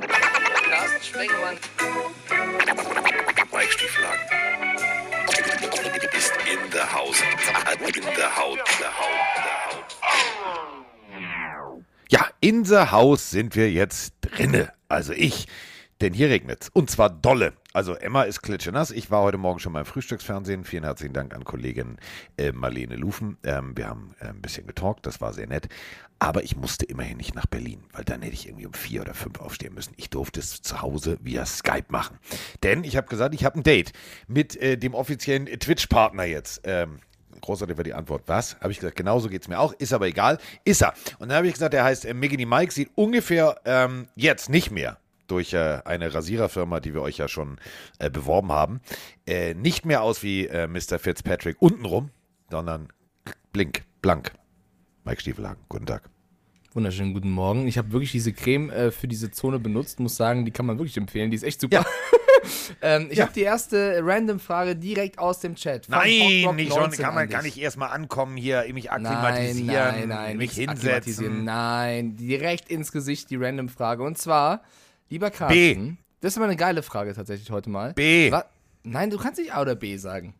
Carsten Sprengemann. Mike Stieflagen. Ist in the house. In the house. The house. The house. Ja, in the House sind wir jetzt drinne. Also ich. Denn hier regnet's. Und zwar dolle. Also Emma ist klitschenass. Ich war heute Morgen schon mal im Frühstücksfernsehen. Vielen herzlichen Dank an Kollegin äh, Marlene Lufen. Ähm, wir haben äh, ein bisschen getalkt. Das war sehr nett. Aber ich musste immerhin nicht nach Berlin, weil dann hätte ich irgendwie um vier oder fünf aufstehen müssen. Ich durfte es zu Hause via Skype machen. Denn ich habe gesagt, ich habe ein Date mit äh, dem offiziellen Twitch-Partner jetzt. Ähm, Großartig war die Antwort. Was? Habe ich gesagt, genauso geht es mir auch. Ist aber egal. Ist er. Und dann habe ich gesagt, der heißt äh, Miggity Mike, sieht ungefähr ähm, jetzt nicht mehr durch äh, eine Rasiererfirma, die wir euch ja schon äh, beworben haben, äh, nicht mehr aus wie äh, Mr. Fitzpatrick untenrum, sondern blink, blank. Mike Stiefelhagen, guten Tag. Wunderschönen guten Morgen. Ich habe wirklich diese Creme äh, für diese Zone benutzt, muss sagen, die kann man wirklich empfehlen, die ist echt super. Ja. ähm, ich Ja. habe die erste Random-Frage direkt aus dem Chat. Nein, nicht schon. 19 Kann, man, an kann ich erstmal ankommen hier, mich Nein, akklimatisieren, nein, nein, mich nicht akklimatisieren. hinsetzen. Nein, direkt ins Gesicht die Random-Frage. Und zwar, lieber Carsten, das ist immer eine geile Frage tatsächlich heute mal. B. Wa Nein, du kannst nicht A oder B sagen.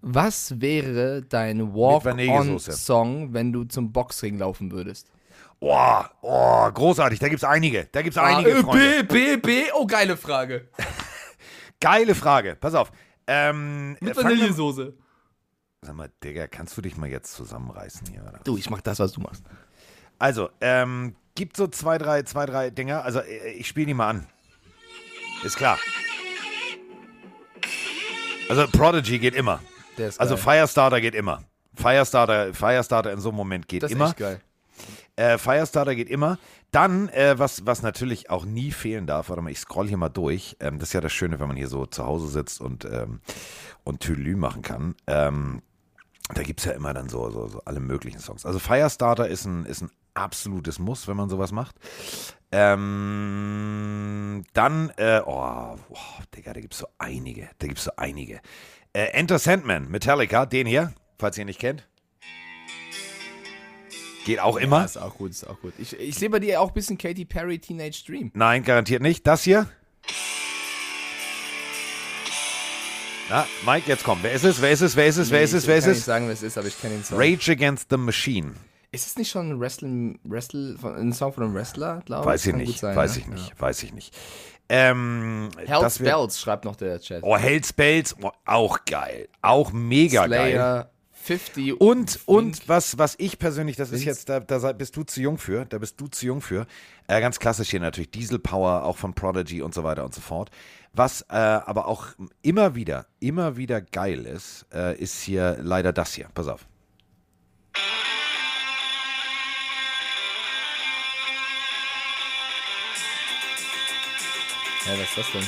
Was wäre dein. Walk-on-Song, wenn du zum Boxring laufen würdest? Oh, oh, großartig. Da gibt's einige. Da gibt's einige, ah, Freunde. B, B, B. Oh, geile Frage. Geile Frage. Pass auf. Ähm, Mit äh, mal- Vanillesoße. Sag mal, Digga, kannst du dich mal jetzt zusammenreißen hier? Oder? Du, ich mach das, was du machst. Also, ähm, gibt so zwei, drei, zwei, drei Dinger. Also, äh, ich spiele die mal an. Ist klar. Also, Prodigy geht immer. Ist Also. Firestarter geht immer. Firestarter, Firestarter in so einem Moment geht das ist immer. echt geil. Äh, Firestarter geht immer. Dann, äh, was, was natürlich auch nie fehlen darf, warte mal, ich scroll hier mal durch. Ähm, das ist ja das Schöne, wenn man hier so zu Hause sitzt und, ähm, und Tülü machen kann. Ähm, da gibt es ja immer dann so, so, so alle möglichen Songs. Also Firestarter ist ein, ist ein absolutes Muss, wenn man sowas macht. Ähm, dann, äh, oh, oh, Digga, da gibt es so einige. Da gibt es so einige. Äh, Enter Sandman, Metallica, den hier, falls ihr ihn nicht kennt. Geht auch immer. Ja, ist auch gut, ist auch gut. Ich, ich sehe bei dir auch ein bisschen Katy Perry Teenage Dream. Nein, garantiert nicht. Das hier? Na, Mike, jetzt komm. Wer ist es? Wer ist es? Wer ist es? Wer ist es? Wer ist Ich kann nicht es? sagen, wer es ist, aber ich kenne den Song. Rage Against the Machine. Ist es nicht schon ein, Wrestling, Wrestle, ein Song von einem Wrestler, glaube Weiß ich Kann gut nicht. sein, weiß ne? ich nicht. Weiß ich nicht. Ähm, Ja. Hells Bells schreibt noch der Chat. Oh, Hells Bells. Oh, auch geil. Auch mega geil. Slayer, 50 Und, und was, was ich persönlich, das ist Vince. jetzt, da, da bist du zu jung für, da bist du zu jung für. Äh, ganz klassisch hier natürlich Diesel Power, auch von Prodigy und so weiter und so fort. Was äh, aber auch immer wieder, immer wieder geil ist, äh, ist hier leider das hier. Pass auf. Ja, was ist das denn?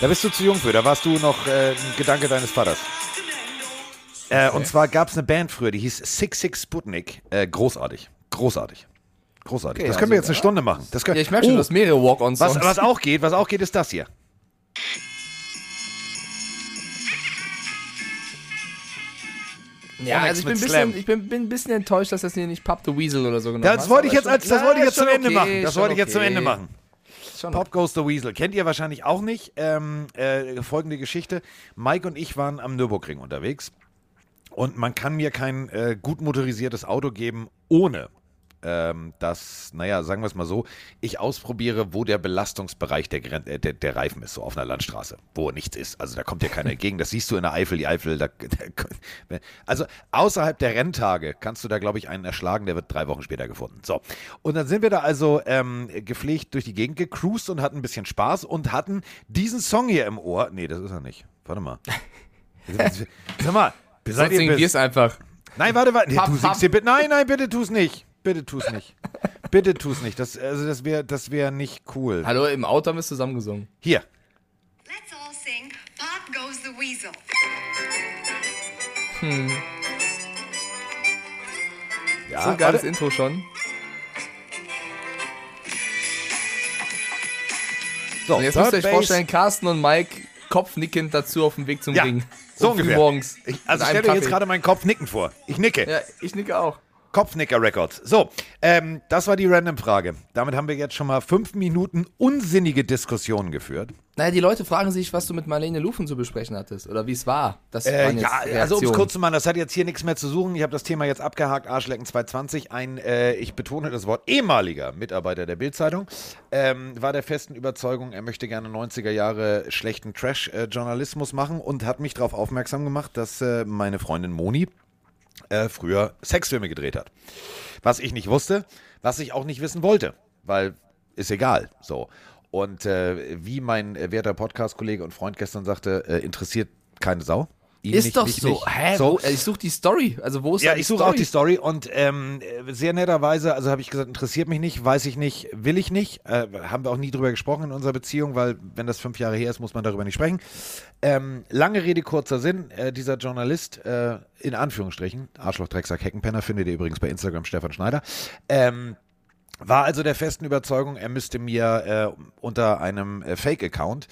Da bist du zu jung für, da warst du noch äh, ein Gedanke deines Vaters. Äh, Und zwar gab es eine Band früher, die hieß Six Six Sputnik. Äh, großartig. Großartig. Großartig. Okay, das können wir also, jetzt eine ja. Stunde machen. Das können, Ja, ich merke schon, Oh, du hast mehrere Walk-on-Songs. was, was auch geht, was auch geht, ist das hier. ja, also ich bin, bisschen, ich bin, bin ein bisschen enttäuscht, dass das hier nicht Pop the Weasel oder so genommen Das hast, wollte ich jetzt, als, das wollte ich jetzt zum schon Ende okay, machen. Das wollte ich jetzt zum okay. Ende machen. Schon Pop Goes the Weasel. Kennt ihr wahrscheinlich auch nicht. Ähm, äh, folgende Geschichte. Mike und ich waren am Nürburgring unterwegs. Und man kann mir kein äh, gut motorisiertes Auto geben, ohne ähm, dass, naja, sagen wir es mal so, ich ausprobiere, wo der Belastungsbereich der, Gren- äh, der, der Reifen ist, so auf einer Landstraße, wo nichts ist. Also da kommt dir keiner entgegen. Das siehst du in der Eifel, die Eifel. Da, da, also außerhalb der Renntage kannst du da, glaube ich, einen erschlagen, der wird drei Wochen später gefunden. So. Und dann sind wir da also ähm, gepflegt durch die Gegend gecruised und hatten ein bisschen Spaß und hatten diesen Song hier im Ohr. Nee, das ist er nicht. Warte mal. Sag mal. Seid Sonst ihr singen wir es einfach. Nein, warte, warte. Papp, du singst hier bitte. Nein, nein, bitte tu's nicht. Bitte tu's nicht. bitte tu's nicht. Das, also das wäre das wär nicht cool. Hallo, im Auto haben wir es zusammen gesungen. Hier. Let's all sing Pop Goes the Weasel. Ja, so ein geiles warte. Intro schon. So, Und jetzt Third müsst ihr euch Base. vorstellen, Carsten und Mike kopfnickend dazu auf dem Weg zum Ja, Ring. so ungefähr. morgens. Ich, also Mit stell einem dir jetzt gerade meinen Kopf nicken vor. Ich nicke. Ja, ich nicke auch. Kopfnicker Records. So, ähm, das war die Random-Frage. Damit haben wir jetzt schon mal fünf Minuten unsinnige Diskussionen geführt. Naja, die Leute fragen sich, was du mit Marlene Lufen zu besprechen hattest oder wie es war. Das Äh, ja, also um es kurz zu machen, das hat jetzt hier nichts mehr zu suchen. Ich habe das Thema jetzt abgehakt. Arschlecken 220. Ein, äh, ich betone das Wort, ehemaliger Mitarbeiter der Bildzeitung ähm, war der festen Überzeugung, er möchte gerne 90er Jahre schlechten Trash-Journalismus machen und hat mich darauf aufmerksam gemacht, dass äh, meine Freundin Moni äh, früher Sexfilme gedreht hat. Was ich nicht wusste, was ich auch nicht wissen wollte, weil ist egal. So. Und äh, wie mein werter Podcast-Kollege und Freund gestern sagte, äh, interessiert keine Sau. Ihn Ist nicht, doch mich so. nicht. Hä? so. Wo, ich suche die Story. Also wo ist Ja, da die ich suche Story? auch die Story und ähm, äh, sehr netterweise, also habe ich gesagt, interessiert mich nicht, weiß ich nicht, will ich nicht. Äh, haben wir auch nie drüber gesprochen in unserer Beziehung, weil wenn das fünf Jahre her ist, muss man darüber nicht sprechen. Ähm, lange Rede, kurzer Sinn. Äh, dieser Journalist, äh, in Anführungsstrichen, Arschloch, Drecksack, Heckenpenner, findet ihr übrigens bei Instagram Stefan Schneider, ähm, war also der festen Überzeugung, er müsste mir äh, unter einem äh, Fake-Account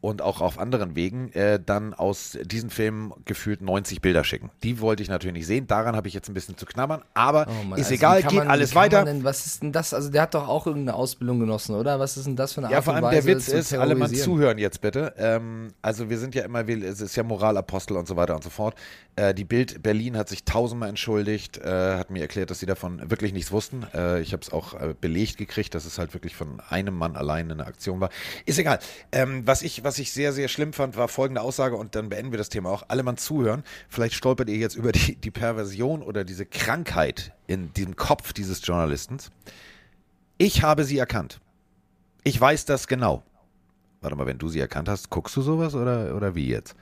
und auch auf anderen Wegen äh, dann aus diesen Filmen gefühlt 90 Bilder schicken. Die wollte ich natürlich nicht sehen. Daran habe ich jetzt ein bisschen zu knabbern. Aber Oh Mann, ist also egal, geht man- alles weiter. Denn, was ist denn das? Also der hat doch auch irgendeine Ausbildung genossen, oder? Was ist denn das für eine Ja, Art vor und allem der Weise Witz zu ist, alle mal zuhören jetzt bitte. Ähm, also wir sind ja immer, es ist ja Moralapostel und so weiter und so fort. Äh, die Bild Berlin hat sich tausendmal entschuldigt, äh, hat mir erklärt, dass sie davon wirklich nichts wussten. Äh, ich habe es auch äh, belegt gekriegt, dass es halt wirklich von einem Mann allein eine Aktion war. Ist egal. Ähm, was, ich, was ich sehr, sehr schlimm fand, war folgende Aussage und dann beenden wir das Thema auch. Alle mal zuhören. Vielleicht stolpert ihr jetzt über die, die Perversion oder diese Krankheit in diesem Kopf dieses Journalisten. Ich habe sie erkannt. Ich weiß das genau. Warte mal, wenn du sie erkannt hast, guckst du sowas oder, oder wie jetzt?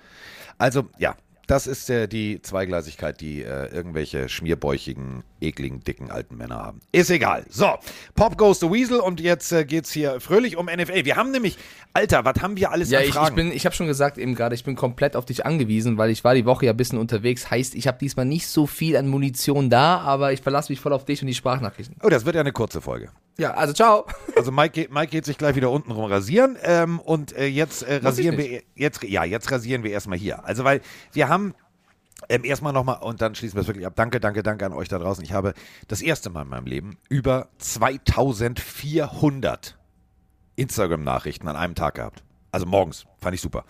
Also, ja, das ist äh, die Zweigleisigkeit, die äh, irgendwelche schmierbäuchigen, ekligen, dicken alten Männer haben. Ist egal. So, Pop goes the Weasel und jetzt äh, geht's hier fröhlich um NFL. Wir haben nämlich, Alter, was haben wir alles Ja, an ich, ich Fragen? bin, ich habe schon gesagt eben gerade, ich bin komplett auf dich angewiesen, weil ich war die Woche ja ein bisschen unterwegs. Heißt, ich habe diesmal nicht so viel an Munition da, aber ich verlasse mich voll auf dich und die Sprachnachrichten. oh, das wird ja eine kurze Folge. Ja, also ciao. Also Mike, geht- Mike geht sich gleich wieder unten rum rasieren ähm, und äh, jetzt äh, rasieren wir jetzt ja jetzt rasieren wir erstmal hier. Also weil wir haben ähm, erstmal nochmal und dann schließen wir es wirklich ab. Danke, danke, danke an euch da draußen. Ich habe das erste Mal in meinem Leben über 2400 Instagram-Nachrichten an einem Tag gehabt. Also morgens. Fand ich super.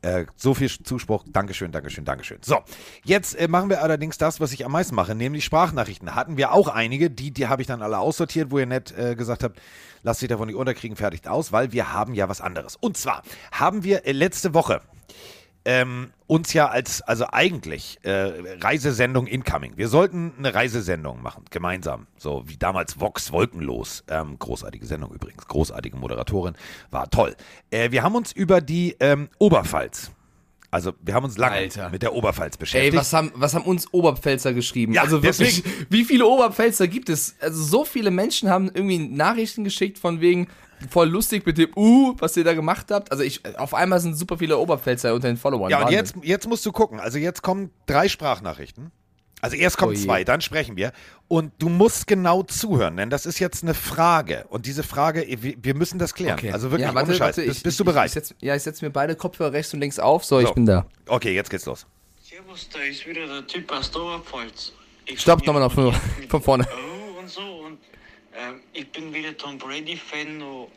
Äh, so viel Zuspruch. Dankeschön, Dankeschön, Dankeschön. So, jetzt äh, machen wir allerdings das, was ich am meisten mache, nämlich Sprachnachrichten. Hatten wir auch einige, die, die habe ich dann alle aussortiert, wo ihr nett äh, gesagt habt, lasst dich davon nicht unterkriegen, fertigt aus, weil wir haben ja was anderes. Und zwar haben wir äh, letzte Woche ähm, uns ja als, also eigentlich äh, Reisesendung incoming. Wir sollten eine Reisesendung machen, gemeinsam. So wie damals Vox Wolkenlos. Ähm, großartige Sendung übrigens, großartige Moderatorin, war toll. Äh, wir haben uns über die ähm, Oberpfalz, also wir haben uns lange Alter. mit der Oberpfalz beschäftigt. Ey, was haben, was haben uns Oberpfälzer geschrieben? Ja, also wirklich, deswegen- wie viele Oberpfälzer gibt es? Also so viele Menschen haben irgendwie Nachrichten geschickt von wegen voll lustig mit dem Uh, was ihr da gemacht habt. Also ich, auf einmal sind super viele Oberpfälzer unter den Followern. Ja, und Wahnsinn. jetzt, jetzt musst du gucken. Also jetzt kommen drei Sprachnachrichten. Also erst kommen Oh zwei, dann sprechen wir. Und du musst genau zuhören, denn das ist jetzt eine Frage. Und diese Frage, wir müssen das klären. Okay. Also wirklich, ja, warte, ohne Scheiß. warte, bist, ich, bist du ich, bereit? Ich setz, ja, ich setze mir beide Kopfhörer rechts und links auf. So, ich So. bin da. okay, jetzt geht's los. Servus, da ist wieder der Typ aus der Oberpfalz. Ich Stopp, nochmal noch von, von vorne. Oh und so und ähm, ich bin wieder Tom Brady-Fan, noch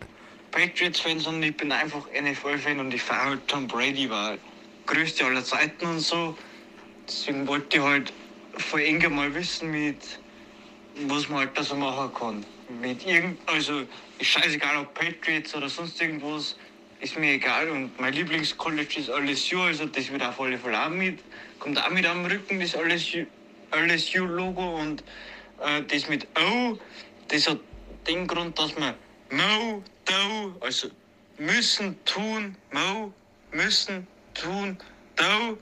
Patriots-Fan, sondern ich bin einfach NFL-Fan und ich fahre halt Tom Brady, war größte aller Zeiten und so. Deswegen wollte ich halt von Inge mal wissen, mit was man halt da so machen kann. Mit irgend, also ist scheißegal ob Patriots oder sonst irgendwas, ist mir egal und mein Lieblingscollege ist LSU, also das wird auf alle Fälle auch mit, kommt auch mit am Rücken das LSU, LSU-Logo und äh, das mit O, das hat den Grund, dass man Mo, Do, also müssen, tun, Mo, müssen, tun, Do,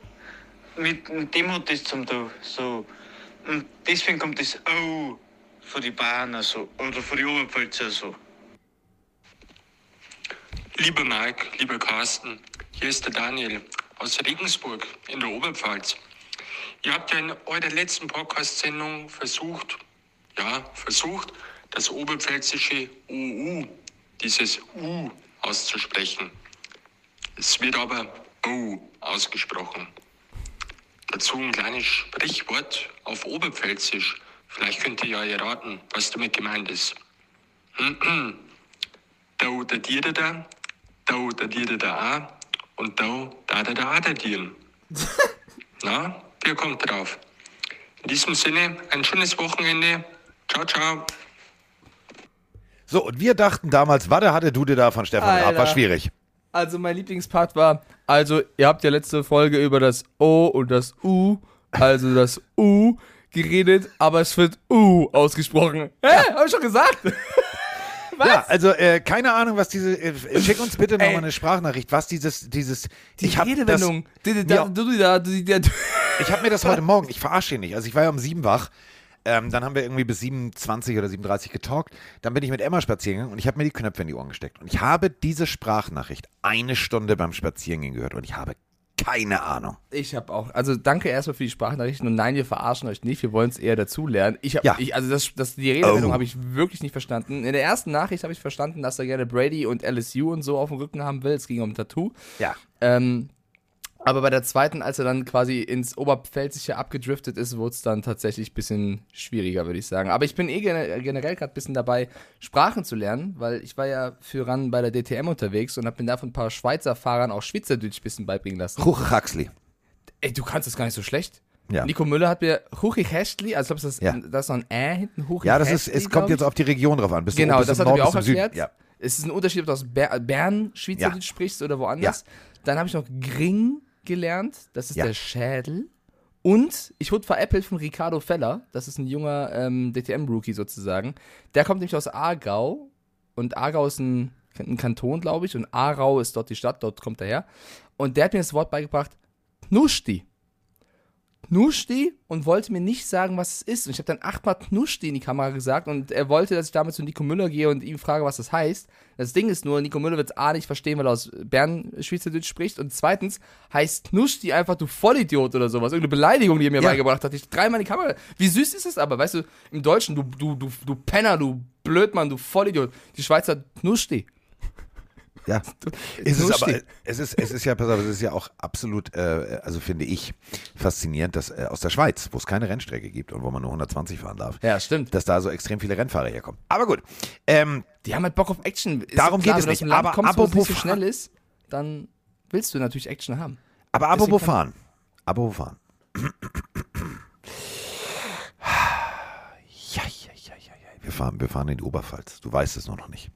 mit, mit dem hat das zum Do, so. Und deswegen kommt das O von die Bayern also, oder von die Oberpfälzer so. Lieber Mike, lieber Carsten, hier ist der Daniel aus Regensburg in der Oberpfalz. Ihr habt ja in eurer letzten Podcast-Sendung versucht, ja, versucht, das oberpfälzische UU, dieses U auszusprechen. Es wird aber O ausgesprochen. Dazu ein kleines Sprichwort auf Oberpfälzisch Vielleicht könnt ihr ja erraten, was damit gemeint ist. Da dir da da, da dir da da a und da da da a da dir. Na, wer kommt drauf? In diesem Sinne, ein schönes Wochenende. Ciao, ciao. So, und wir dachten damals, warte, hatte Dude da von Stefan Raab, war schwierig. Also mein Lieblingspart war, also ihr habt ja letzte Folge über das O und das U, also das U geredet, aber es wird U ausgesprochen. Hä? Hab ich schon gesagt. Was? Ja, also äh, keine Ahnung, was diese. Äh, schick uns bitte nochmal eine Sprachnachricht, was dieses, dieses. Die ich hab Redewendung. Das, Ja. ich habe mir das heute Morgen, ich verarsche ihn nicht. Also ich war ja um sieben wach. Ähm, dann haben wir irgendwie bis 27 oder 37 getalkt. Dann bin ich mit Emma spazieren gegangen und ich habe mir die Knöpfe in die Ohren gesteckt. Und ich habe diese Sprachnachricht eine Stunde beim Spazierengehen gehört und ich habe keine Ahnung. Ich habe auch, also danke erstmal für die Sprachnachrichten und nein, wir verarschen euch nicht, wir wollen es eher dazulernen. Ich habe, Ja. ich, also das, das, die Redewendung Oh. habe ich wirklich nicht verstanden. In der ersten Nachricht habe ich verstanden, dass er gerne Brady und LSU und so auf dem Rücken haben will. Es ging um ein Tattoo. Ja. Ähm, aber bei der zweiten, als er dann quasi ins Oberpfälzische abgedriftet ist, wurde es dann tatsächlich ein bisschen schwieriger, würde ich sagen. Aber ich bin eh gene- generell gerade ein bisschen dabei, Sprachen zu lernen, weil ich war ja für RAN bei der DTM unterwegs und habe mir da von ein paar Schweizer Fahrern auch Schweizerdeutsch ein bisschen beibringen lassen. Huch Huxley. Ey, du kannst das gar nicht so schlecht. Ja. Nico Müller hat mir Huchig Hästli, also ich glaube, das, Ja. da ist noch ein Ä hinten, Huchig Ja, das ist, es kommt jetzt auf die Region drauf an. Bist Genau, du, das hat er mir auch erklärt. Ja. Es ist ein Unterschied, ob du aus Ber Bern Schweizerdeutsch sprichst oder woanders. Dann habe ich noch Gring gelernt, das ist Ja. der Schädel. Und ich wurde veräppelt von Ricardo Feller, das ist ein junger ähm, DTM-Rookie sozusagen. Der kommt nämlich aus Aargau und Aargau ist ein, ein Kanton, glaube ich, und Aarau ist dort die Stadt, dort kommt er her. Und der hat mir das Wort beigebracht, Knuschti. Knuschti und wollte mir nicht sagen, was es ist. Und ich habe dann achtmal Knuschti in die Kamera gesagt und er wollte, dass ich damit zu Nico Müller gehe und ihm frage, was das heißt. Das Ding ist nur, Nico Müller wird es A nicht verstehen, weil er aus Bern Schweizerdeutsch spricht und zweitens heißt Knuschti einfach du Vollidiot oder sowas. Irgendeine Beleidigung, die er mir Ja. beigebracht hat. Ich dreimal in die Kamera. Wie süß ist es aber, weißt du, im Deutschen, du, du, du, du Penner, du Blödmann, du Vollidiot. Die Schweizer Knuschti. Ja. Es ist aber, es ist, es ist ja, pass auf, es ist ja auch absolut, äh, also finde ich, faszinierend, dass äh, aus der Schweiz, wo es keine Rennstrecke gibt und wo man nur 120 fahren darf, Ja, stimmt. dass da so extrem viele Rennfahrer herkommen. Aber gut, ähm, Die haben halt Bock auf Action. Ist Darum klar, geht es nicht. Aber kommst, es nicht apropos so schnell ist, dann willst du natürlich Action haben. aber apropos fahren. Apropos fahren. Ja, ja, ja, ja, ja. Wir fahren, wir fahren in die Oberpfalz. Du weißt es nur noch nicht.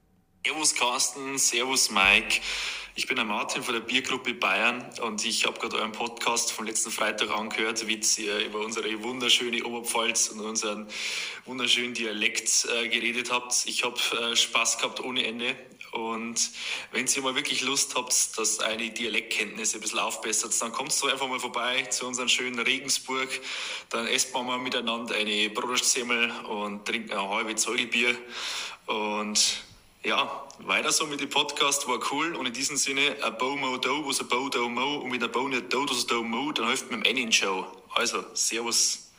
Servus Carsten, Servus Mike. Ich bin der Martin von der Biergruppe Bayern und ich habe gerade euren Podcast vom letzten Freitag angehört, wie ihr über unsere wunderschöne Oberpfalz und unseren wunderschönen Dialekt äh, geredet habt. Ich habe äh, Spaß gehabt ohne Ende. Und wenn ihr mal wirklich Lust habt, dass eine Dialektkenntnisse ein bisschen aufbessert, dann kommt so einfach mal vorbei zu unserem schönen Regensburg. Dann essen wir mal miteinander eine Brotsemmel und trinken ein halbes Zeugelbier. Und ja, weiter so mit dem Podcast, war cool. Und in diesem Sinne, ein Bau Mo Do, was ein Bau Do Mo. Und mit einem Bau nicht Do, das Do Mo, dann hilft mir im Ennen Show. Also, Servus.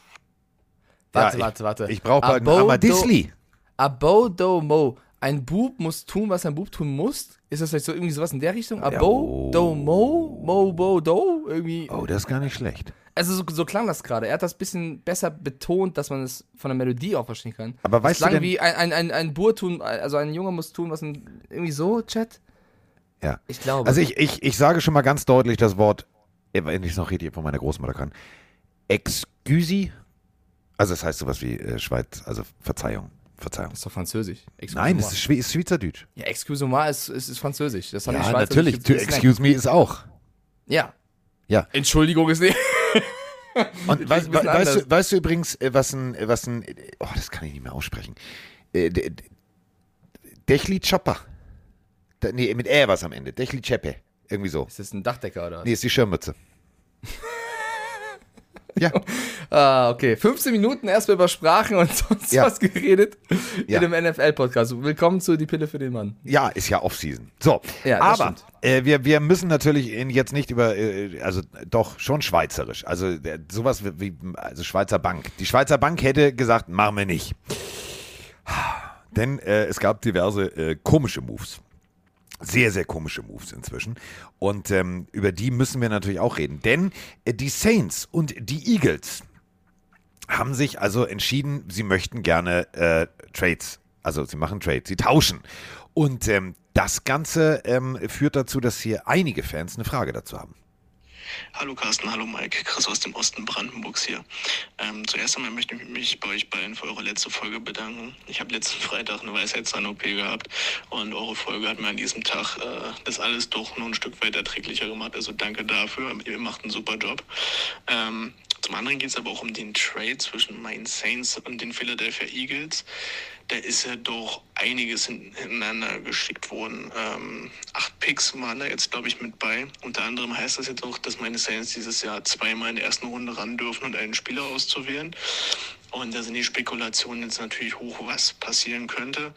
Warte, ja, warte, warte. Ich brauche bald einen Abo Amadisli. Abo do mo. Ein Bub muss tun, was ein Bub tun muss. Ist das vielleicht so irgendwie sowas in der Richtung? Abo oh. do mo, mo bo do irgendwie. Oh, das ist gar nicht schlecht. Also so, so klang das gerade. Er hat das bisschen besser betont, dass man es von der Melodie auch verstehen kann. Aber weißt klang du denn- wie ein, ein, ein, ein Bur tun, also ein Junge muss tun, was ein, irgendwie so, Chat. Ja. Ich glaube. Also ich, ich, ich sage schon mal ganz deutlich das Wort, äh, wenn ich es noch richtig von meiner Großmutter kann, Excuse. Also das heißt sowas wie äh, Schweiz, also Verzeihung. Verzeihung. Das ist doch Französisch. Excuse Nein, es ist, Schwe- ist Schweizerdeutsch. Ja, excuse moi ist, ist, ist Französisch. Das haben Ja, natürlich. To excuse me ist auch. Ja. Ja. Entschuldigung ist nicht. Und weißt, weißt, du, weißt du übrigens, äh, was ein, äh, was ein, oh, das kann ich nicht mehr aussprechen. Äh, Dechli Chopper. Nee, mit Ä was am Ende. Dechli Chepe. Irgendwie so. Ist das ein Dachdecker oder? Nee, ist die Schirmmütze. ja, Ah, okay. 15 Minuten erstmal über Sprachen und sonst Ja. was geredet Ja. in dem NFL-Podcast. Willkommen zu Die Pille für den Mann. ja, ist ja Off-Season. So, Ja, aber äh, wir, wir müssen natürlich in- jetzt nicht über, äh, also doch schon schweizerisch. Also äh, sowas wie, wie also Schweizer Bank. Die Schweizer Bank hätte gesagt, machen wir nicht. Denn äh, es gab diverse äh, komische Moves. Sehr, sehr komische Moves inzwischen. Und ähm, über die müssen wir natürlich auch reden. Denn äh, die Saints und die Eagles haben sich also entschieden, sie möchten gerne äh, Trades, also sie machen Trades, sie tauschen. Und ähm, das Ganze ähm, führt dazu, dass hier einige Fans eine Frage dazu haben. Hallo Carsten, hallo Mike, Chris aus dem Osten Brandenburgs hier. Ähm, zuerst einmal möchte ich mich bei euch beiden für eure letzte Folge bedanken. Ich habe letzten Freitag eine Weisheitszahn-OP gehabt und eure Folge hat mir an diesem Tag äh, das alles doch nur ein Stück weit erträglicher gemacht. Also danke dafür, ihr macht einen super Job. Ähm, zum anderen geht es aber auch um den Trade zwischen meinen Saints und den Philadelphia Eagles da ist ja doch einiges hintereinander geschickt worden. Ähm, acht Picks waren da jetzt, glaube ich, mit bei. Unter anderem heißt das jetzt auch, dass meine Saints dieses Jahr zweimal in der ersten Runde ran dürfen und einen Spieler auszuwählen. Und da sind die Spekulationen jetzt natürlich hoch, was passieren könnte.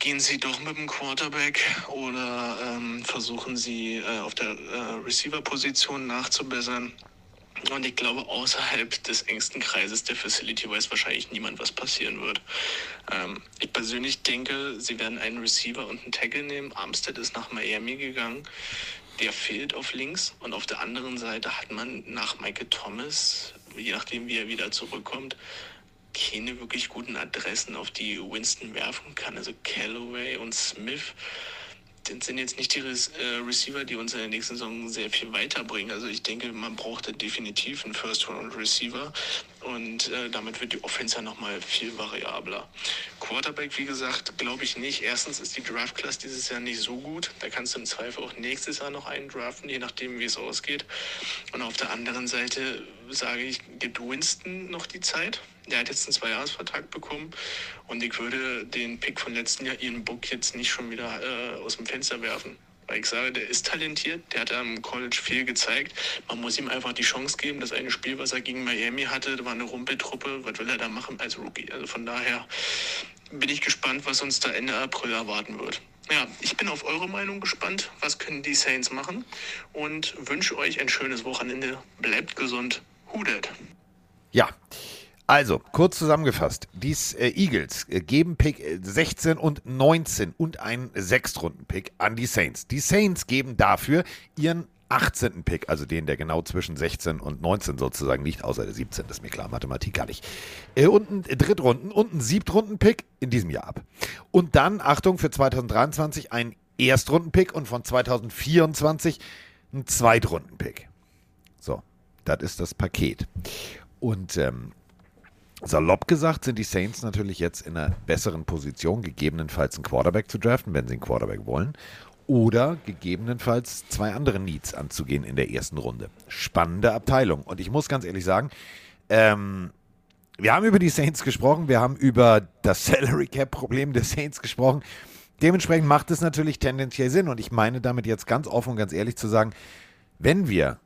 Gehen Sie doch mit dem Quarterback oder ähm, versuchen Sie äh, auf der äh, Receiver-Position nachzubessern? Und ich glaube, außerhalb des engsten Kreises der Facility weiß wahrscheinlich niemand, was passieren wird. Ähm, ich persönlich denke, sie werden einen Receiver und einen Tackle nehmen. Armstead ist nach Miami gegangen. Der fehlt auf links. Und auf der anderen Seite hat man nach Michael Thomas, je nachdem wie er wieder zurückkommt, keine wirklich guten Adressen, auf die Winston werfen kann. Also Callaway und Smith das sind jetzt nicht die äh, Receiver, die uns in der nächsten Saison sehr viel weiterbringen. Also ich denke, man braucht definitiv einen First-Round-Receiver und äh, damit wird die Offense ja nochmal viel variabler. Quarterback, wie gesagt, glaube ich nicht. Erstens ist die Draft-Class dieses Jahr nicht so gut. Da kannst du im Zweifel auch nächstes Jahr noch einen draften, je nachdem, wie es ausgeht. Und auf der anderen Seite sage ich, gibt Winston noch die Zeit. Der hat jetzt einen Zweijahresvertrag bekommen und ich würde den Pick von letzten Jahr, Ian Book, jetzt nicht schon wieder äh, aus dem Fenster werfen. Weil ich sage, der ist talentiert, der hat am College viel gezeigt. Man muss ihm einfach die Chance geben. Das eine Spiel, was er gegen Miami hatte, war eine Rumpeltruppe. Was will er da machen als Rookie? Also von daher bin ich gespannt, was uns da Ende April erwarten wird. Ja, ich bin auf eure Meinung gespannt. Was können die Saints machen? Und wünsche euch ein schönes Wochenende. Bleibt gesund. Hudet. Ja. Also, kurz zusammengefasst, die äh, Eagles äh, geben Pick 16 äh, und 19 und einen Sechstrunden-Pick an die Saints. Die Saints geben dafür ihren 18. Pick, also den, der genau zwischen 16 und 19 sozusagen liegt, außer der 17, das ist mir klar, Mathematik gar nicht. Und einen Drittrunden- und einen Siebtrunden-Pick in diesem Jahr ab. Und dann, Achtung, für 2023 ein Erstrunden-Pick und von 2024 ein Zweitrunden-Pick. So, das ist das Paket. Und ähm, Salopp gesagt sind die Saints natürlich jetzt in einer besseren Position, gegebenenfalls einen Quarterback zu draften, wenn sie einen Quarterback wollen. Oder gegebenenfalls zwei andere Needs anzugehen in der ersten Runde. Spannende Abteilung. Und ich muss ganz ehrlich sagen, ähm, wir haben über die Saints gesprochen, wir haben über das Salary Cap Problem der Saints gesprochen. Dementsprechend macht es natürlich tendenziell Sinn. Und ich meine damit jetzt ganz offen und ganz ehrlich zu sagen, wenn wir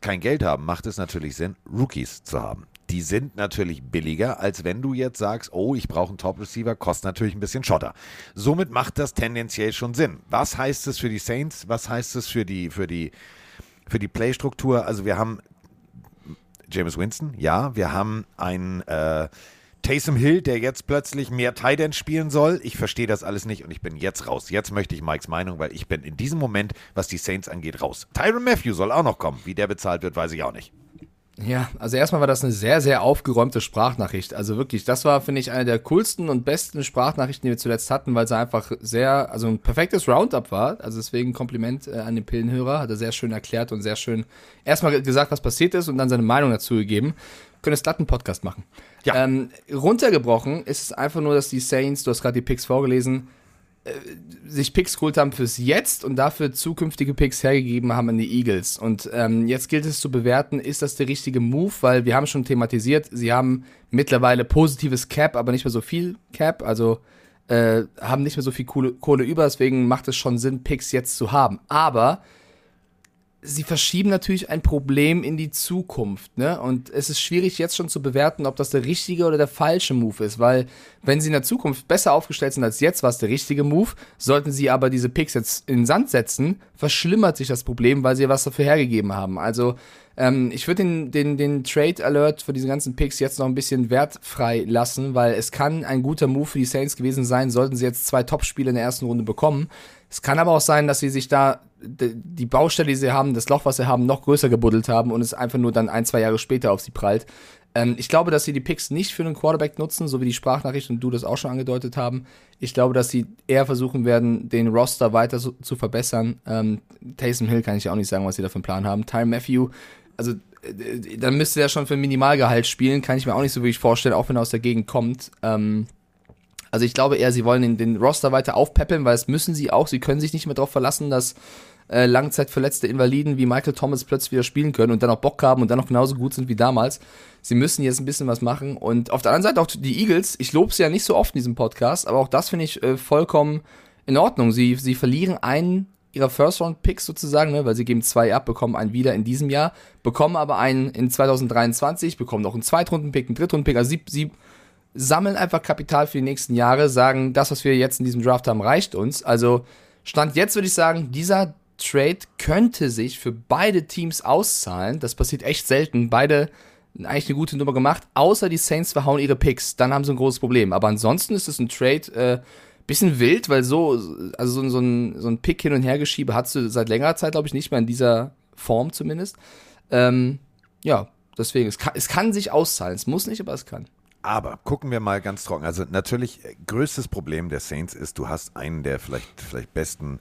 kein Geld haben, macht es natürlich Sinn, Rookies zu haben die sind natürlich billiger, als wenn du jetzt sagst, oh, ich brauche einen Top-Receiver, kostet natürlich ein bisschen Schotter. Somit macht das tendenziell schon Sinn. Was heißt es für die Saints? Was heißt es für die, für die, für die Playstruktur? Also wir haben James Winston, ja, wir haben einen äh, Taysom Hill, der jetzt plötzlich mehr Tight spielen soll. Ich verstehe das alles nicht und ich bin jetzt raus. Jetzt möchte ich Mikes Meinung, weil ich bin in diesem Moment, was die Saints angeht, raus. Tyron Matthew soll auch noch kommen. Wie der bezahlt wird, weiß ich auch nicht. Ja, also erstmal war das eine sehr, sehr aufgeräumte Sprachnachricht. Also wirklich, das war, finde ich, eine der coolsten und besten Sprachnachrichten, die wir zuletzt hatten, weil sie einfach sehr, also ein perfektes Roundup war. Also deswegen Kompliment äh, an den Pillenhörer, hat er sehr schön erklärt und sehr schön erstmal gesagt, was passiert ist und dann seine Meinung dazu gegeben. Können es glatt einen Podcast machen. Ja. Ähm, runtergebrochen ist es einfach nur, dass die Saints, du hast gerade die Picks vorgelesen, sich Picks geholt haben fürs Jetzt und dafür zukünftige Picks hergegeben haben an die Eagles. Und ähm, jetzt gilt es zu bewerten, ist das der richtige Move, weil wir haben schon thematisiert, sie haben mittlerweile positives Cap, aber nicht mehr so viel Cap, also äh, haben nicht mehr so viel Kohle, Kohle über, deswegen macht es schon Sinn, Picks jetzt zu haben. Aber sie verschieben natürlich ein Problem in die Zukunft, ne? Und es ist schwierig jetzt schon zu bewerten, ob das der richtige oder der falsche Move ist, weil wenn sie in der Zukunft besser aufgestellt sind als jetzt, war es der richtige Move. Sollten sie aber diese Picks jetzt in den Sand setzen, verschlimmert sich das Problem, weil sie was dafür hergegeben haben. Also ähm, ich würde den, den, den Trade Alert für diese ganzen Picks jetzt noch ein bisschen wertfrei lassen, weil es kann ein guter Move für die Saints gewesen sein, sollten sie jetzt zwei Top-Spiele in der ersten Runde bekommen. Es kann aber auch sein, dass sie sich da die Baustelle, die sie haben, das Loch, was sie haben, noch größer gebuddelt haben und es einfach nur dann ein, zwei Jahre später auf sie prallt. Ähm, ich glaube, dass sie die Picks nicht für einen Quarterback nutzen, so wie die Sprachnachricht und du das auch schon angedeutet haben. Ich glaube, dass sie eher versuchen werden, den Roster weiter so, zu verbessern. Ähm, Taysom Hill kann ich ja auch nicht sagen, was sie da für einen Plan haben. Tyre Matthew, also äh, dann müsste er schon für ein Minimalgehalt spielen, kann ich mir auch nicht so wirklich vorstellen, auch wenn er aus der Gegend kommt. Ähm, also ich glaube eher, sie wollen den, den Roster weiter aufpeppeln, weil das müssen sie auch. Sie können sich nicht mehr darauf verlassen, dass äh, langzeitverletzte Invaliden wie Michael Thomas plötzlich wieder spielen können und dann auch Bock haben und dann noch genauso gut sind wie damals. Sie müssen jetzt ein bisschen was machen. Und auf der anderen Seite auch die Eagles. Ich lobe sie ja nicht so oft in diesem Podcast, aber auch das finde ich äh, vollkommen in Ordnung. Sie, sie verlieren einen ihrer First-Round-Picks sozusagen, ne, weil sie geben zwei ab, bekommen einen wieder in diesem Jahr, bekommen aber einen in 2023, bekommen noch einen Zweitrunden-Pick, einen Drittrunden-Pick. Also sie, sie sammeln einfach Kapital für die nächsten Jahre, sagen, das, was wir jetzt in diesem Draft haben, reicht uns. Also Stand jetzt würde ich sagen, dieser Trade könnte sich für beide Teams auszahlen. Das passiert echt selten. Beide eigentlich eine gute Nummer gemacht, außer die Saints verhauen ihre Picks. Dann haben sie ein großes Problem. Aber ansonsten ist es ein Trade, äh, bisschen wild, weil so, also so, so, ein, so ein Pick hin und her geschiebe hast du seit längerer Zeit, glaube ich, nicht mehr in dieser Form zumindest. Ähm, ja, deswegen, es kann, es kann sich auszahlen. Es muss nicht, aber es kann. Aber gucken wir mal ganz trocken. Also natürlich, äh, größtes Problem der Saints ist, du hast einen der vielleicht, vielleicht besten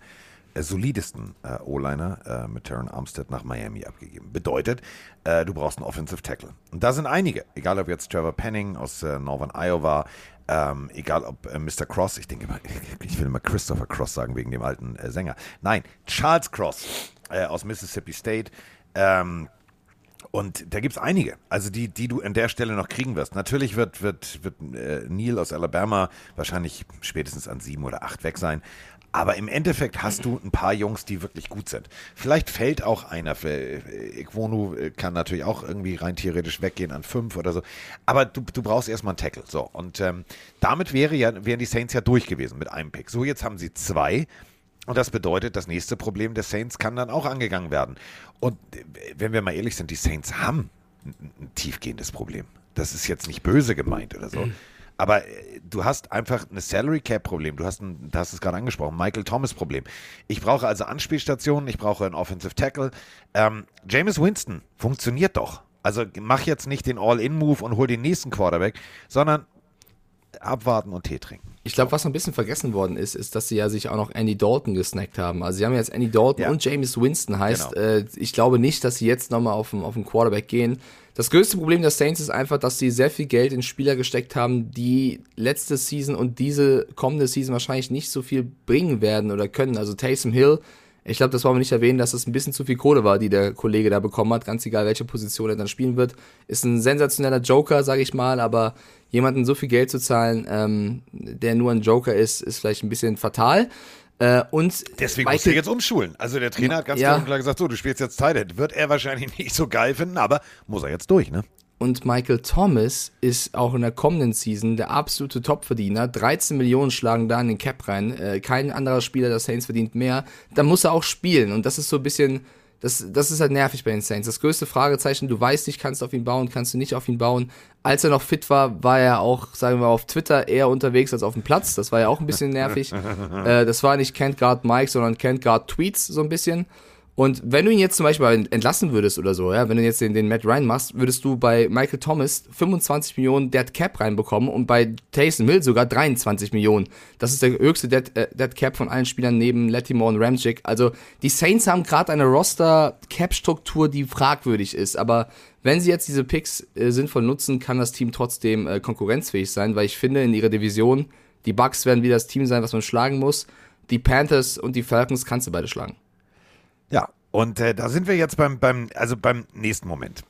äh, solidesten äh, O-Liner äh, mit Terran Armstead nach Miami abgegeben. Bedeutet, äh, du brauchst einen Offensive Tackle. Und da sind einige, egal ob jetzt Trevor Penning aus äh, Northern Iowa, ähm, egal ob äh, Mr. Cross, ich denke immer, ich will immer Christopher Cross sagen wegen dem alten Sänger. Nein, Charles Cross aus Mississippi State. Ähm, und da gibt es einige, also die, die du an der Stelle noch kriegen wirst. Natürlich wird, wird, wird äh, Neil aus Alabama wahrscheinlich spätestens an sieben oder acht weg sein. Aber im Endeffekt hast du ein paar Jungs, die wirklich gut sind. Vielleicht fällt auch einer. Iquonu äh, kann natürlich auch irgendwie rein theoretisch weggehen an fünf oder so. Aber du, du brauchst erstmal einen Tackle. So. Und ähm, damit wäre ja, wären die Saints ja durch gewesen mit einem Pick. So, jetzt haben sie zwei. Und das bedeutet, das nächste Problem der Saints kann dann auch angegangen werden. Und äh, wenn wir mal ehrlich sind, die Saints haben ein, ein tiefgehendes Problem. Das ist jetzt nicht böse gemeint oder so. Aber äh, du hast einfach ein Salary Cap Problem. Du hast, ein, du hast es gerade angesprochen, Michael Thomas Problem. Ich brauche also Anspielstationen, ich brauche einen Offensive Tackle. Ähm, James Winston funktioniert doch. Also mach jetzt nicht den All-In-Move und hol den nächsten Quarterback, sondern abwarten und Tee trinken. Ich glaube, was ein bisschen vergessen worden ist, ist, dass sie ja sich auch noch Andy Dalton gesnackt haben. Also sie haben jetzt Andy Dalton ja. und James Winston heißt, genau. äh, ich glaube nicht, dass sie jetzt nochmal auf den, auf den Quarterback gehen. Das größte Problem der Saints ist einfach, dass sie sehr viel Geld in Spieler gesteckt haben, die letzte Season und diese kommende Season wahrscheinlich nicht so viel bringen werden oder können. Also Taysom Hill, ich glaube, das wollen wir nicht erwähnen, dass es ein bisschen zu viel Kohle war, die der Kollege da bekommen hat, ganz egal, welche Position er dann spielen wird. Ist ein sensationeller Joker, sage ich mal, aber jemanden so viel Geld zu zahlen, ähm, der nur ein Joker ist, ist vielleicht ein bisschen fatal. Äh, und Deswegen muss er jetzt umschulen. Also der Trainer hat ganz ja. klar gesagt, so, du spielst jetzt Tight Wird er wahrscheinlich nicht so geil finden, aber muss er jetzt durch, ne? Und Michael Thomas ist auch in der kommenden Season der absolute Topverdiener. 13 Millionen schlagen da in den Cap rein. Äh, kein anderer Spieler der Saints verdient mehr. Da muss er auch spielen. Und das ist so ein bisschen das, das ist halt nervig bei den Saints. Das größte Fragezeichen, du weißt nicht, kannst du auf ihn bauen, kannst du nicht auf ihn bauen. Als er noch fit war, war er auch, sagen wir mal, auf Twitter eher unterwegs als auf dem Platz. Das war ja auch ein bisschen nervig. äh, das war nicht Can't Guard Mike, sondern Can't Guard Tweets so ein bisschen. Und wenn du ihn jetzt zum Beispiel entlassen würdest oder so, ja, wenn du jetzt den, den Matt Ryan machst, würdest du bei Michael Thomas 25 Millionen Dead Cap reinbekommen und bei Taysom Hill sogar 23 Millionen. Das ist der höchste Dead, äh, Dead Cap von allen Spielern neben Latimore und Ramchick. Also die Saints haben gerade eine Roster-Cap-Struktur, die fragwürdig ist. Aber wenn sie jetzt diese Picks äh, sinnvoll nutzen, kann das Team trotzdem äh, konkurrenzfähig sein, weil ich finde, in ihrer Division, die Bucks werden wieder das Team sein, was man schlagen muss. Die Panthers und die Falcons kannst du beide schlagen. Und äh, da sind wir jetzt beim, beim, also beim nächsten Moment.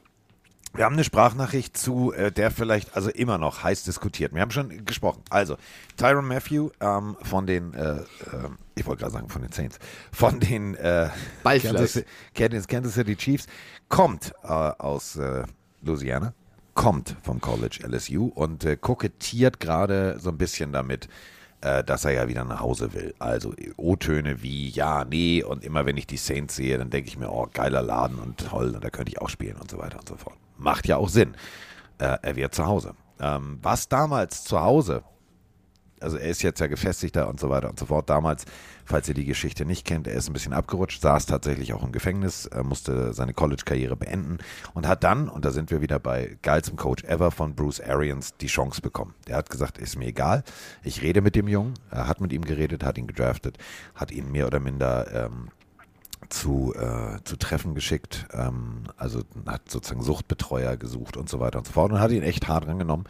Wir haben eine Sprachnachricht zu, äh, der vielleicht also immer noch heiß diskutiert. Wir haben schon gesprochen. Also, Tyron Matthew ähm, von den, äh, äh ich wollte gerade sagen von den Saints, von den äh, Kansas, Kansas, Kansas, City Chiefs, kommt äh, aus äh, Louisiana, kommt vom College LSU und äh, kokettiert gerade so ein bisschen damit, äh, dass er ja wieder nach Hause will. Also O-Töne wie ja, nee und immer wenn ich die Saints sehe, dann denke ich mir, oh, geiler Laden und toll und da könnte ich auch spielen und so weiter und so fort. Macht ja auch Sinn. Äh, er wird zu Hause. Ähm, was damals zu Hause Also er ist jetzt ja gefestigter und so weiter und so fort. Damals, falls ihr die Geschichte nicht kennt, er ist ein bisschen abgerutscht, saß tatsächlich auch im Gefängnis, er musste seine College-Karriere beenden und hat dann, und da sind wir wieder bei geilstem Coach ever von Bruce Arians, die Chance bekommen. Der hat gesagt, ist mir egal, ich rede mit dem Jungen, er hat mit ihm geredet, hat ihn gedraftet, hat ihn mehr oder minder ähm, zu, äh, zu Treffen geschickt, ähm, also hat sozusagen Suchtbetreuer gesucht und so weiter und so fort und hat ihn echt hart rangenommen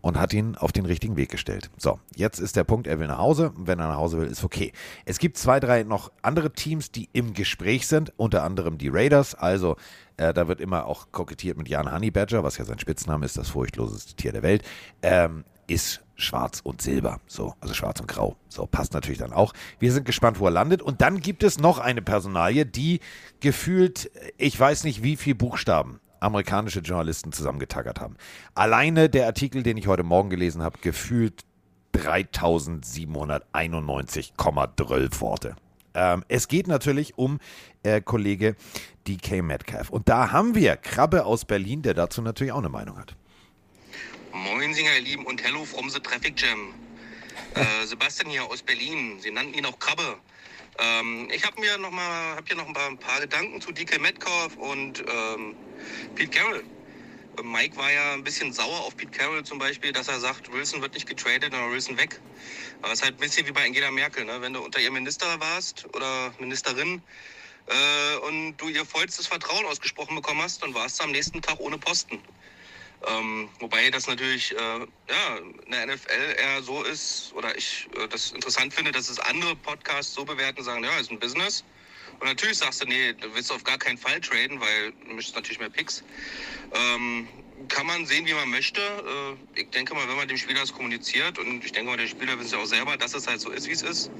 und hat ihn auf den richtigen Weg gestellt. So, jetzt ist der Punkt, er will nach Hause. Wenn er nach Hause will, ist okay. Es gibt zwei, drei noch andere Teams, die im Gespräch sind, unter anderem die Raiders. Also äh, da wird immer auch kokettiert mit Jan Honey Badger, was ja sein Spitzname ist, das furchtloseste Tier der Welt. Ähm, ist schwarz und silber. So, also schwarz und grau. So, passt natürlich dann auch. Wir sind gespannt, wo er landet. Und dann gibt es noch eine Personalie, die gefühlt, ich weiß nicht wie viel Buchstaben amerikanische Journalisten zusammengetackert haben. Alleine der Artikel, den ich heute Morgen gelesen habe, gefühlt 3791,12 Worte. Ähm, es geht natürlich um äh, Kollege DK Metcalf. Und da haben wir Krabbe aus Berlin, der dazu natürlich auch eine Meinung hat. Moin, Singer, ihr Lieben, und hello from the Traffic Jam. Äh, Sebastian hier aus Berlin. Sie nannten ihn auch Krabbe. Ähm, ich habe mir noch mal, hab hier noch ein paar, ein paar Gedanken zu DK Metcalf und ähm, Pete Carroll. Mike war ja ein bisschen sauer auf Pete Carroll zum Beispiel, dass er sagt, Wilson wird nicht getradet, dann Wilson weg. Aber es ist halt ein bisschen wie bei Angela Merkel, ne? wenn du unter ihr Minister warst oder Ministerin äh, und du ihr vollstes Vertrauen ausgesprochen bekommen hast, dann warst du am nächsten Tag ohne Posten. Ähm, wobei das natürlich äh, ja, in der NFL eher so ist, oder ich äh, das interessant finde, dass es andere Podcasts so bewerten sagen, ja, ist ein Business. Und natürlich sagst du, nee, du willst auf gar keinen Fall traden, weil du möchtest natürlich mehr Picks. Ähm, kann man sehen, wie man möchte. Äh, ich denke mal, wenn man dem Spieler das kommuniziert, und ich denke mal, der Spieler wissen ja auch selber, dass es halt so ist, wie es ist.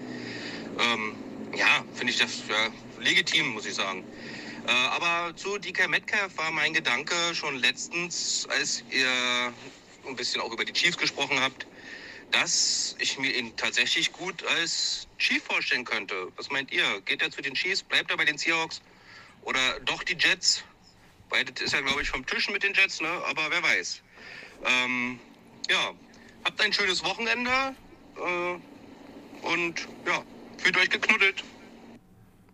Ähm, ja, finde ich das ja, legitim, muss ich sagen. Äh, aber zu DK Metcalf war mein Gedanke schon letztens, als ihr ein bisschen auch über die Chiefs gesprochen habt, dass ich mir ihn tatsächlich gut als Chief vorstellen könnte. Was meint ihr? Geht er zu den Chiefs? Bleibt er bei den Seahawks? Oder doch die Jets? Beides ist ja, glaube ich, vom Tisch mit den Jets, ne? aber wer weiß. Ähm, ja, habt ein schönes Wochenende äh, und ja, fühlt euch geknuddelt.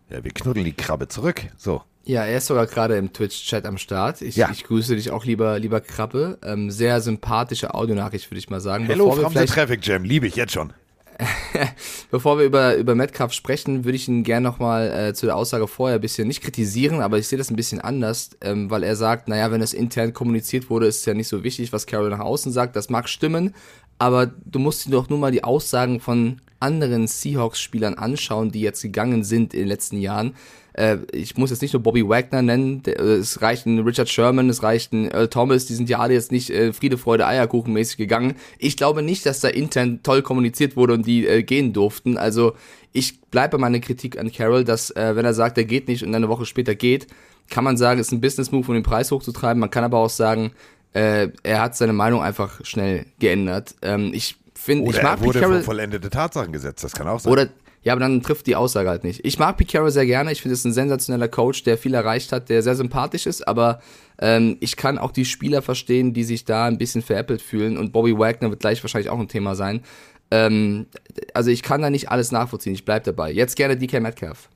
Ja, wir knuddeln die Krabbe zurück. So. Ja, er ist sogar gerade im Twitch-Chat am Start. Ich, Ja. ich grüße dich auch, lieber, lieber Krabbe. Ähm, sehr sympathische Audionachricht, würde ich mal sagen. Hello Bevor from the Traffic Jam. Liebe ich jetzt schon. Bevor wir über, über Metcalf sprechen, würde ich ihn gerne nochmal äh, zu der Aussage vorher ein bisschen nicht kritisieren, aber ich sehe das ein bisschen anders, ähm, weil er sagt, naja, wenn es intern kommuniziert wurde, ist es ja nicht so wichtig, was Carroll nach außen sagt. Das mag stimmen, aber du musst dir doch nur mal die Aussagen von anderen Seahawks-Spielern anschauen, die jetzt gegangen sind in den letzten Jahren. Äh, ich muss jetzt nicht nur Bobby Wagner nennen, der, äh, es reicht ein Richard Sherman, es reicht ein Earl Thomas, die sind ja alle jetzt nicht äh, Friede, Freude, Eierkuchen mäßig gegangen. Ich glaube nicht, dass da intern toll kommuniziert wurde und die äh, gehen durften. Also ich bleibe bei meiner Kritik an Carroll, dass äh, wenn er sagt, er geht nicht und eine Woche später geht, kann man sagen, es ist ein Business-Move, um den Preis hochzutreiben. Man kann aber auch sagen, äh, er hat seine Meinung einfach schnell geändert. Ähm, ich finde, ich mag er wurde Pete Carroll, vollendete Tatsachen gesetzt. Das kann auch sein. oder ja, aber dann trifft die Aussage halt nicht. Ich mag Pete Carroll sehr gerne. Ich finde, es ist ein sensationeller Coach, der viel erreicht hat, der sehr sympathisch ist. Aber ähm, ich kann auch die Spieler verstehen, die sich da ein bisschen veräppelt fühlen. Und Bobby Wagner wird gleich wahrscheinlich auch ein Thema sein. Ähm, also ich kann da nicht alles nachvollziehen. Ich bleib dabei. Jetzt gerne DK Metcalf.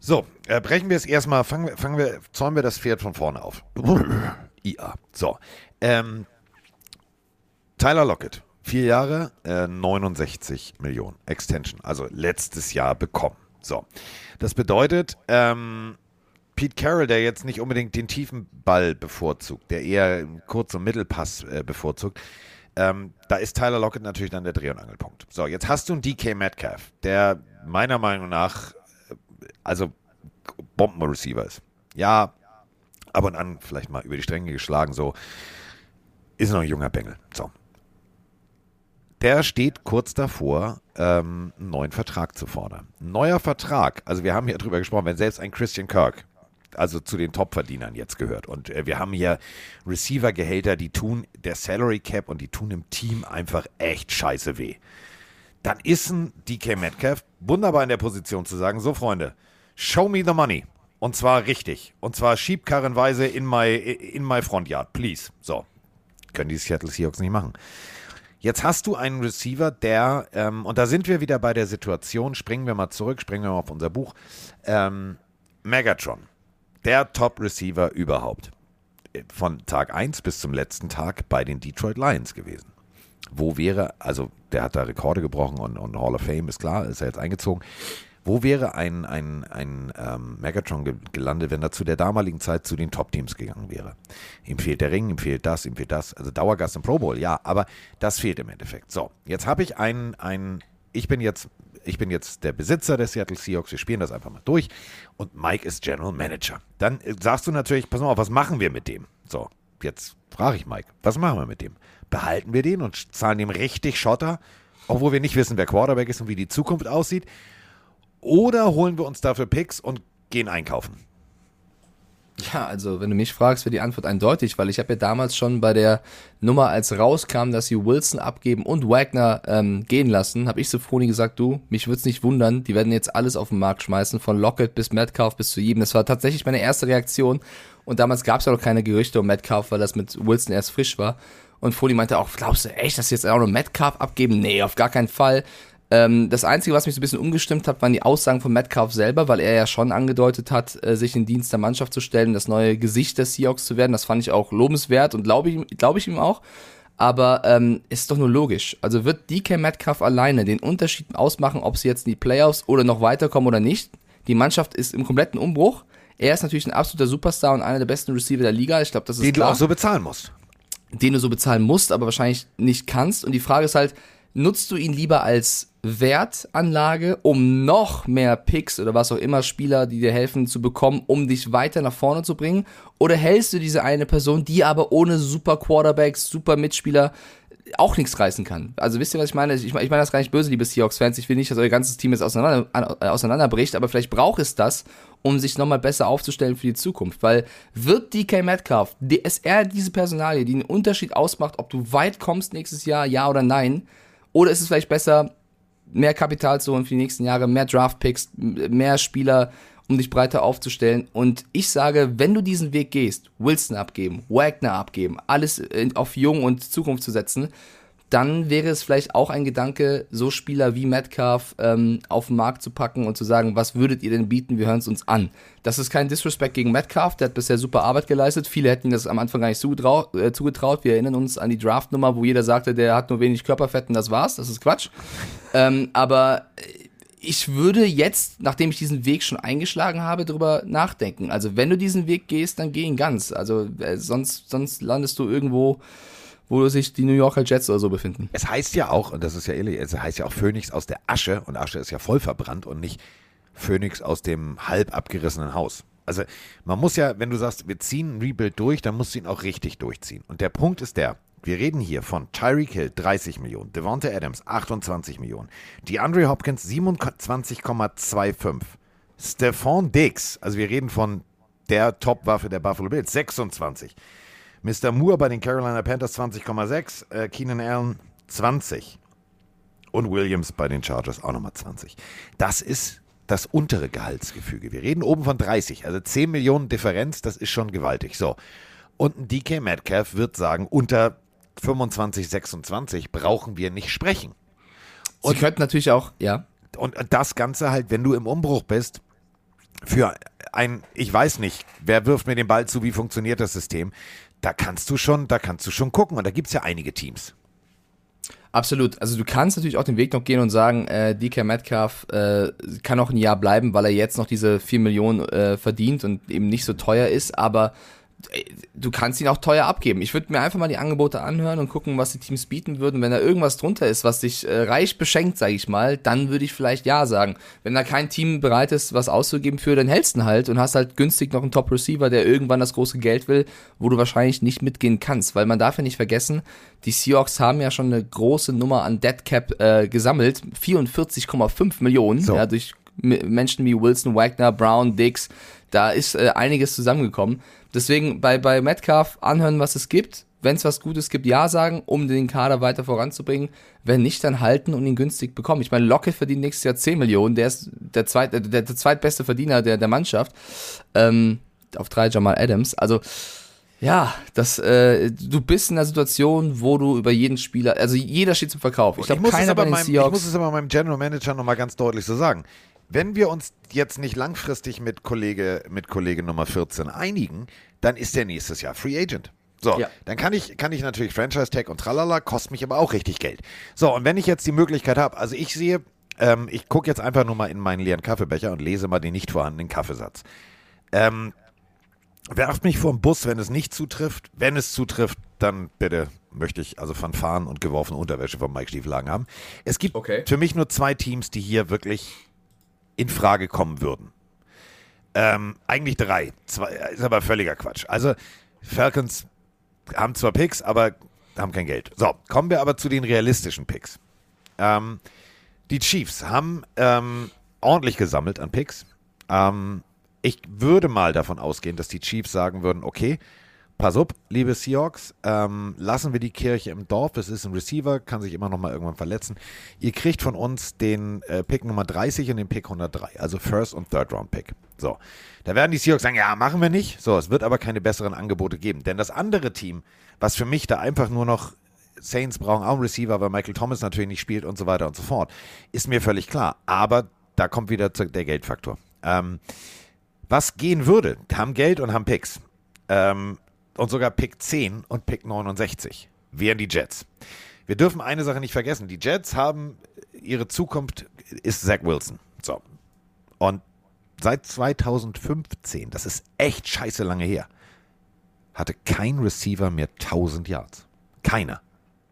So, äh, brechen wir es erstmal, fangen, wir- fangen wir, zäumen wir das Pferd von vorne auf. IA. So. Ähm, Tyler Lockett, vier Jahre, äh, 69 Millionen Extension, also letztes Jahr bekommen. So. Das bedeutet, ähm, Pete Carroll, der jetzt nicht unbedingt den tiefen Ball bevorzugt, der eher Kurz- und Mittelpass äh, bevorzugt, ähm, da ist Tyler Lockett natürlich dann der Dreh- und Angelpunkt. So, jetzt hast du einen DK Metcalf, der meiner Meinung nach äh, also Bombenreceiver ist. Ja, ab und an vielleicht mal über die Stränge geschlagen, so. Ist noch ein junger Bengel. So. Der steht kurz davor, ähm, einen neuen Vertrag zu fordern. Neuer Vertrag, also wir haben hier drüber gesprochen, wenn selbst ein Christian Kirk, also zu den Topverdienern jetzt gehört. Und äh, wir haben hier Receiver-Gehälter, die tun der Salary Cap und die tun im Team einfach echt scheiße weh. Dann ist ein DK Metcalf wunderbar in der Position zu sagen, so Freunde, show me the money. Und zwar richtig. Und zwar schiebkarrenweise in my, in my front yard, please. So. Können die Seattle Seahawks nicht machen. Jetzt hast du einen Receiver, der, ähm, und da sind wir wieder bei der Situation, springen wir mal zurück, springen wir mal auf unser Buch. Ähm, Megatron, der Top-Receiver überhaupt. Von Tag 1 bis zum letzten Tag bei den Detroit Lions gewesen. Wo wäre, also der hat da Rekorde gebrochen und, und Hall of Fame ist klar, ist er jetzt eingezogen. Wo wäre ein, ein, ein ähm, Megatron ge gelandet, wenn er zu der damaligen Zeit zu den Top-Teams gegangen wäre? Ihm fehlt der Ring, ihm fehlt das, ihm fehlt das. Also Dauergast im Pro Bowl, ja, aber das fehlt im Endeffekt. So, jetzt habe ich einen, einen, ich bin jetzt, ich bin jetzt der Besitzer der Seattle Seahawks, wir spielen das einfach mal durch und Mike ist General Manager. Dann äh, sagst du natürlich, pass mal auf, was machen wir mit dem? So, jetzt frage ich Mike, was machen wir mit dem? Behalten wir den und zahlen ihm richtig Schotter, obwohl wir nicht wissen, wer Quarterback ist und wie die Zukunft aussieht? Oder holen wir uns dafür Picks und gehen einkaufen? Ja, also wenn du mich fragst, wäre die Antwort eindeutig, weil ich habe ja damals schon bei der Nummer, als rauskam, dass sie Wilson abgeben und Wagner ähm, gehen lassen, habe ich Sofroni gesagt, du, mich würde es nicht wundern, die werden jetzt alles auf den Markt schmeißen, von Lockett bis Metcalf bis zu jedem. Das war tatsächlich meine erste Reaktion und damals gab es ja noch keine Gerüchte um Metcalf, weil das mit Wilson erst frisch war. Und Foley meinte auch, glaubst du echt, dass sie jetzt auch noch Metcalf abgeben? Nee, auf gar keinen Fall. Ähm, das Einzige, was mich so ein bisschen umgestimmt hat, waren die Aussagen von Metcalf selber, weil er ja schon angedeutet hat, äh, sich in Dienst der Mannschaft zu stellen, das neue Gesicht des Seahawks zu werden. Das fand ich auch lobenswert und glaube ich, glaube ich ihm auch. Aber ähm, ist doch nur logisch. Also wird DK Metcalf alleine den Unterschied ausmachen, ob sie jetzt in die Playoffs oder noch weiterkommen oder nicht? Die Mannschaft ist im kompletten Umbruch. Er ist natürlich ein absoluter Superstar und einer der besten Receiver der Liga. Ich glaube, das ist Den klar. du auch so bezahlen musst. den du so bezahlen musst, aber wahrscheinlich nicht kannst. Und die Frage ist halt, nutzt du ihn lieber als Wertanlage, um noch mehr Picks oder was auch immer Spieler, die dir helfen zu bekommen, um dich weiter nach vorne zu bringen? Oder hältst du diese eine Person, die aber ohne super Quarterbacks, super Mitspieler auch nichts reißen kann? Also wisst ihr, was ich meine? Ich, ich meine das gar nicht böse, liebe Seahawks-Fans. Ich will nicht, dass euer ganzes Team jetzt auseinander, äh, auseinanderbricht, aber vielleicht braucht es das, um sich nochmal besser aufzustellen für die Zukunft. Weil wird DK Metcalf, er diese Personalie, die einen Unterschied ausmacht, ob du weit kommst nächstes Jahr, ja oder nein? Oder ist es vielleicht besser, mehr Kapital zu holen für die nächsten Jahre, mehr Draft-Picks, mehr Spieler, um dich breiter aufzustellen. Und ich sage, wenn du diesen Weg gehst, Wilson abgeben, Wagner abgeben, alles auf Jung und Zukunft zu setzen, dann wäre es vielleicht auch ein Gedanke, so Spieler wie Metcalf ähm, auf den Markt zu packen und zu sagen, was würdet ihr denn bieten, wir hören es uns an. Das ist kein Disrespect gegen Metcalf, der hat bisher super Arbeit geleistet. Viele hätten das am Anfang gar nicht zugetrau äh, zugetraut. Wir erinnern uns an die Draftnummer, wo jeder sagte, der hat nur wenig Körperfett und das war's. Das ist Quatsch. Ähm, aber äh, ich würde jetzt, nachdem ich diesen Weg schon eingeschlagen habe, drüber nachdenken. Also wenn du diesen Weg gehst, dann geh ihn ganz. Also äh, sonst, sonst landest du irgendwo, wo sich die New Yorker Jets oder so befinden. Es heißt ja auch, und das ist ja ehrlich, es heißt ja auch Phönix aus der Asche und Asche ist ja voll verbrannt und nicht Phönix aus dem halb abgerissenen Haus. Also man muss ja, wenn du sagst, wir ziehen ein Rebuild durch, dann musst du ihn auch richtig durchziehen. Und der Punkt ist der, wir reden hier von Tyreek Hill 30 Millionen, Devonta Adams 28 Millionen, DeAndre Hopkins 27,25, Stephon Diggs, also wir reden von der Top-Waffe der Buffalo Bills, 26. Mr. Moore bei den Carolina Panthers 20,6, äh, Keenan Allen 20 und Williams bei den Chargers auch nochmal 20. Das ist das untere Gehaltsgefüge. Wir reden oben von 30, also 10 Millionen Differenz, das ist schon gewaltig. So. Und ein DK Metcalf wird sagen, unter 25, 26 brauchen wir nicht sprechen. Sie könnten natürlich auch, ja. Und das Ganze halt, wenn du im Umbruch bist, für ein, ich weiß nicht, wer wirft mir den Ball zu, wie funktioniert das System, da kannst du schon, da kannst du schon gucken. Und da gibt es ja einige Teams. Absolut. Also du kannst natürlich auch den Weg noch gehen und sagen, äh, DK Metcalf äh, kann noch ein Jahr bleiben, weil er jetzt noch diese 4 Millionen äh, verdient und eben nicht so teuer ist, aber du kannst ihn auch teuer abgeben. Ich würde mir einfach mal die Angebote anhören und gucken, was die Teams bieten würden. Wenn da irgendwas drunter ist, was dich äh, reich beschenkt, sage ich mal, dann würde ich vielleicht ja sagen. Wenn da kein Team bereit ist, was auszugeben für, dann hältst du ihn halt und hast halt günstig noch einen Top-Receiver, der irgendwann das große Geld will, wo du wahrscheinlich nicht mitgehen kannst. Weil man darf ja nicht vergessen, die Seahawks haben ja schon eine große Nummer an Dead Cap äh, gesammelt. 44,5 Millionen, So. ja, durch Menschen wie Wilson, Wagner, Brown, Dix. Da ist äh, einiges zusammengekommen. Deswegen bei, bei Metcalf anhören, was es gibt. Wenn es was Gutes gibt, ja sagen, um den Kader weiter voranzubringen. Wenn nicht, dann halten und ihn günstig bekommen. Ich meine, Lockett verdient nächstes Jahr 10 Millionen. Der ist der, zweit, äh, der, der zweitbeste Verdiener der, der Mannschaft. Ähm, auf drei Jamal Adams. Also, Ja, das, äh, du bist in einer Situation, wo du über jeden Spieler, also jeder steht zum Verkauf. Ich glaube, muss es keiner aber bei den meinem, ich muss es aber meinem General Manager nochmal ganz deutlich so sagen. Wenn wir uns jetzt nicht langfristig mit Kollege, mit Kollege Nummer 14 einigen, dann ist der nächstes Jahr Free Agent. So, Ja. dann kann ich, kann ich natürlich Franchise Tag und tralala, kostet mich aber auch richtig Geld. So, und wenn ich jetzt die Möglichkeit habe, also ich sehe, ähm, ich gucke jetzt einfach nur mal in meinen leeren Kaffeebecher und lese mal den nicht vorhandenen Kaffeesatz. Ähm, werft mich vor den Bus, wenn es nicht zutrifft. Wenn es zutrifft, dann bitte möchte ich also Fanfaren und geworfene Unterwäsche von Mike Stieflagen haben. Es gibt Okay. für mich nur zwei Teams, die hier wirklich in Frage kommen würden. Ähm, eigentlich drei. Zwei, ist aber völliger Quatsch. Also Falcons haben zwar Picks, aber haben kein Geld. So, kommen wir aber zu den realistischen Picks. Ähm, die Chiefs haben ähm, ordentlich gesammelt an Picks. Ähm, ich würde mal davon ausgehen, dass die Chiefs sagen würden, okay, pass auf, liebe Seahawks, ähm, lassen wir die Kirche im Dorf. Es ist ein Receiver, kann sich immer noch mal irgendwann verletzen. Ihr kriegt von uns den äh, Pick Nummer 30 und den Pick 103, also First und Third Round Pick. So, da werden die Seahawks sagen, ja, machen wir nicht. So, es wird aber keine besseren Angebote geben, denn das andere Team, was für mich da einfach nur noch Saints brauchen auch einen Receiver, weil Michael Thomas natürlich nicht spielt und so weiter und so fort. Ist mir völlig klar. Aber da kommt wieder der Geldfaktor. Ähm, was gehen würde, haben Geld und haben Picks. Ähm, und sogar Pick 10 und Pick 69 wären die Jets. Wir dürfen eine Sache nicht vergessen. Die Jets haben ihre Zukunft ist Zach Wilson. So. Und seit 2015, das ist echt scheiße lange her, hatte kein Receiver mehr 1000 Yards. Keiner.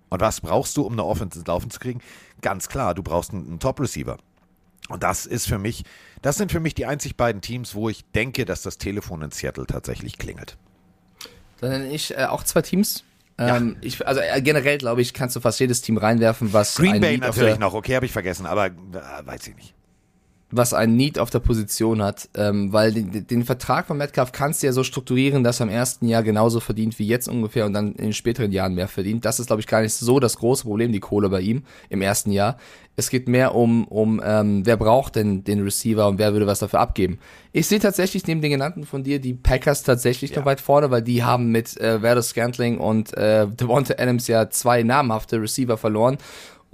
Und was brauchst du, um eine Offense ins Laufen zu kriegen? Ganz klar, du brauchst einen, einen Top-Receiver. Und das ist für mich, das sind für mich die einzig beiden Teams, wo ich denke, dass das Telefon in Seattle tatsächlich klingelt. Dann nenne ich äh, auch zwei Teams. Ähm, ich, also äh, generell, glaube ich, kannst du fast jedes Team reinwerfen, was Green Bay natürlich noch, okay, habe ich vergessen, aber äh, weiß ich nicht. Was ein Need auf der Position hat, ähm, weil den, den Vertrag von Metcalf kannst du ja so strukturieren, dass er im ersten Jahr genauso verdient wie jetzt ungefähr und dann in den späteren Jahren mehr verdient. Das ist, glaube ich, gar nicht so das große Problem, die Kohle bei ihm im ersten Jahr. Es geht mehr um, um ähm, wer braucht denn den Receiver und wer würde was dafür abgeben. Ich sehe tatsächlich neben den genannten von dir die Packers tatsächlich noch weit vorne, weil die haben mit äh, Valdez Scantling und äh, Devonta Adams ja zwei namhafte Receiver verloren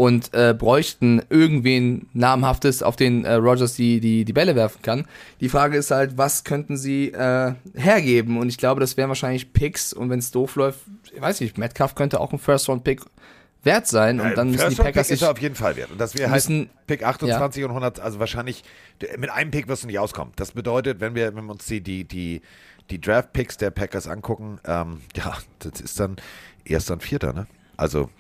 und äh, bräuchten irgendwen namhaftes, auf den äh, Rogers die, die, die Bälle werfen kann. Die Frage ist halt, was könnten sie äh, hergeben? Und ich glaube, das wären wahrscheinlich Picks und wenn es doof läuft, ich weiß nicht, Metcalf könnte auch ein First-Round-Pick wert sein und dann müssen die Packers Pick ist sich er auf jeden Fall wert. Und das wäre halt Pick 28 und 100, also wahrscheinlich, mit einem Pick wirst du nicht auskommen. Das bedeutet, wenn wir, wenn wir uns die, die, die, die Draft-Picks der Packers angucken, ähm, ja, das ist dann erst dann Vierter, ne? Also,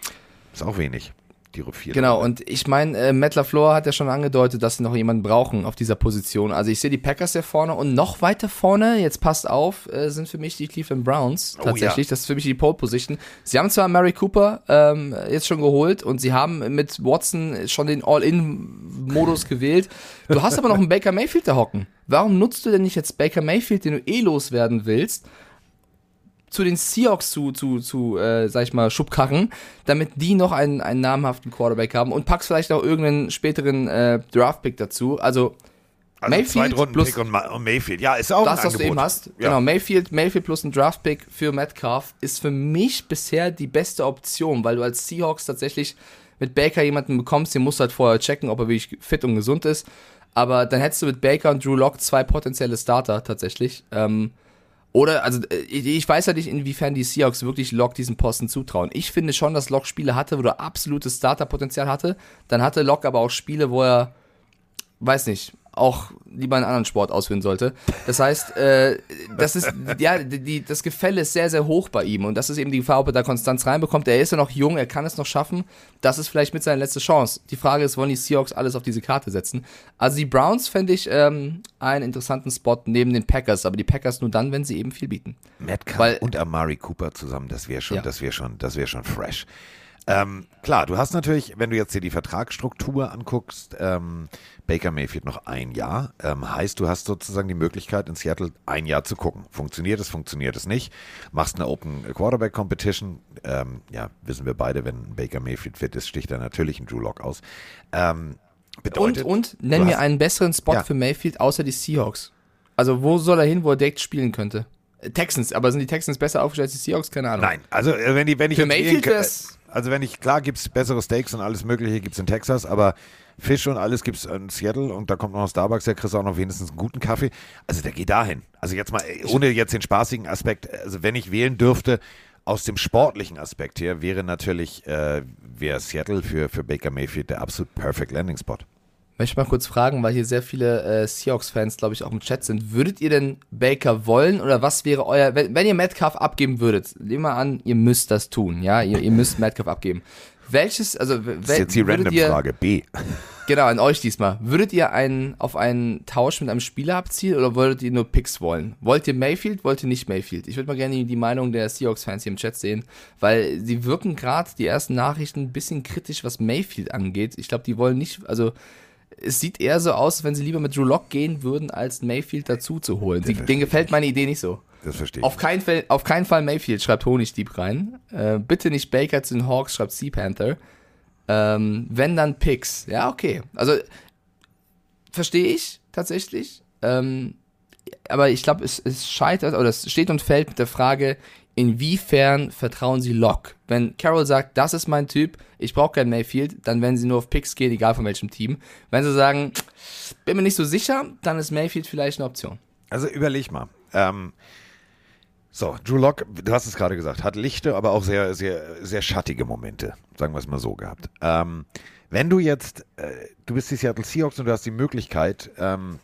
ist auch wenig, die Vierter. Genau, und ich meine, äh, Matt LaFleur hat ja schon angedeutet, dass sie noch jemanden brauchen auf dieser Position. Also ich sehe die Packers sehr vorne und noch weiter vorne, jetzt passt auf, äh, sind für mich die Cleveland Browns Oh, tatsächlich. ja. Das ist für mich die Pole Position. Sie haben zwar Mary Cooper ähm, jetzt schon geholt und sie haben mit Watson schon den All-In-Modus gewählt. Du hast aber noch einen Baker Mayfield da hocken. Warum nutzt du denn nicht jetzt Baker Mayfield, den du eh loswerden willst? Zu den Seahawks zu, zu, zu äh, sag ich mal, Schubkarren, damit die noch einen, einen namhaften Quarterback haben und packst vielleicht auch irgendeinen späteren äh, Draftpick dazu. Also, also Mayfield plus- und, Ma- und Mayfield. Ja, ist auch das, ein was du Angebot. eben hast. Ja. Genau, Mayfield, Mayfield plus ein Draftpick für Metcalf ist für mich bisher die beste Option, weil du als Seahawks tatsächlich mit Baker jemanden bekommst, den musst du halt vorher checken, ob er wirklich fit und gesund ist. Aber dann hättest du mit Baker und Drew Lock zwei potenzielle Starter tatsächlich. Ähm, oder, also äh, ich ich weiß ja nicht, inwiefern die Seahawks wirklich Locke diesen Posten zutrauen. Ich finde schon, dass Locke Spiele hatte, wo er absolutes Starterpotenzial hatte. Dann hatte Locke aber auch Spiele, wo er, weiß nicht, auch lieber einen anderen Sport ausführen sollte. Das heißt, äh, das ist, ja, die, das Gefälle ist sehr, sehr hoch bei ihm. Und das ist eben die Gefahr, ob er da Konstanz reinbekommt. Er ist ja noch jung, er kann es noch schaffen. Das ist vielleicht mit seiner letzte Chance. Die Frage ist, wollen die Seahawks alles auf diese Karte setzen? Also die Browns fände ich ähm, einen interessanten Spot neben den Packers, aber die Packers nur dann, wenn sie eben viel bieten. Metcalf Weil- und Amari Cooper zusammen, das wäre schon, Ja. das wäre schon, das wäre schon fresh. Ähm, klar, du hast natürlich, wenn du jetzt dir die Vertragsstruktur anguckst, ähm, Baker Mayfield noch ein Jahr. Ähm, heißt, du hast sozusagen die Möglichkeit, in Seattle ein Jahr zu gucken. Funktioniert es, funktioniert es nicht. Machst eine Open Quarterback Competition. Ähm, ja, wissen wir beide, wenn Baker Mayfield fit ist, sticht er natürlich einen Drew Lock aus. Ähm, bedeutet, und, und nenn mir hast- einen besseren Spot Ja. für Mayfield außer die Seahawks. Also wo soll er hin, wo er direkt spielen könnte? Texans, aber sind die Texans besser aufgestellt als die Seahawks? Keine Ahnung. Nein, also äh, wenn, die, wenn ich Für Mayfield wär's- also wenn ich, klar gibt es bessere Steaks und alles mögliche gibt es in Texas, aber Fisch und alles gibt es in Seattle und da kommt noch Starbucks, der kriegst auch noch wenigstens einen guten Kaffee. Also der geht dahin. Also jetzt mal, ohne jetzt den spaßigen Aspekt, also wenn ich wählen dürfte, aus dem sportlichen Aspekt her, wäre natürlich, äh, wäre Seattle für, für Baker Mayfield der absolut perfect Landing Spot. Möchte ich mal kurz fragen, weil hier sehr viele äh, Seahawks-Fans, glaube ich, auch im Chat sind. Würdet ihr denn Baker wollen oder was wäre euer, wenn, wenn ihr Metcalf abgeben würdet, nehmen wir an, ihr müsst das tun, ja, ihr, ihr müsst Metcalf abgeben. Welches, also, Das ist jetzt die würdet ihr, Random-Frage. B. Genau, an euch diesmal. Würdet ihr einen, auf einen Tausch mit einem Spieler abzielen oder wolltet ihr nur Picks wollen? Wollt ihr Mayfield, wollt ihr nicht Mayfield? Ich würde mal gerne die Meinung der Seahawks-Fans hier im Chat sehen, weil sie wirken gerade die ersten Nachrichten ein bisschen kritisch, was Mayfield angeht. Ich glaube, die wollen nicht, also es sieht eher so aus, als wenn sie lieber mit Drew Lock gehen würden, als Mayfield dazu zu holen. Die, denen gefällt meine Idee nicht so. Das verstehe ich. Auf keinen, Fall, auf keinen Fall Mayfield, schreibt Honigdieb rein. Äh, bitte nicht Baker zu den Hawks, schreibt Sea Panther. Ähm, wenn dann Picks. Ja, okay. Also verstehe ich tatsächlich. Ähm, aber ich glaube, es, es scheitert oder es steht und fällt mit der Frage, inwiefern vertrauen sie Locke? Wenn Carroll sagt, das ist mein Typ, ich brauche keinen Mayfield, dann werden sie nur auf Picks gehen, egal von welchem Team. Wenn sie sagen, bin mir nicht so sicher, dann ist Mayfield vielleicht eine Option. Also überleg mal. Ähm, so, Drew Lock, du hast es gerade gesagt, hat lichte, aber auch sehr, sehr, sehr schattige Momente, sagen wir es mal so gehabt. Ähm, wenn du jetzt, äh, du bist die Seattle Seahawks und du hast die Möglichkeit, ähm,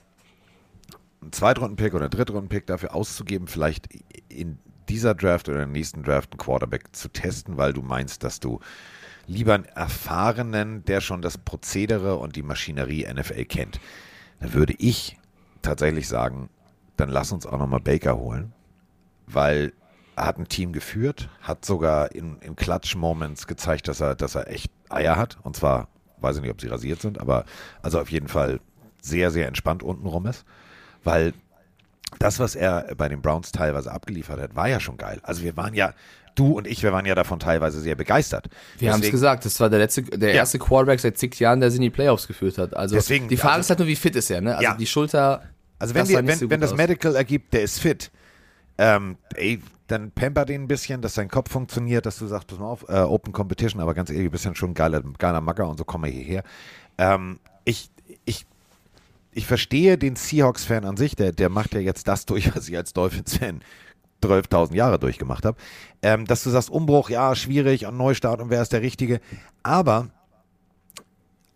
einen Zweitrunden-Pick oder einen Drittrunden-Pick dafür auszugeben, vielleicht in dieser Draft oder im nächsten Draft einen Quarterback zu testen, weil du meinst, dass du lieber einen erfahrenen, der schon das Prozedere und die Maschinerie NFL kennt, dann würde ich tatsächlich sagen, dann lass uns auch nochmal Baker holen, weil er hat ein Team geführt, hat sogar in, in Clutch-Moments gezeigt, dass er, dass er echt Eier hat. Und zwar, weiß ich nicht, ob sie rasiert sind, aber also auf jeden Fall sehr, sehr entspannt untenrum ist. Weil das, was er bei den Browns teilweise abgeliefert hat, war ja schon geil. Also wir waren ja, du und ich, wir waren ja davon teilweise sehr begeistert. Wir haben es gesagt, das war der letzte, der Ja. erste Quarterback seit zig Jahren, der sie in die Playoffs geführt hat. Also Deswegen- die Frage also- ist halt nur, wie fit ist er, ne? Also Ja. die Schulter. Also wenn, wir, wenn, so wenn das. Medical ergibt, der ist fit, ähm, ey, dann pamper den ein bisschen, dass sein Kopf funktioniert, dass du sagst, pass mal auf, äh, Open Competition, aber ganz ehrlich, du bist ja schon ein geiler, geiler Macker und so komm mal hierher. Ähm, ich, ich, ich verstehe den Seahawks-Fan an sich, der, der macht ja jetzt das durch, was ich als Dolphins-Fan 12.000 Jahre durchgemacht habe. Ähm, dass du sagst, Umbruch, ja, schwierig und Neustart und wer ist der Richtige. Aber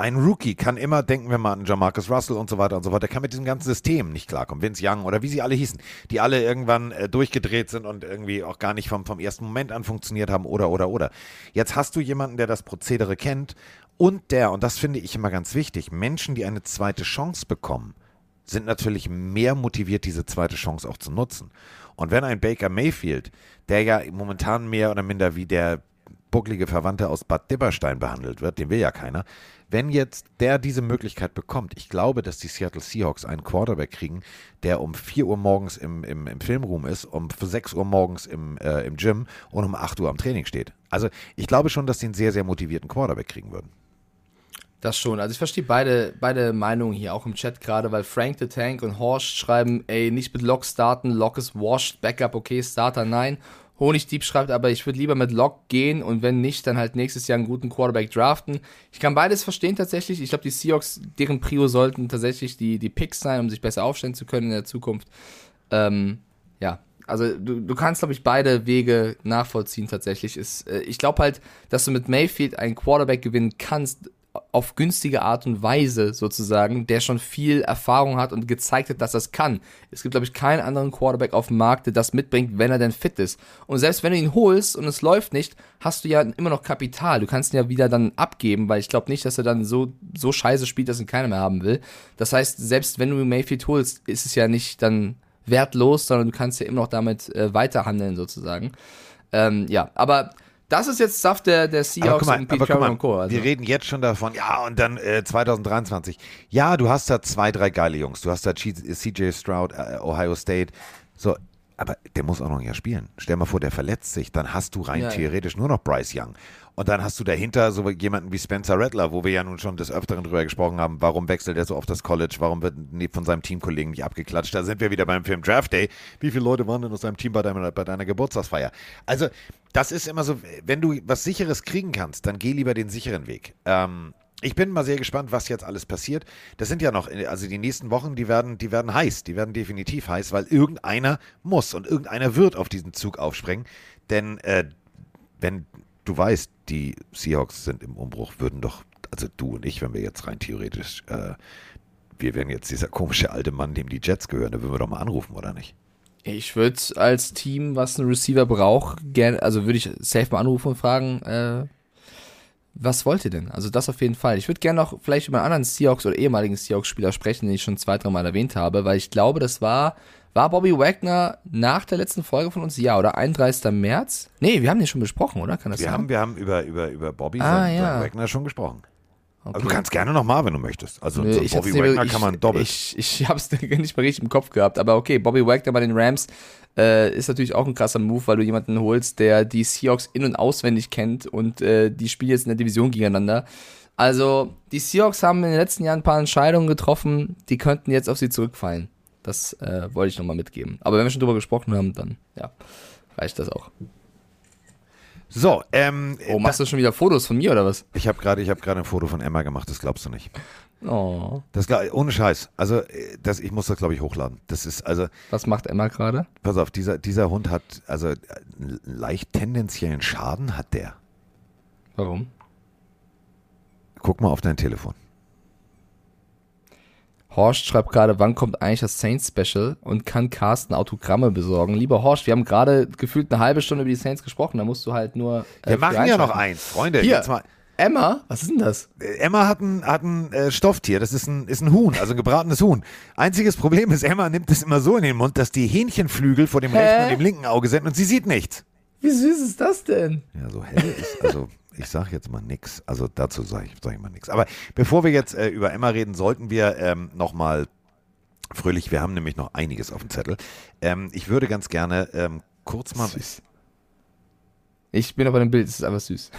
ein Rookie kann immer, denken wir mal an Jamarcus Russell und so weiter und so fort, der kann mit diesem ganzen System nicht klarkommen. Vince Young oder wie sie alle hießen, die alle irgendwann äh, durchgedreht sind und irgendwie auch gar nicht vom, vom ersten Moment an funktioniert haben oder, oder, oder. Jetzt hast du jemanden, der das Prozedere kennt und der, und das finde ich immer ganz wichtig, Menschen, die eine zweite Chance bekommen, sind natürlich mehr motiviert, diese zweite Chance auch zu nutzen. Und wenn ein Baker Mayfield, der ja momentan mehr oder minder wie der bucklige Verwandte aus Bad Dibberstein behandelt wird, den will ja keiner, wenn jetzt der diese Möglichkeit bekommt, ich glaube, dass die Seattle Seahawks einen Quarterback kriegen, der um 4 Uhr morgens im, im, im Filmroom ist, um 6 Uhr morgens im, äh, im Gym und um 8 Uhr am Training steht. Also ich glaube schon, dass die einen sehr, sehr motivierten Quarterback kriegen würden. Das schon. Also ich verstehe beide, beide Meinungen hier auch im Chat gerade, weil Frank the Tank und Horst schreiben, ey, nicht mit Lock starten, Lock ist washed, Backup okay, Starter nein. Honigdieb schreibt aber, ich würde lieber mit Lock gehen und wenn nicht, dann halt nächstes Jahr einen guten Quarterback draften. Ich kann beides verstehen tatsächlich. Ich glaube, die Seahawks, deren Prio sollten tatsächlich die, die Picks sein, um sich besser aufstellen zu können in der Zukunft. Ähm, ja, also du, du kannst, glaube ich, beide Wege nachvollziehen tatsächlich. Ist, äh, ich glaube halt, dass du mit Mayfield einen Quarterback gewinnen kannst, auf günstige Art und Weise sozusagen, der schon viel Erfahrung hat und gezeigt hat, dass das kann. Es gibt, glaube ich, keinen anderen Quarterback auf dem Markt, der das mitbringt, wenn er denn fit ist. Und selbst wenn du ihn holst und es läuft nicht, hast du ja immer noch Kapital. Du kannst ihn ja wieder dann abgeben, weil ich glaube nicht, dass er dann so, so scheiße spielt, dass ihn keiner mehr haben will. Das heißt, selbst wenn du Mayfield holst, ist es ja nicht dann wertlos, sondern du kannst ja immer noch damit äh, weiterhandeln sozusagen. Ähm, ja, aber das ist jetzt Stuff der, der Seahawks mal, und Pete Carroll und Co. Also. wir reden jetzt schon davon, ja, und dann äh, 2023. Ja, du hast da zwei, drei geile Jungs. Du hast da CJ Stroud, äh, Ohio State. So, aber der muss auch noch ein Jahr spielen. Stell mal vor, der verletzt sich, dann hast du rein Ja, ja. theoretisch nur noch Bryce Young. Und dann hast du dahinter so jemanden wie Spencer Rattler, wo wir ja nun schon des Öfteren drüber gesprochen haben, warum wechselt er so oft das College, warum wird von seinem Teamkollegen nicht abgeklatscht. Da sind wir wieder beim Film Draft Day. Wie viele Leute waren denn aus deinem Team bei deiner, bei deiner Geburtstagsfeier? Also, das ist immer so, wenn du was Sicheres kriegen kannst, dann geh lieber den sicheren Weg. Ähm, ich bin mal sehr gespannt, was jetzt alles passiert. Das sind ja noch, also die nächsten Wochen, die werden, die werden heiß, die werden definitiv heiß, weil irgendeiner muss und irgendeiner wird auf diesen Zug aufspringen. Denn äh, wenn du weißt, die Seahawks sind im Umbruch, würden doch, also du und ich, wenn wir jetzt rein theoretisch, äh, wir wären jetzt dieser komische alte Mann, dem die Jets gehören, da würden wir doch mal anrufen, oder nicht? Ich würde als Team, was einen Receiver braucht, gerne, also würde ich safe mal anrufen und fragen, äh, was wollt ihr denn? Also das auf jeden Fall. Ich würde gerne noch vielleicht über einen anderen Seahawks oder ehemaligen Seahawks-Spieler sprechen, den ich schon zwei, drei Mal erwähnt habe, weil ich glaube, das war, war Bobby Wagner nach der letzten Folge von uns? Ja, oder 31. März? Nee, wir haben den schon besprochen, oder? Kann das Wir sein? haben, wir haben über, über, über Bobby Ah, sein, ja. sein Wagner schon gesprochen. Okay. du kannst gerne nochmal, wenn du möchtest. Also Nö, ich Bobby Wagner mehr- kann man ich, doppelt. Ich, ich hab's nicht mehr richtig im Kopf gehabt, aber okay, Bobby Wagner bei den Rams äh, ist natürlich auch ein krasser Move, weil du jemanden holst, der die Seahawks in- und auswendig kennt und äh, die spielen jetzt in der Division gegeneinander. Also, die Seahawks haben in den letzten Jahren ein paar Entscheidungen getroffen, die könnten jetzt auf sie zurückfallen. Das äh, wollte ich nochmal mitgeben. Aber wenn wir schon drüber gesprochen haben, dann ja, reicht das auch. so, ähm, Oh, machst du schon wieder Fotos von mir oder was? ich habe gerade hab gerade ein Foto von Emma gemacht, das glaubst du nicht. Oh. Das ohne Scheiß. Also, äh, das, ich muss das, glaube ich, hochladen. Das ist, also, Was macht Emma gerade? pass auf, dieser, dieser Hund hat, also, äh, einen leicht tendenziellen Schaden hat der. Warum? Guck mal auf dein Telefon. Horst schreibt gerade, wann kommt eigentlich das Saints Special und kann Carsten Autogramme besorgen? Lieber Horst, wir haben gerade gefühlt eine halbe Stunde über die Saints gesprochen, da musst du halt nur. äh, Wir machen ja noch eins, Freunde. Hier. Jetzt mal. Emma, was ist denn das? Äh, Emma hat ein, hat ein äh, Stofftier, das ist ein, ist ein Huhn, also ein gebratenes Huhn. Einziges Problem ist, Emma nimmt es immer so in den Mund, dass die Hähnchenflügel vor dem Hä? rechten und dem linken Auge sind und sie sieht nichts. Wie süß ist das denn? Ja, so hell ist, also ich sag jetzt mal nix. Also dazu sage ich, sag ich mal nix. Aber bevor wir jetzt äh, über Emma reden, sollten wir ähm, nochmal fröhlich, wir haben nämlich noch einiges auf dem Zettel. Ähm, ich würde ganz gerne ähm, kurz mal. Süß. Ich bin aber im Bild, es ist einfach süß.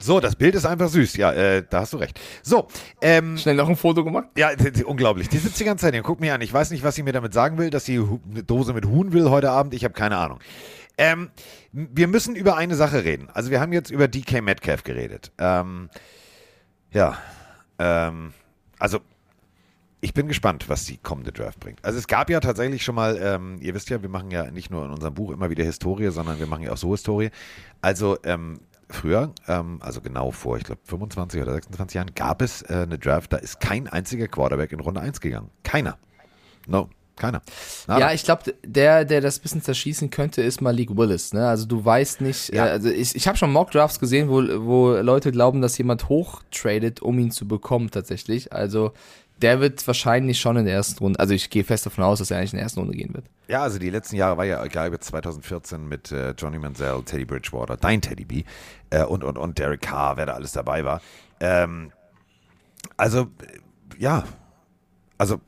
So, das Bild ist einfach süß. Ja, äh, da hast du recht. So, ähm, Schnell noch ein Foto gemacht? Ja, unglaublich. Die sitzt die ganze Zeit hier. Guck mir an. Ich weiß nicht, was sie mir damit sagen will, dass sie eine Dose mit Huhn will heute Abend. Ich habe keine Ahnung. Ähm, wir müssen über eine Sache reden. Also wir haben jetzt über DK Metcalf geredet. Ähm, ja, ähm, also ich bin gespannt, was die kommende Draft bringt. Also es gab ja tatsächlich schon mal, ähm, ihr wisst ja, wir machen ja nicht nur in unserem Buch immer wieder Historie, sondern wir machen ja auch so Historie. Also ähm, früher, ähm, also genau vor, ich glaube 25 oder 26 Jahren, gab es äh, eine Draft, da ist kein einziger Quarterback in Runde 1 gegangen. Keiner. No, keiner. Nada. Ja, ich glaube, der, der das bisschen zerschießen könnte, ist Malik Willis. Ne? Also du weißt nicht, Ja. äh, also ich, ich habe schon Mock-Drafts gesehen, wo, wo Leute glauben, dass jemand hochtradet, um ihn zu bekommen tatsächlich. Also der wird wahrscheinlich schon in der ersten Runde, also ich gehe fest davon aus, dass er eigentlich in der ersten Runde gehen wird. Ja, also die letzten Jahre war ja egal, jetzt 2014 mit äh, Johnny Manziel, Teddy Bridgewater, dein Teddy B äh, und, und, und Derek Carr, wer da alles dabei war. Ähm, also, äh, ja, also,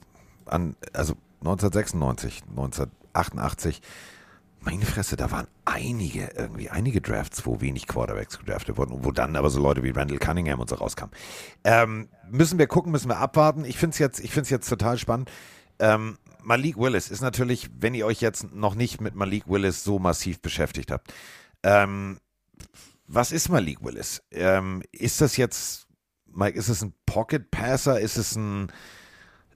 an, also 1996, 1988, meine Fresse, da waren einige, irgendwie einige Drafts, wo wenig Quarterbacks gedraftet wurden wo dann aber so Leute wie Randall Cunningham und so rauskamen. Ähm, müssen wir gucken, müssen wir abwarten. Ich finde es jetzt, jetzt total spannend. Ähm, Malik Willis ist natürlich, wenn ihr euch jetzt noch nicht mit Malik Willis so massiv beschäftigt habt, ähm, was ist Malik Willis? Ähm, ist das jetzt, Mike, ist es ein Pocket Passer? Ist es ein,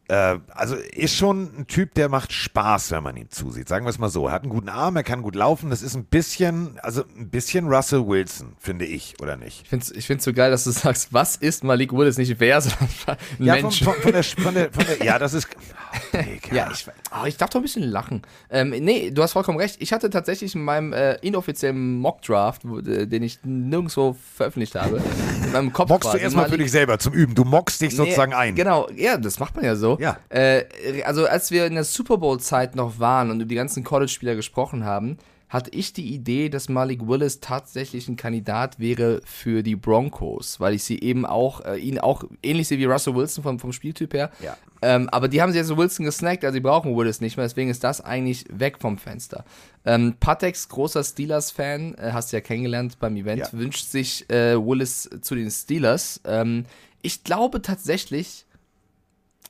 äh, also ist schon ein Typ, der macht Spaß, wenn man ihm zusieht. Sagen wir es mal so. Er hat einen guten Arm, er kann gut laufen. Das ist ein bisschen, also ein bisschen Russell Wilson, finde ich, oder nicht? Ich finde es ich find's so geil, dass du sagst, was ist Malik Willis, nicht wer, sondern ein Ja, von, Mensch. von, von, der, von, der, von der, ja, das ist. Oh. Ja, ich, oh, ich darf doch ein bisschen lachen. Ähm, nee, du hast vollkommen recht. Ich hatte tatsächlich in meinem äh, inoffiziellen Mock-Draft, äh, den ich nirgendwo veröffentlicht habe, in meinem Kopf Mockst du erstmal für dich selber zum Üben. Du mockst dich sozusagen Nee, ein. Genau, ja, das macht man ja so. Ja. Äh, also als wir in der Super Bowl-Zeit noch waren und über die ganzen College-Spieler gesprochen haben, hatte ich die Idee, dass Malik Willis tatsächlich ein Kandidat wäre für die Broncos, weil ich sie eben auch, äh, ihn auch ähnlich sehe wie Russell Wilson vom, vom Spieltyp her. Ja. Ähm, aber die haben sie jetzt Wilson gesnackt, also die brauchen Willis nicht mehr, deswegen ist das eigentlich weg vom Fenster. Ähm, Patex, großer Steelers-Fan, äh, hast du ja kennengelernt beim Event, Ja. wünscht sich äh, Willis zu den Steelers. Ähm, ich glaube tatsächlich,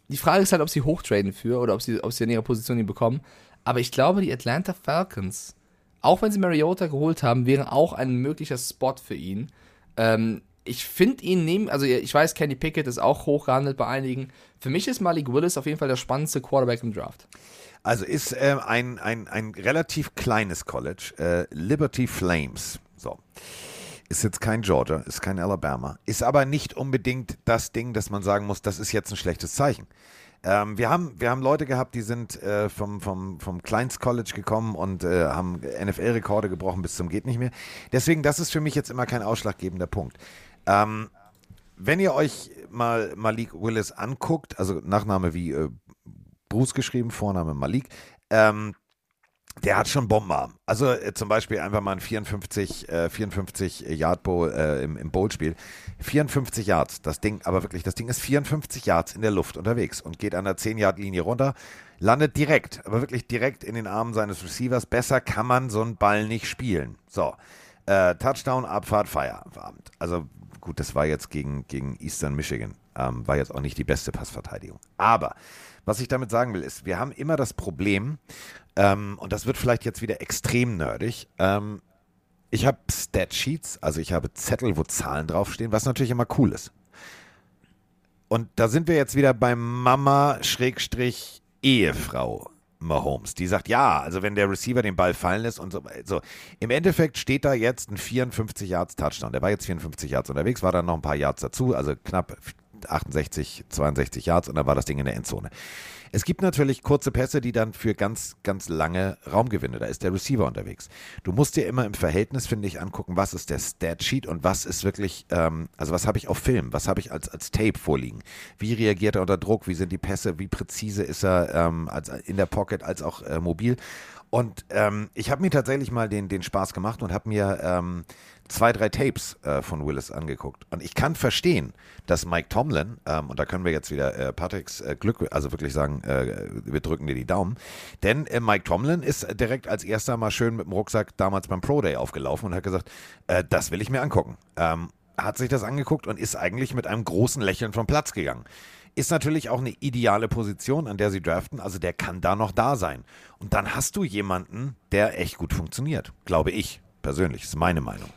die Frage ist halt, ob sie hochtraden für oder ob sie, ob sie in ihrer Position ihn bekommen. Aber ich glaube, die Atlanta Falcons, auch wenn sie Mariota geholt haben, wären auch ein möglicher Spot für ihn. Ähm, ich finde ihn neben, also ich weiß, Kenny Pickett ist auch hoch gehandelt bei einigen. Für mich ist Malik Willis auf jeden Fall der spannendste Quarterback im Draft. Also ist äh, ein, ein, ein relativ kleines College, äh, Liberty Flames. So. Ist jetzt kein Georgia, ist kein Alabama, ist aber nicht unbedingt das Ding, dass man sagen muss, das ist jetzt ein schlechtes Zeichen. Ähm, wir, haben, wir haben Leute gehabt, die sind äh, vom, vom, vom Kleinst-College gekommen und äh, haben NFL-Rekorde gebrochen bis zum geht nicht mehr. Deswegen, das ist für mich jetzt immer kein ausschlaggebender Punkt. Ähm, wenn ihr euch mal Malik Willis anguckt, also Nachname wie äh, Bruce geschrieben, Vorname Malik, ähm, der hat schon Bombenarm. Also äh, zum Beispiel einfach mal ein 54, äh, 54 Yard Bowl äh, im, im Bowl-Spiel. 54 Yards, das Ding, aber wirklich, das Ding ist 54 Yards in der Luft unterwegs und geht an der 10-Yard-Linie runter, landet direkt, aber wirklich direkt in den Armen seines Receivers. Besser kann man so einen Ball nicht spielen. So, äh, Touchdown, Abfahrt, Feierabend. Also gut, das war jetzt gegen, gegen Eastern Michigan. Ähm, war jetzt auch nicht die beste Passverteidigung. Aber was ich damit sagen will, ist, wir haben immer das Problem, ähm, und das wird vielleicht jetzt wieder extrem nerdig, ähm, ich habe Statsheets, also ich habe Zettel, wo Zahlen draufstehen, was natürlich immer cool ist. Und da sind wir jetzt wieder beim Mama-Ehefrau Mahomes. Die sagt, ja, also wenn der Receiver den Ball fallen lässt und so. so. Im Endeffekt steht da jetzt ein 54 Yards Touchdown. Der war jetzt 54 Yards unterwegs, war dann noch ein paar Yards dazu, also knapp 68, 62 Yards und dann war das Ding in der Endzone. Es gibt natürlich kurze Pässe, die dann für ganz, ganz lange Raumgewinne, da ist der Receiver unterwegs. Du musst dir immer im Verhältnis, finde ich, angucken, was ist der Statsheet und was ist wirklich, ähm, also was habe ich auf Film, was habe ich als, als Tape vorliegen. Wie reagiert er unter Druck, wie sind die Pässe, wie präzise ist er ähm, als, in der Pocket als auch äh, mobil. Und ähm, ich habe mir tatsächlich mal den, den Spaß gemacht und habe mir ähm, zwei, drei Tapes äh, von Willis angeguckt. Und ich kann verstehen, dass Mike Tomlin, ähm, und da können wir jetzt wieder äh, Patricks äh, Glück, also wirklich sagen, äh, wir drücken dir die Daumen, denn äh, Mike Tomlin ist direkt als erster mal schön mit dem Rucksack damals beim Pro Day aufgelaufen und hat gesagt, äh, das will ich mir angucken. Ähm, hat sich das angeguckt und ist eigentlich mit einem großen Lächeln vom Platz gegangen. Ist natürlich auch eine ideale Position, an der sie draften. Also der kann da noch da sein. Und dann hast du jemanden, der echt gut funktioniert. Glaube ich persönlich. Ist meine Meinung.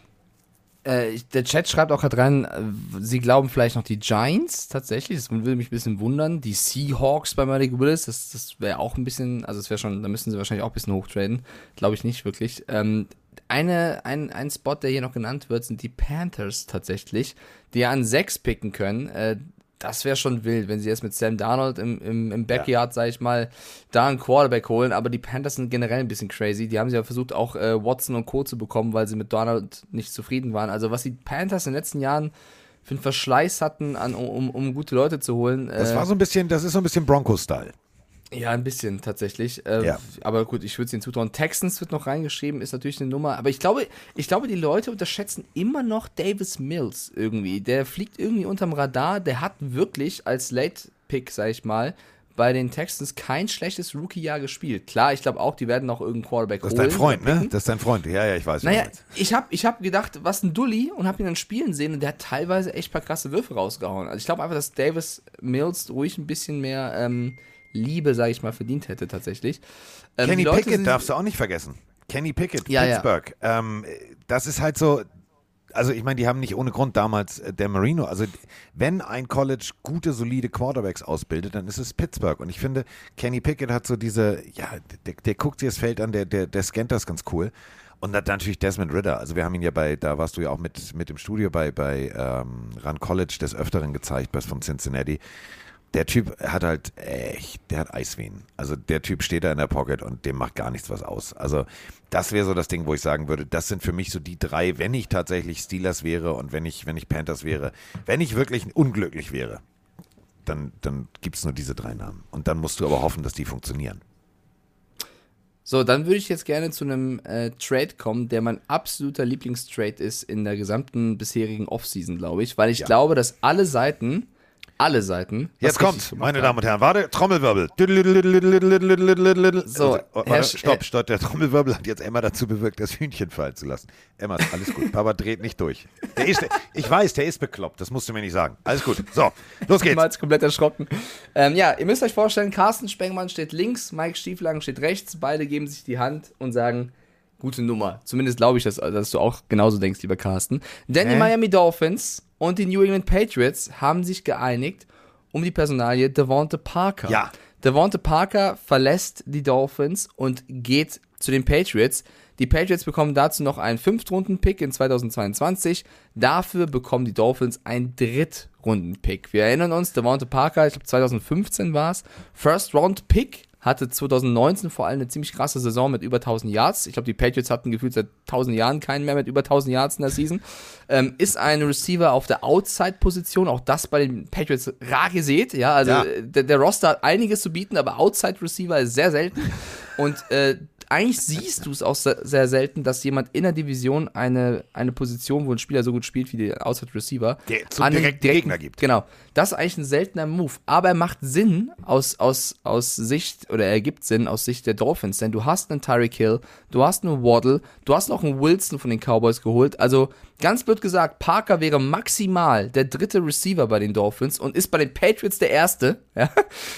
Äh, der Chat schreibt auch gerade rein, äh, sie glauben vielleicht noch die Giants tatsächlich. Das würde mich ein bisschen wundern. Die Seahawks bei Malik Willis, das, das wäre auch ein bisschen, also das wäre schon, da müssen sie wahrscheinlich auch ein bisschen hochtraden. Glaube ich nicht wirklich. Ähm, eine, ein, ein Spot, der hier noch genannt wird, sind die Panthers tatsächlich, die ja an sechs picken können. Äh, das wäre schon wild, wenn sie jetzt mit Sam Darnold im, im, im Backyard, sag ich mal, da einen Quarterback holen. Aber die Panthers sind generell ein bisschen crazy. Die haben sie ja versucht, auch äh, Watson und Co. zu bekommen, weil sie mit Darnold nicht zufrieden waren. Also, was die Panthers in den letzten Jahren für einen Verschleiß hatten, an, um, um gute Leute zu holen. Das äh, war so ein bisschen, das ist so ein bisschen Bronco-Style. Ja, ein bisschen tatsächlich. Äh, Ja. Aber gut, ich würde es ihnen zutrauen. Texans wird noch reingeschrieben, ist natürlich eine Nummer. Aber ich glaube, ich glaube, die Leute unterschätzen immer noch Davis Mills irgendwie. Der fliegt irgendwie unterm Radar. Der hat wirklich als Late-Pick, sag ich mal, bei den Texans kein schlechtes Rookie-Jahr gespielt. Klar, ich glaube auch, die werden noch irgendeinen Quarterback Das holen. ist dein Freund, ne? Das ist dein Freund. Ja, ja, ich weiß. Naja, ich habe ich hab gedacht, was ein Dulli und habe ihn dann spielen sehen und der hat teilweise echt paar krasse Würfe rausgehauen. Also ich glaube einfach, dass Davis Mills ruhig ein bisschen mehr ähm, Liebe, sage ich mal, verdient hätte tatsächlich. Ähm, Kenny Leute Pickett darfst du auch nicht vergessen. Kenny Pickett, Ja, ja. Pittsburgh. Ähm, das ist halt so. Also ich meine, die haben nicht ohne Grund damals äh, der Marino. Also wenn ein College gute, solide Quarterbacks ausbildet, dann ist es Pittsburgh. Und ich finde, Kenny Pickett hat so diese, ja, der, der guckt sich das Feld an, der, der, der scannt das ganz cool. Und dann natürlich Desmond Ritter. Also wir haben ihn ja bei, da warst du ja auch mit, mit im Studio bei, bei ähm, Run College des Öfteren gezeigt, bei von Cincinnati. Der Typ hat halt echt, der hat Eisvenen. Also der Typ steht da in der Pocket und dem macht gar nichts was aus. Also das wäre so das Ding, wo ich sagen würde, das sind für mich so die drei, wenn ich tatsächlich Steelers wäre und wenn ich, wenn ich Panthers wäre, wenn ich wirklich unglücklich wäre, dann, dann gibt es nur diese drei Namen. Und dann musst du aber hoffen, dass die funktionieren. So, dann würde ich jetzt gerne zu einem äh, Trade kommen, der mein absoluter Lieblingstrade ist in der gesamten bisherigen Offseason, glaube ich, weil ich glaube, dass alle Seiten, alle Seiten. was Jetzt kommt, meine. Damen und Herren, warte, Trommelwirbel. So, warte, Herr Sch- stopp, stopp, der Trommelwirbel hat jetzt Emma dazu bewirkt, das Hühnchen fallen zu lassen. Emma, ist alles gut, Papa dreht nicht durch. Der ist, ich weiß, der ist bekloppt, das musst du mir nicht sagen. Alles gut, so, los geht's. Mal jetzt komplett erschrocken. Ähm, ja, ihr müsst euch vorstellen, Carsten Spengmann steht links, Mike Stieflagen steht rechts, beide geben sich die Hand und sagen, gute Nummer. Zumindest glaube ich, dass, dass du auch genauso denkst, lieber Carsten. Denn die Hä? Miami Dolphins und die New England Patriots haben sich geeinigt um die Personalie Devonta Parker. Ja. Devonta Parker verlässt die Dolphins und geht zu den Patriots. Die Patriots bekommen dazu noch einen Fünftrunden-Pick in 2022. Dafür bekommen die Dolphins einen Drittrunden-Pick. Wir erinnern uns, Devonta Parker, ich glaube 2015 war es, First-Round-Pick, hatte 2019 vor allem eine ziemlich krasse Saison mit über 1000 Yards. Ich glaube, die Patriots hatten gefühlt seit 1000 Jahren keinen mehr mit über 1000 Yards in der Season. Ähm, ist ein Receiver auf der Outside-Position, auch das bei den Patriots rar gesät. Ja, also Ja. äh, der, der Roster hat einiges zu bieten, aber Outside-Receiver ist sehr selten. Und äh, eigentlich siehst du es auch sehr, selten, dass jemand in der Division eine, eine Position, wo ein Spieler so gut spielt wie der Outside Receiver, Der zum den direkten Gegner gibt. Genau. Das ist eigentlich ein seltener Move. Aber er macht Sinn aus, aus, aus Sicht, oder er ergibt Sinn aus Sicht der Dolphins, denn du hast einen Tyreek Hill, du hast einen Waddle, du hast noch einen Wilson von den Cowboys geholt. Also ganz blöd gesagt, Parker wäre maximal der dritte Receiver bei den Dolphins und ist bei den Patriots der erste. Ja?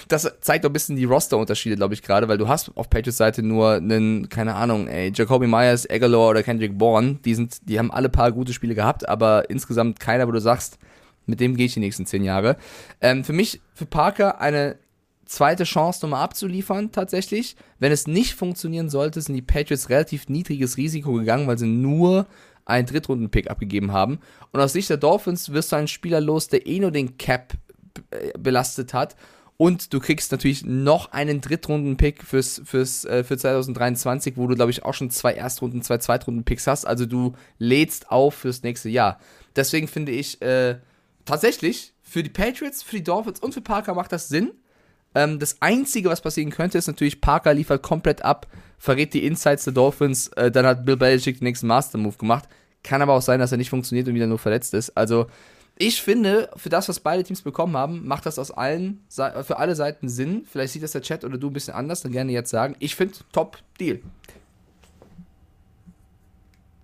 Das zeigt doch ein bisschen die Roster-Unterschiede, glaube ich, gerade, weil du hast auf Patriots Seite nur einen, keine Ahnung, ey, Jacoby Myers, Aguilar oder Kendrick Bourne, die sind, die haben alle paar gute Spiele gehabt, aber insgesamt keiner, wo du sagst, mit dem gehe ich die nächsten zehn Jahre. Ähm, für mich, für Parker, eine zweite Chance nochmal abzuliefern, tatsächlich. Wenn es nicht funktionieren sollte, sind die Patriots relativ niedriges Risiko gegangen, weil sie nur einen Drittrunden-Pick abgegeben haben. Und aus Sicht der Dolphins wirst du einen Spieler los, der eh nur den Cap äh, belastet hat. Und du kriegst natürlich noch einen Drittrunden-Pick fürs, fürs, äh, für 2023, wo du, glaube ich, auch schon zwei Erstrunden-, zwei Zweitrunden-Picks hast. Also du lädst auf fürs nächste Jahr. Deswegen finde ich, äh, tatsächlich, für die Patriots, für die Dolphins und für Parker macht das Sinn. Ähm, das Einzige, was passieren könnte, ist natürlich, Parker liefert komplett ab, verrät die Insights der Dolphins, äh, dann hat Bill Belichick den nächsten Master-Move gemacht. Kann aber auch sein, dass er nicht funktioniert und wieder nur verletzt ist. Also, ich finde, für das, was beide Teams bekommen haben, macht das aus allen, für alle Seiten Sinn. Vielleicht sieht das der Chat oder du ein bisschen anders, dann gerne jetzt sagen. Ich finde, Top-Deal.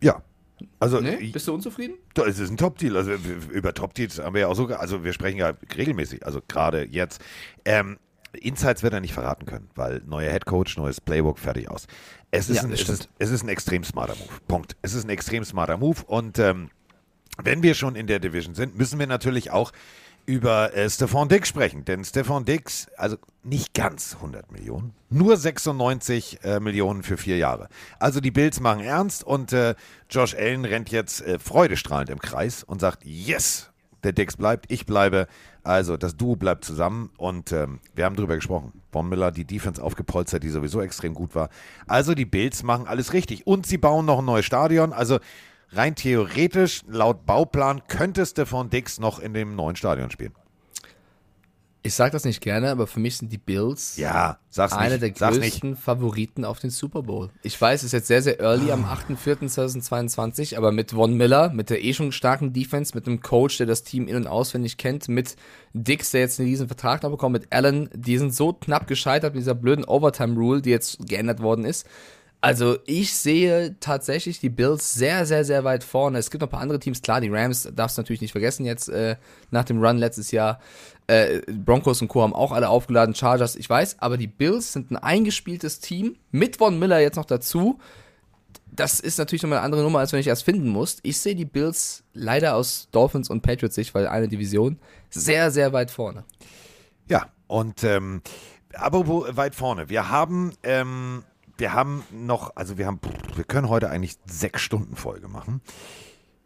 Ja. Also, Ne? ich- Bist du unzufrieden? Es ist ein Top-Deal. Also über Top-Deals haben wir ja auch sogar, also wir sprechen ja regelmäßig, also gerade jetzt. Ähm, Insights wird er nicht verraten können, weil neuer Headcoach, neues Playbook, fertig aus. Es ist, Ja, ein, es, ist, es ist ein extrem smarter Move. Punkt. Es ist ein extrem smarter Move und ähm, wenn wir schon in der Division sind, müssen wir natürlich auch über äh, Stefan Dix sprechen. Denn Stefan Dix, also nicht ganz 100 Millionen, nur 96 äh, Millionen für vier Jahre. Also die Bills machen ernst und äh, Josh Allen rennt jetzt äh, freudestrahlend im Kreis und sagt, yes, der Dix bleibt, ich bleibe. Also das Duo bleibt zusammen und ähm, wir haben drüber gesprochen. Von Miller, die Defense aufgepolstert, die sowieso extrem gut war. Also die Bills machen alles richtig und sie bauen noch ein neues Stadion. Also rein theoretisch, laut Bauplan, könnte Stefan Dix noch in dem neuen Stadion spielen. Ich sag das nicht gerne, aber für mich sind die Bills Ja, einer der sag's größten nicht. Favoriten auf den Super Bowl. Ich weiß, es ist jetzt sehr, sehr early am 8.4.2022, aber mit Von Miller, mit der eh schon starken Defense, mit einem Coach, der das Team in- und auswendig kennt, mit Dix, der jetzt einen riesen Vertrag noch bekommt, mit Allen, die sind so knapp gescheitert mit dieser blöden Overtime-Rule, die jetzt geändert worden ist. Also ich sehe tatsächlich die Bills sehr, sehr, sehr weit vorne. Es gibt noch ein paar andere Teams, klar, die Rams darfst du natürlich nicht vergessen jetzt äh, nach dem Run letztes Jahr. Äh, Broncos und Co. haben auch alle aufgeladen, Chargers, ich weiß, aber die Bills sind ein eingespieltes Team, mit Von Miller jetzt noch dazu. Das ist natürlich nochmal eine andere Nummer, als wenn ich erst finden muss. Ich sehe die Bills leider aus Dolphins und Patriots Sicht, weil eine Division, sehr, sehr weit vorne. Ja, und ähm, aber wo weit vorne. Wir haben, ähm, wir haben noch, also wir haben, wir können heute eigentlich sechs Stunden Folge machen.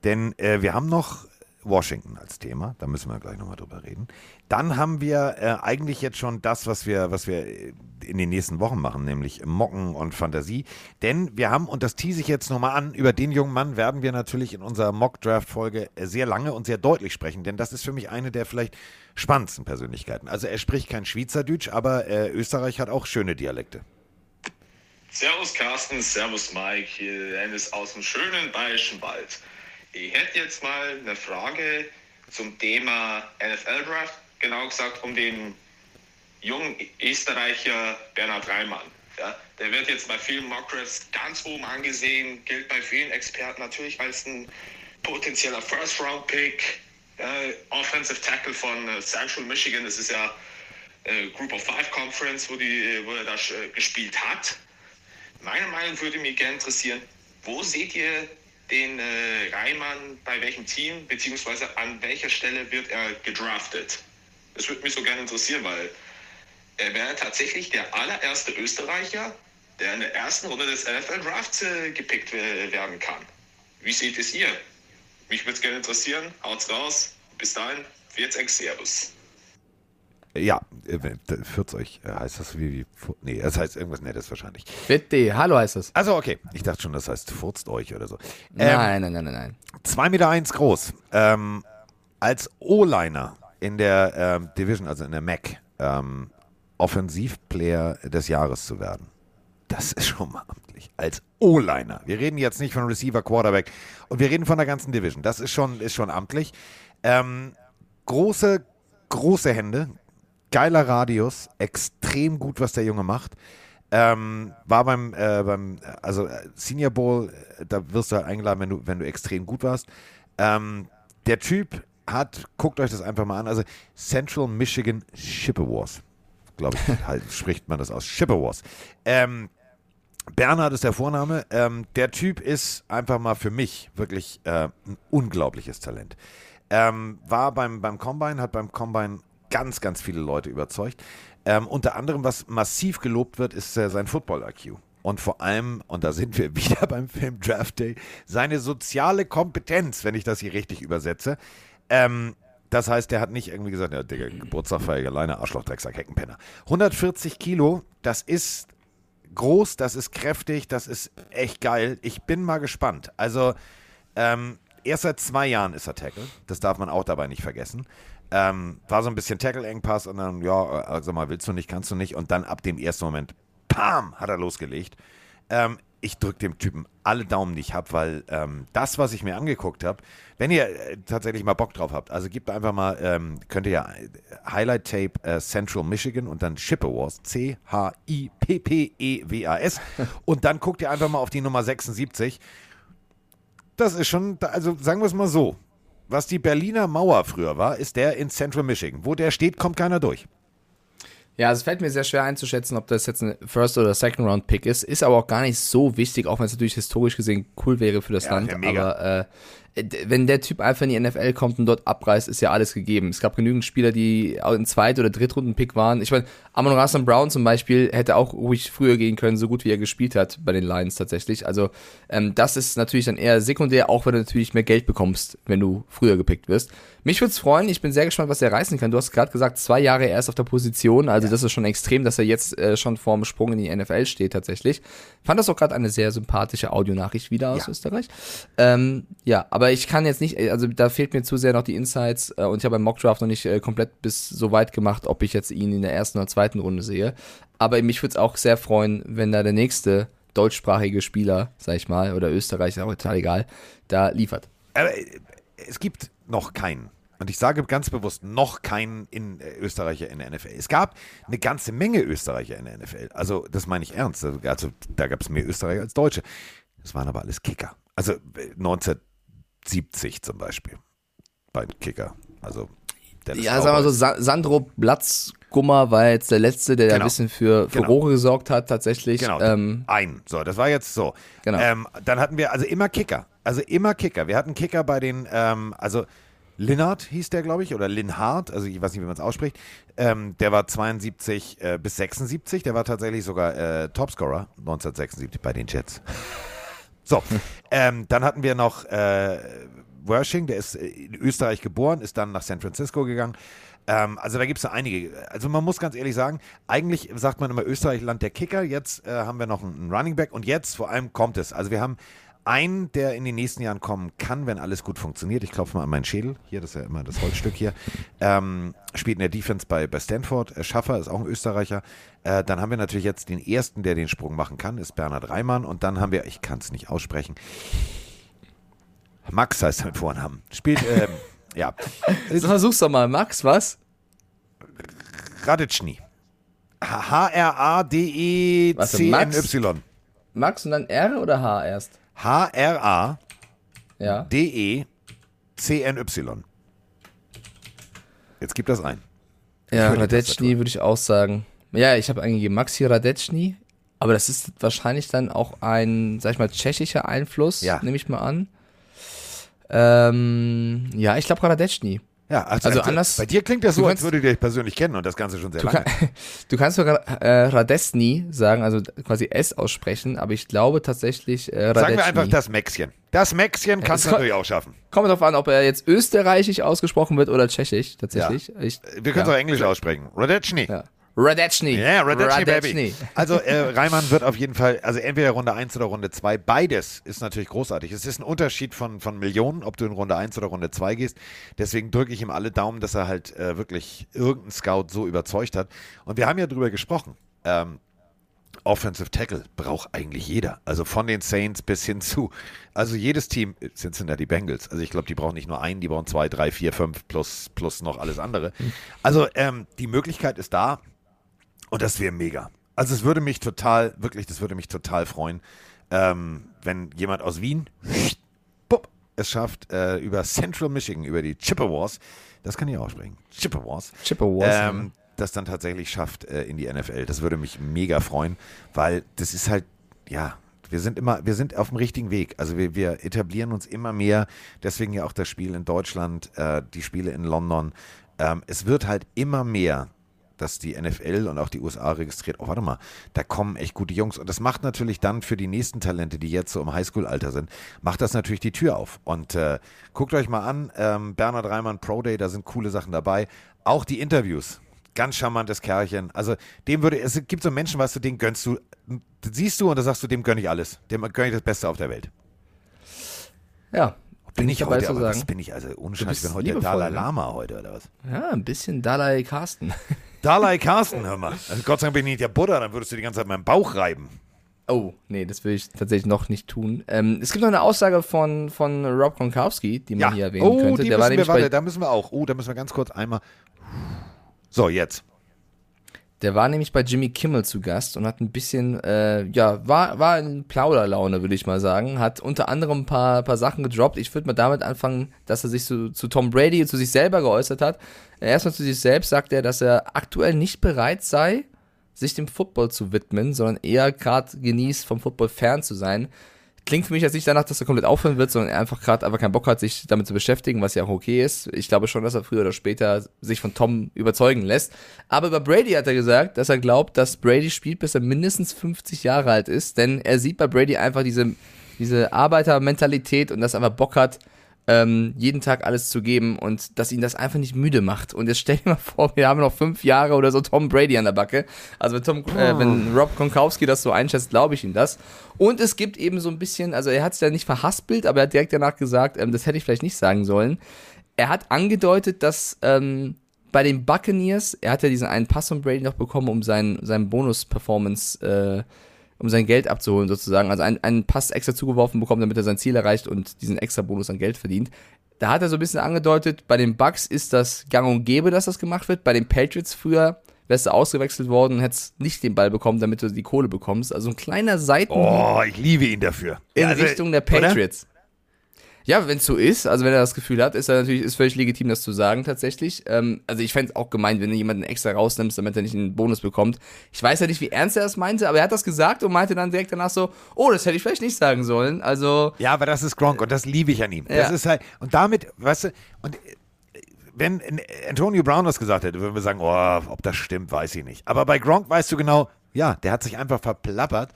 Denn äh, wir haben noch Washington als Thema, da müssen wir gleich nochmal drüber reden. Dann haben wir äh, eigentlich jetzt schon das, was wir, was wir in den nächsten Wochen machen, nämlich Mocken und Fantasie. Denn wir haben, und das tease ich jetzt nochmal an, über den jungen Mann werden wir natürlich in unserer Mock-Draft-Folge sehr lange und sehr deutlich sprechen, denn das ist für mich eine der vielleicht spannendsten Persönlichkeiten. Also er spricht kein Schweizerdeutsch, aber äh, Österreich hat auch schöne Dialekte. Servus Carsten, Servus Mike, hier Dennis aus dem schönen Bayerischen Wald. Ich hätte jetzt mal eine Frage zum Thema NFL Draft, genau gesagt um den jungen Österreicher Bernhard Reimann. Ja, der wird jetzt bei vielen Mockdrafts ganz oben angesehen, gilt bei vielen Experten natürlich als ein potenzieller First-Round-Pick. Ja, Offensive Tackle von äh, Central Michigan, das ist ja äh, Group of Five Conference, wo, die, wo er da äh, gespielt hat. Meine Meinung würde mich gerne interessieren, wo seht ihr den äh, Reimann bei welchem Team, beziehungsweise an welcher Stelle wird er gedraftet? Das würde mich so gerne interessieren, weil er wäre tatsächlich der allererste Österreicher, der in der ersten Runde des NFL Drafts äh, gepickt äh, werden kann. Wie seht es ihr? Mich würde es gerne interessieren. Haut's raus. Bis dahin. Wird's ex Servus. Ja, äh, führt's euch. Äh, heißt das wie, wie Nee, das heißt irgendwas Nettes wahrscheinlich. Bitte, hallo heißt das. Also okay. Ich dachte schon, das heißt furzt euch oder so. nein, nein, nein, nein, nein. 2,1 Meter eins groß. Ähm, als O-Liner in der ähm, Division, also in der MAC, ähm, Offensivplayer des Jahres zu werden. Das ist schon mal amtlich. Als O-Liner. Wir reden jetzt nicht von Receiver, Quarterback und wir reden von der ganzen Division. Das ist schon, ist schon amtlich. Ähm, große, große Hände, geiler Radius, extrem gut, was der Junge macht. Ähm, war beim, äh, beim also äh, Senior Bowl, äh, da wirst du halt eingeladen, wenn du, wenn du extrem gut warst. Ähm, der Typ hat, guckt euch das einfach mal an, also Central Michigan Chippewas, glaube ich, halt, spricht man das aus, Chippewas. Ähm, Bernhard ist der Vorname. Ähm, der Typ ist einfach mal für mich wirklich äh, ein unglaubliches Talent. Ähm, war beim, beim Combine, hat beim Combine ganz, ganz viele Leute überzeugt. Ähm, unter anderem, was massiv gelobt wird, ist äh, sein Football-IQ. Und vor allem, und da sind wir wieder beim Film Draft Day, seine soziale Kompetenz, wenn ich das hier richtig übersetze. Ähm, das heißt, der hat nicht irgendwie gesagt, ja, Digga, Geburtstagfeier alleine, Arschloch, Drecksack, Heckenpenner. 140 Kilo, das ist groß, das ist kräftig, das ist echt geil. Ich bin mal gespannt. Also, ähm, erst seit zwei Jahren ist er Tackle. Das darf man auch dabei nicht vergessen. Ähm, war so ein bisschen Tackle-Engpass und dann, ja, also mal, willst du nicht, kannst du nicht. Und dann ab dem ersten Moment, pam, hat er losgelegt. Ähm, ich drücke dem Typen alle Daumen, die ich habe, weil ähm, das, was ich mir angeguckt habe, wenn ihr äh, tatsächlich mal Bock drauf habt, also gebt einfach mal, ähm, könnt ihr ja äh, Highlight Tape äh, Central Michigan und dann Chippewas, C-H-I-P-P-E-W-A-S und dann guckt ihr einfach mal auf die Nummer 76. Das ist schon, also sagen wir es mal so, was die Berliner Mauer früher war, ist der in Central Michigan. Wo der steht, kommt keiner durch. Ja, es fällt mir sehr schwer einzuschätzen, ob das jetzt ein First- oder Second-Round-Pick ist. Ist aber auch gar nicht so wichtig, auch wenn es natürlich historisch gesehen cool wäre für das Ja, Land. Aber äh, wenn der Typ einfach in die NFL kommt und dort abreißt, ist ja alles gegeben. Es gab genügend Spieler, die auch in Zweit- oder Drittrunden-Pick waren. Ich meine, Amon Rassan Brown zum Beispiel hätte auch ruhig früher gehen können, so gut wie er gespielt hat bei den Lions tatsächlich. Also ähm, das ist natürlich dann eher sekundär, auch wenn du natürlich mehr Geld bekommst, wenn du früher gepickt wirst. Mich würde es freuen, ich bin sehr gespannt, was er reißen kann. Du hast gerade gesagt, zwei Jahre erst auf der Position, also das ist schon extrem, dass er jetzt äh, schon vorm Sprung in die NFL steht tatsächlich. Fand das auch gerade eine sehr sympathische Audionachricht wieder aus Ja. Österreich. Ähm, ja, aber ich kann jetzt nicht, also da fehlt mir zu sehr noch die Insights äh, und ich habe beim Mockdraft noch nicht äh, komplett bis so weit gemacht, ob ich jetzt ihn in der ersten oder zweiten Runde sehe. Aber mich würde es auch sehr freuen, wenn da der nächste deutschsprachige Spieler, sag ich mal, oder Österreicher, auch total egal, da liefert. Aber äh, es gibt noch keinen. Und ich sage ganz bewusst, noch keinen in äh, Österreicher in der NFL. Es gab eine ganze Menge Österreicher in der NFL. Also, das meine ich ernst. Also, da gab es mehr Österreicher als Deutsche. Das waren aber alles Kicker. Also äh, 1970 zum Beispiel. Bei Kicker. Also, Dennis Ja, sagen wir so, Sa Sandro Blatzgummer war jetzt der Letzte, der da Genau. ein bisschen für Genau. Furore gesorgt hat, tatsächlich. Genau, Ähm, ein. So, das war jetzt so. Genau. Ähm, dann hatten wir also immer Kicker. Also immer Kicker. Wir hatten Kicker bei den, ähm, also Linnard hieß der, glaube ich, oder Linhard, also ich weiß nicht, wie man es ausspricht. Ähm, der war 72 äh, bis 76. Der war tatsächlich sogar äh, Topscorer 1976 bei den Jets. So, ähm, dann hatten wir noch äh, Wershing, der ist in Österreich geboren, ist dann nach San Francisco gegangen. Ähm, also da gibt es einige. Also man muss ganz ehrlich sagen, eigentlich sagt man immer Österreich Land der Kicker. Jetzt äh, haben wir noch einen Running Back und jetzt vor allem kommt es. Also wir haben einen, der in den nächsten Jahren kommen kann, wenn alles gut funktioniert. Ich klopfe mal an meinen Schädel. Hier, das ist ja immer das Holzstück hier. Ähm, spielt in der Defense bei, bei Stanford. Äh, Schaffer ist auch ein Österreicher. Äh, dann haben wir natürlich jetzt den ersten, der den Sprung machen kann, ist Bernhard Reimann. Und dann haben wir, ich kann es nicht aussprechen, Max heißt sein Vornamen. Spielt, ähm, ja. So, versuch's doch mal. Max, was? Radetschny. H-R-A-D-E-C-N-Y. Max und dann R oder H erst? H-R-A-D-E-C-N-Y. Jetzt gib das ein. Ja, Radetschny würde ich auch sagen. Ja, ich habe eingegeben Maxi Radetschny, aber das ist wahrscheinlich dann auch ein, sag ich mal, tschechischer Einfluss, Ja. nehme ich mal an. Ähm, ja, ich glaube Radetschny. Ja, also, Also anders- Bei dir klingt das so, du als kannst- würdet ihr euch persönlich kennen und das Ganze schon sehr Du, lange. kann, du kannst sogar äh, Radesny sagen, also quasi S aussprechen, aber ich glaube tatsächlich äh, Radetschny. Sagen wir einfach das Maxchen. Das Maxchen kannst du natürlich auch schaffen. Kommt drauf an, ob er jetzt österreichisch ausgesprochen wird oder tschechisch, tatsächlich. Ich, Wir können es ja. auch Englisch aussprechen. Radetschny. Ja. Radetschny. Ja, Radetschny. Baby. Also äh, Reimann wird auf jeden Fall, also entweder Runde 1 oder Runde 2, beides ist natürlich großartig. Es ist ein Unterschied von, von Millionen, ob du in Runde 1 oder Runde 2 gehst. Deswegen drücke ich ihm alle Daumen, dass er halt äh, wirklich irgendeinen Scout so überzeugt hat. Und wir haben ja drüber gesprochen. Ähm, Offensive Tackle braucht eigentlich jeder. Also von den Saints bis hin zu, also jedes Team, Cincinnati Bengals, also ich glaube, die brauchen nicht nur einen, die brauchen zwei, drei, vier, fünf plus, plus noch alles andere. Also ähm, die Möglichkeit ist da und das wäre mega. Also es würde mich total, wirklich, das würde mich total freuen, ähm, wenn jemand aus Wien bupp, es schafft, äh, über Central Michigan, über die Chippewas, das kann ich auch sprechen, Chippewas, Chippewas, ähm, das dann tatsächlich schafft äh, in die NFL. Das würde mich mega freuen, weil das ist halt, ja, wir sind immer, wir sind auf dem richtigen Weg. Also wir, wir etablieren uns immer mehr. Deswegen ja auch das Spiel in Deutschland, äh, die Spiele in London. Ähm, es wird halt immer mehr, dass die NFL und auch die USA registriert. Oh, warte mal, da kommen echt gute Jungs. Und das macht natürlich dann für die nächsten Talente, die jetzt so im Highschool-Alter sind, macht das natürlich die Tür auf. Und äh, guckt euch mal an, ähm, Bernhard Reimann Pro Day, da sind coole Sachen dabei. Auch die Interviews. Ganz charmantes Kerlchen. Also dem würde, es gibt so Menschen, weißt du, den gönnst du, siehst du und da sagst du, dem gönne ich alles. Dem gönne ich das Beste auf der Welt. Ja. Bin ich dabei heute, aber was sagen. bin ich, also ohne Scheiß, ich bin heute der liebevoll, Dalai ne? Lama heute, oder was? Ja, ein bisschen Dalai Carsten. Dalai Carsten, hör mal. Also Gott sei Dank bin ich nicht der Buddha, dann würdest du die ganze Zeit meinen Bauch reiben. Oh, nee, das will ich tatsächlich noch nicht tun. Ähm, es gibt noch eine Aussage von, von Rob Gronkowski, die man hier erwähnen oh, könnte. die Der war müssen wir, warte, da müssen wir auch. Oh, da müssen wir ganz kurz einmal. So, jetzt. Der war nämlich bei Jimmy Kimmel zu Gast und hat ein bisschen, äh, ja, war, war in Plauderlaune, würde ich mal sagen. Hat unter anderem ein paar, paar Sachen gedroppt. Ich würde mal damit anfangen, dass er sich zu, zu Tom Brady zu sich selber geäußert hat. Erstmal zu sich selbst sagt er, dass er aktuell nicht bereit sei, sich dem Football zu widmen, sondern eher gerade genießt, vom Football fern zu sein. Klingt für mich jetzt nicht danach, dass er komplett aufhören wird, sondern er einfach gerade einfach keinen Bock hat, sich damit zu beschäftigen, was ja auch okay ist. Ich glaube schon, dass er früher oder später sich von Tom überzeugen lässt. Aber über Brady hat er gesagt, dass er glaubt, dass Brady spielt, bis er mindestens 50 Jahre alt ist, denn er sieht bei Brady einfach diese, diese Arbeitermentalität und dass er einfach Bock hat, ähm, jeden Tag alles zu geben und dass ihn das einfach nicht müde macht. Und jetzt stell dir mal vor, wir haben noch fünf Jahre oder so Tom Brady an der Backe. Also wenn, Tom, äh, wenn Rob Gronkowski das so einschätzt, glaube ich ihm das. Und es gibt eben so ein bisschen, also er hat es ja nicht verhaspelt, aber er hat direkt danach gesagt, ähm, das hätte ich vielleicht nicht sagen sollen. Er hat angedeutet, dass ähm, bei den Buccaneers, er hat ja diesen einen Pass von Brady noch bekommen, um seinen, seinen Bonus-Performance äh, um sein Geld abzuholen sozusagen. Also einen, einen Pass extra zugeworfen bekommen, damit er sein Ziel erreicht und diesen extra Bonus an Geld verdient. Da hat er so ein bisschen angedeutet, bei den Bucks ist das gang und gäbe, dass das gemacht wird. Bei den Patriots früher wärst du ausgewechselt worden und hättest nicht den Ball bekommen, damit du die Kohle bekommst. Also ein kleiner Seiten Oh, ich liebe ihn dafür. in also, Richtung der oder? Ja, wenn es so ist, also wenn er das Gefühl hat, ist er natürlich ist völlig legitim, das zu sagen tatsächlich. Ähm, also ich fände es auch gemein, wenn du jemanden extra rausnimmst, damit er nicht einen Bonus bekommt. Ich weiß ja nicht, wie ernst er das meinte, aber er hat das gesagt und meinte dann direkt danach so, oh, das hätte ich vielleicht nicht sagen sollen. Also Ja, aber das ist Gronk und das liebe ich an ihm. Das Ja. ist halt, und damit, weißt du, und äh, wenn Antonio Brown das gesagt hätte, würden wir sagen, oh, ob das stimmt, weiß ich nicht. Aber bei Gronk weißt du genau, ja, der hat sich einfach verplappert,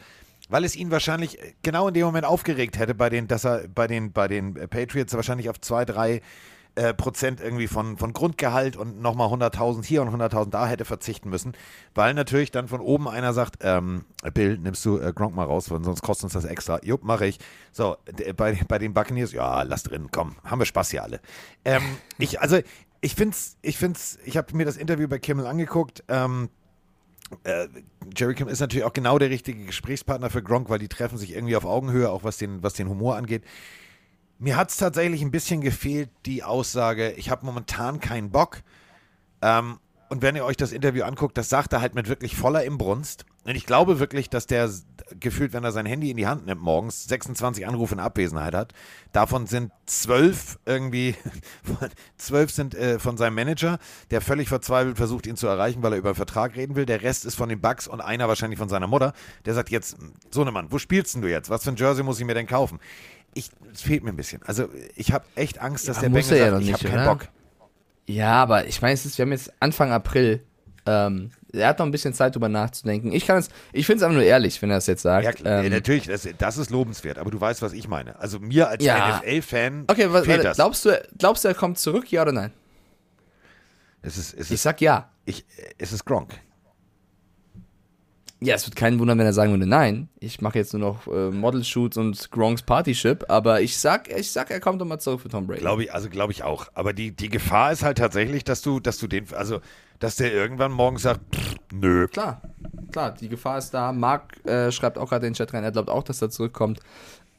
weil es ihn wahrscheinlich genau in dem Moment aufgeregt hätte, bei den, dass er bei den, bei den Patriots wahrscheinlich auf zwei, drei äh, Prozent irgendwie von, von Grundgehalt und nochmal 100.000 hier und 100.000 da hätte verzichten müssen, weil natürlich dann von oben einer sagt, ähm, Bill, nimmst du äh, Gronk mal raus, weil sonst kostet uns das extra. Jupp, mache ich. So, bei, bei den Buccaneers, ja, lass drin, komm, haben wir Spaß hier alle. Ähm, ich, also, ich find's, ich find's, ich habe mir das Interview bei Kimmel angeguckt, ähm, äh, Jerry Kim ist natürlich auch genau der richtige Gesprächspartner für Gronk, weil die treffen sich irgendwie auf Augenhöhe, auch was den, was den Humor angeht. Mir hat es tatsächlich ein bisschen gefehlt, die Aussage, ich habe momentan keinen Bock. Ähm, und wenn ihr euch das Interview anguckt, das sagt er halt mit wirklich voller Imbrunst. Und ich glaube wirklich, dass der gefühlt, wenn er sein Handy in die Hand nimmt morgens, 26 Anrufe in Abwesenheit hat. Davon sind zwölf irgendwie, zwölf sind äh, von seinem Manager, der völlig verzweifelt versucht, ihn zu erreichen, weil er über einen Vertrag reden will. Der Rest ist von den Bucks und einer wahrscheinlich von seiner Mutter. Der sagt jetzt, Sohnemann, wo spielst denn du jetzt? Was für ein Jersey muss ich mir denn kaufen? Ich, es fehlt mir ein bisschen. Also ich habe echt Angst, dass Ja, der Bengel er ja sagt, noch ich habe nicht, keinen? Bock. Ja, aber ich meine, wir haben jetzt Anfang April. Ähm, er hat noch ein bisschen Zeit, drüber nachzudenken. Ich kann es, ich finde es einfach nur ehrlich, wenn er es jetzt sagt. Ja, klar, ähm, natürlich, das, das ist lobenswert, aber du weißt, was ich meine. Also mir als Ja. NFL-Fan okay, was, fehlt das. glaubst du, glaubst du, er kommt zurück, ja oder nein? es ist, es Ich ist, sag ja. ich, es ist Gronk. Ja, es wird keinen wundern, wenn er sagen würde, nein, ich mache jetzt nur noch äh, Model-Shoots und Gronks Party-Ship, aber ich sag, ich sag, er kommt nochmal zurück für Tom Brady. Glaube ich, also glaube ich auch. Aber die, die Gefahr ist halt tatsächlich, dass du, dass du den, also, dass der irgendwann morgen sagt, pff, nö. Klar, klar, die Gefahr ist da. Marc äh, schreibt auch gerade in den Chat rein, er glaubt auch, dass er zurückkommt.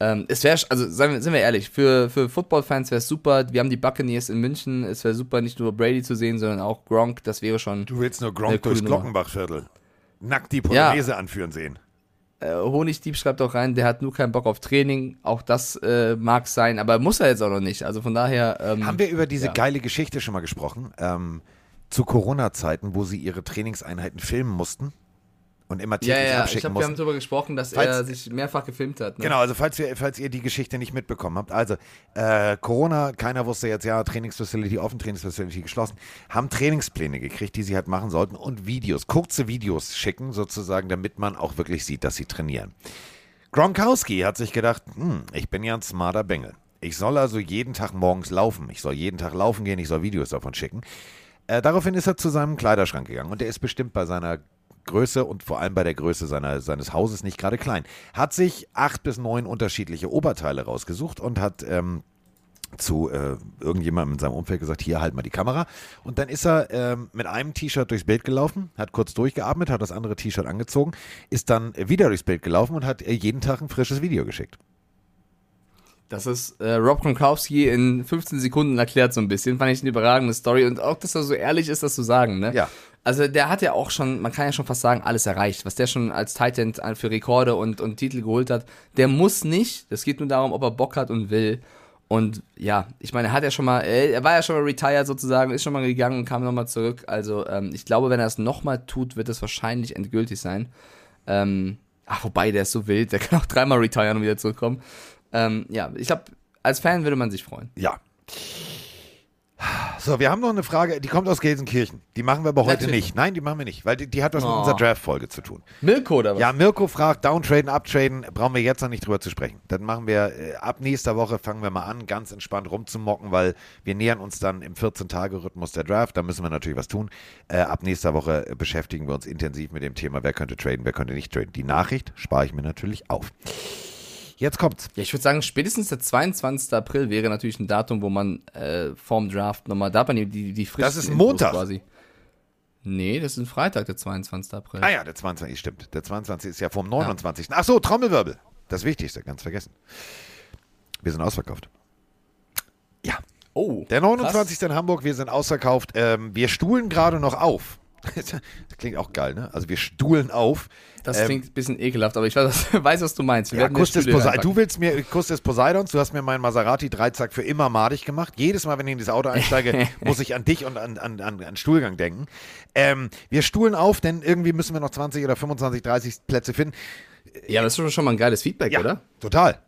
Ähm, es wäre, also seien wir, sind wir ehrlich, für, für Football-Fans wäre es super. Wir haben die Buccaneers in München. Es wäre super, nicht nur Brady zu sehen, sondern auch Gronk. Das wäre schon. Du willst nur Gronk durchs. Glockenbachviertel. Nackt die Polonaise anführen sehen. Äh, Honigdieb schreibt auch rein, der hat nur keinen Bock auf Training. Auch das äh, mag sein, aber muss er jetzt auch noch nicht. Also von daher. Ähm, Haben wir über diese ja. geile Geschichte schon mal gesprochen? Ähm, zu Corona-Zeiten, wo sie ihre Trainingseinheiten filmen mussten und immer Ja, täglich ja, ich abschicken glaube, wir haben darüber gesprochen, dass Falls- er sich mehrfach gefilmt hat. Ne? Genau, also falls, wir, falls ihr die Geschichte nicht mitbekommen habt, also äh, Corona, keiner wusste jetzt, ja, Trainingsfacility offen, Trainingsfacility geschlossen, haben Trainingspläne gekriegt, die sie halt machen sollten und Videos, kurze Videos schicken sozusagen, damit man auch wirklich sieht, dass sie trainieren. Gronkowski hat sich gedacht, hm, ich bin ja ein smarter Bengel. Ich soll also jeden Tag morgens laufen. Ich soll jeden Tag laufen gehen, ich soll Videos davon schicken. Äh, daraufhin ist er zu seinem Kleiderschrank gegangen und der ist bestimmt bei seiner Größe und vor allem bei der Größe seiner, seines Hauses nicht gerade klein. Hat sich acht bis neun unterschiedliche Oberteile rausgesucht und hat ähm, zu äh, irgendjemandem in seinem Umfeld gesagt, hier halt mal die Kamera. Und dann ist er ähm, mit einem T-Shirt durchs Bild gelaufen, hat kurz durchgeatmet, hat das andere T-Shirt angezogen, ist dann wieder durchs Bild gelaufen und hat äh, jeden Tag ein frisches Video geschickt. Das ist äh, Rob Gronkowski in 15 Sekunden erklärt so ein bisschen. Fand ich eine überragende Story und auch, dass er so ehrlich ist, das zu sagen, ne? Ja. Also der hat ja auch schon, man kann ja schon fast sagen, alles erreicht. Was der schon als Titan für Rekorde und, und Titel geholt hat, der muss nicht. Das geht nur darum, ob er Bock hat und will. Und ja, ich meine, er hat ja schon mal, äh, er war ja schon mal retired sozusagen, ist schon mal gegangen und kam nochmal zurück. Also ähm, ich glaube, wenn er es nochmal tut, wird es wahrscheinlich endgültig sein. Ähm, ach, wobei, der ist so wild, der kann auch dreimal retiren und wieder zurückkommen. Ähm, ja, ich glaube, als Fan würde man sich freuen. Ja. So, wir haben noch eine Frage, die kommt aus Gelsenkirchen. Die machen wir aber heute Natürlich. nicht. Nein, die machen wir nicht, weil die, die hat was mit Oh. unserer Draft-Folge zu tun. Mirko oder was? Ja, Mirko fragt, downtraden, uptraden, brauchen wir jetzt noch nicht drüber zu sprechen. Dann machen wir, äh, ab nächster Woche fangen wir mal an, ganz entspannt rumzumocken, weil wir nähern uns dann im 14-Tage-Rhythmus der Draft, da müssen wir natürlich was tun. Äh, ab nächster Woche äh, beschäftigen wir uns intensiv mit dem Thema, wer könnte traden, wer könnte nicht traden. Die Nachricht spare ich mir natürlich auf. Jetzt kommt's. Ja, ich würde sagen, spätestens der 22. April wäre natürlich ein Datum, wo man äh, vorm Draft nochmal, da hat man die, die, frischen Das ist Montag. quasi. Nee, das ist ein Freitag, der 22. April. Ah ja, der 22, stimmt. Der 22 ist ja vom 29. Ach so, Trommelwirbel. Das Wichtigste, ganz vergessen. Wir sind ausverkauft. Ja. Oh. Der 29. in Hamburg, wir sind ausverkauft. Ähm, wir stuhlen gerade noch auf. Das klingt auch geil, ne? Also wir stuhlen auf. Das Ähm, klingt ein bisschen ekelhaft, aber ich weiß, was, du meinst. Wir Ja, Kuss des, Stühle Posei reinpacken. du willst mir Kuss des Poseidons, du hast mir meinen Maserati Dreizack für immer madig gemacht. Jedes Mal, wenn ich in dieses Auto einsteige, muss ich an dich und an, an, an, an Stuhlgang denken. Ähm, wir stuhlen auf, denn irgendwie müssen wir noch 20 oder 25, 30 Plätze finden. Ja, das ist schon- mal ein geiles Feedback, Ja, oder? total.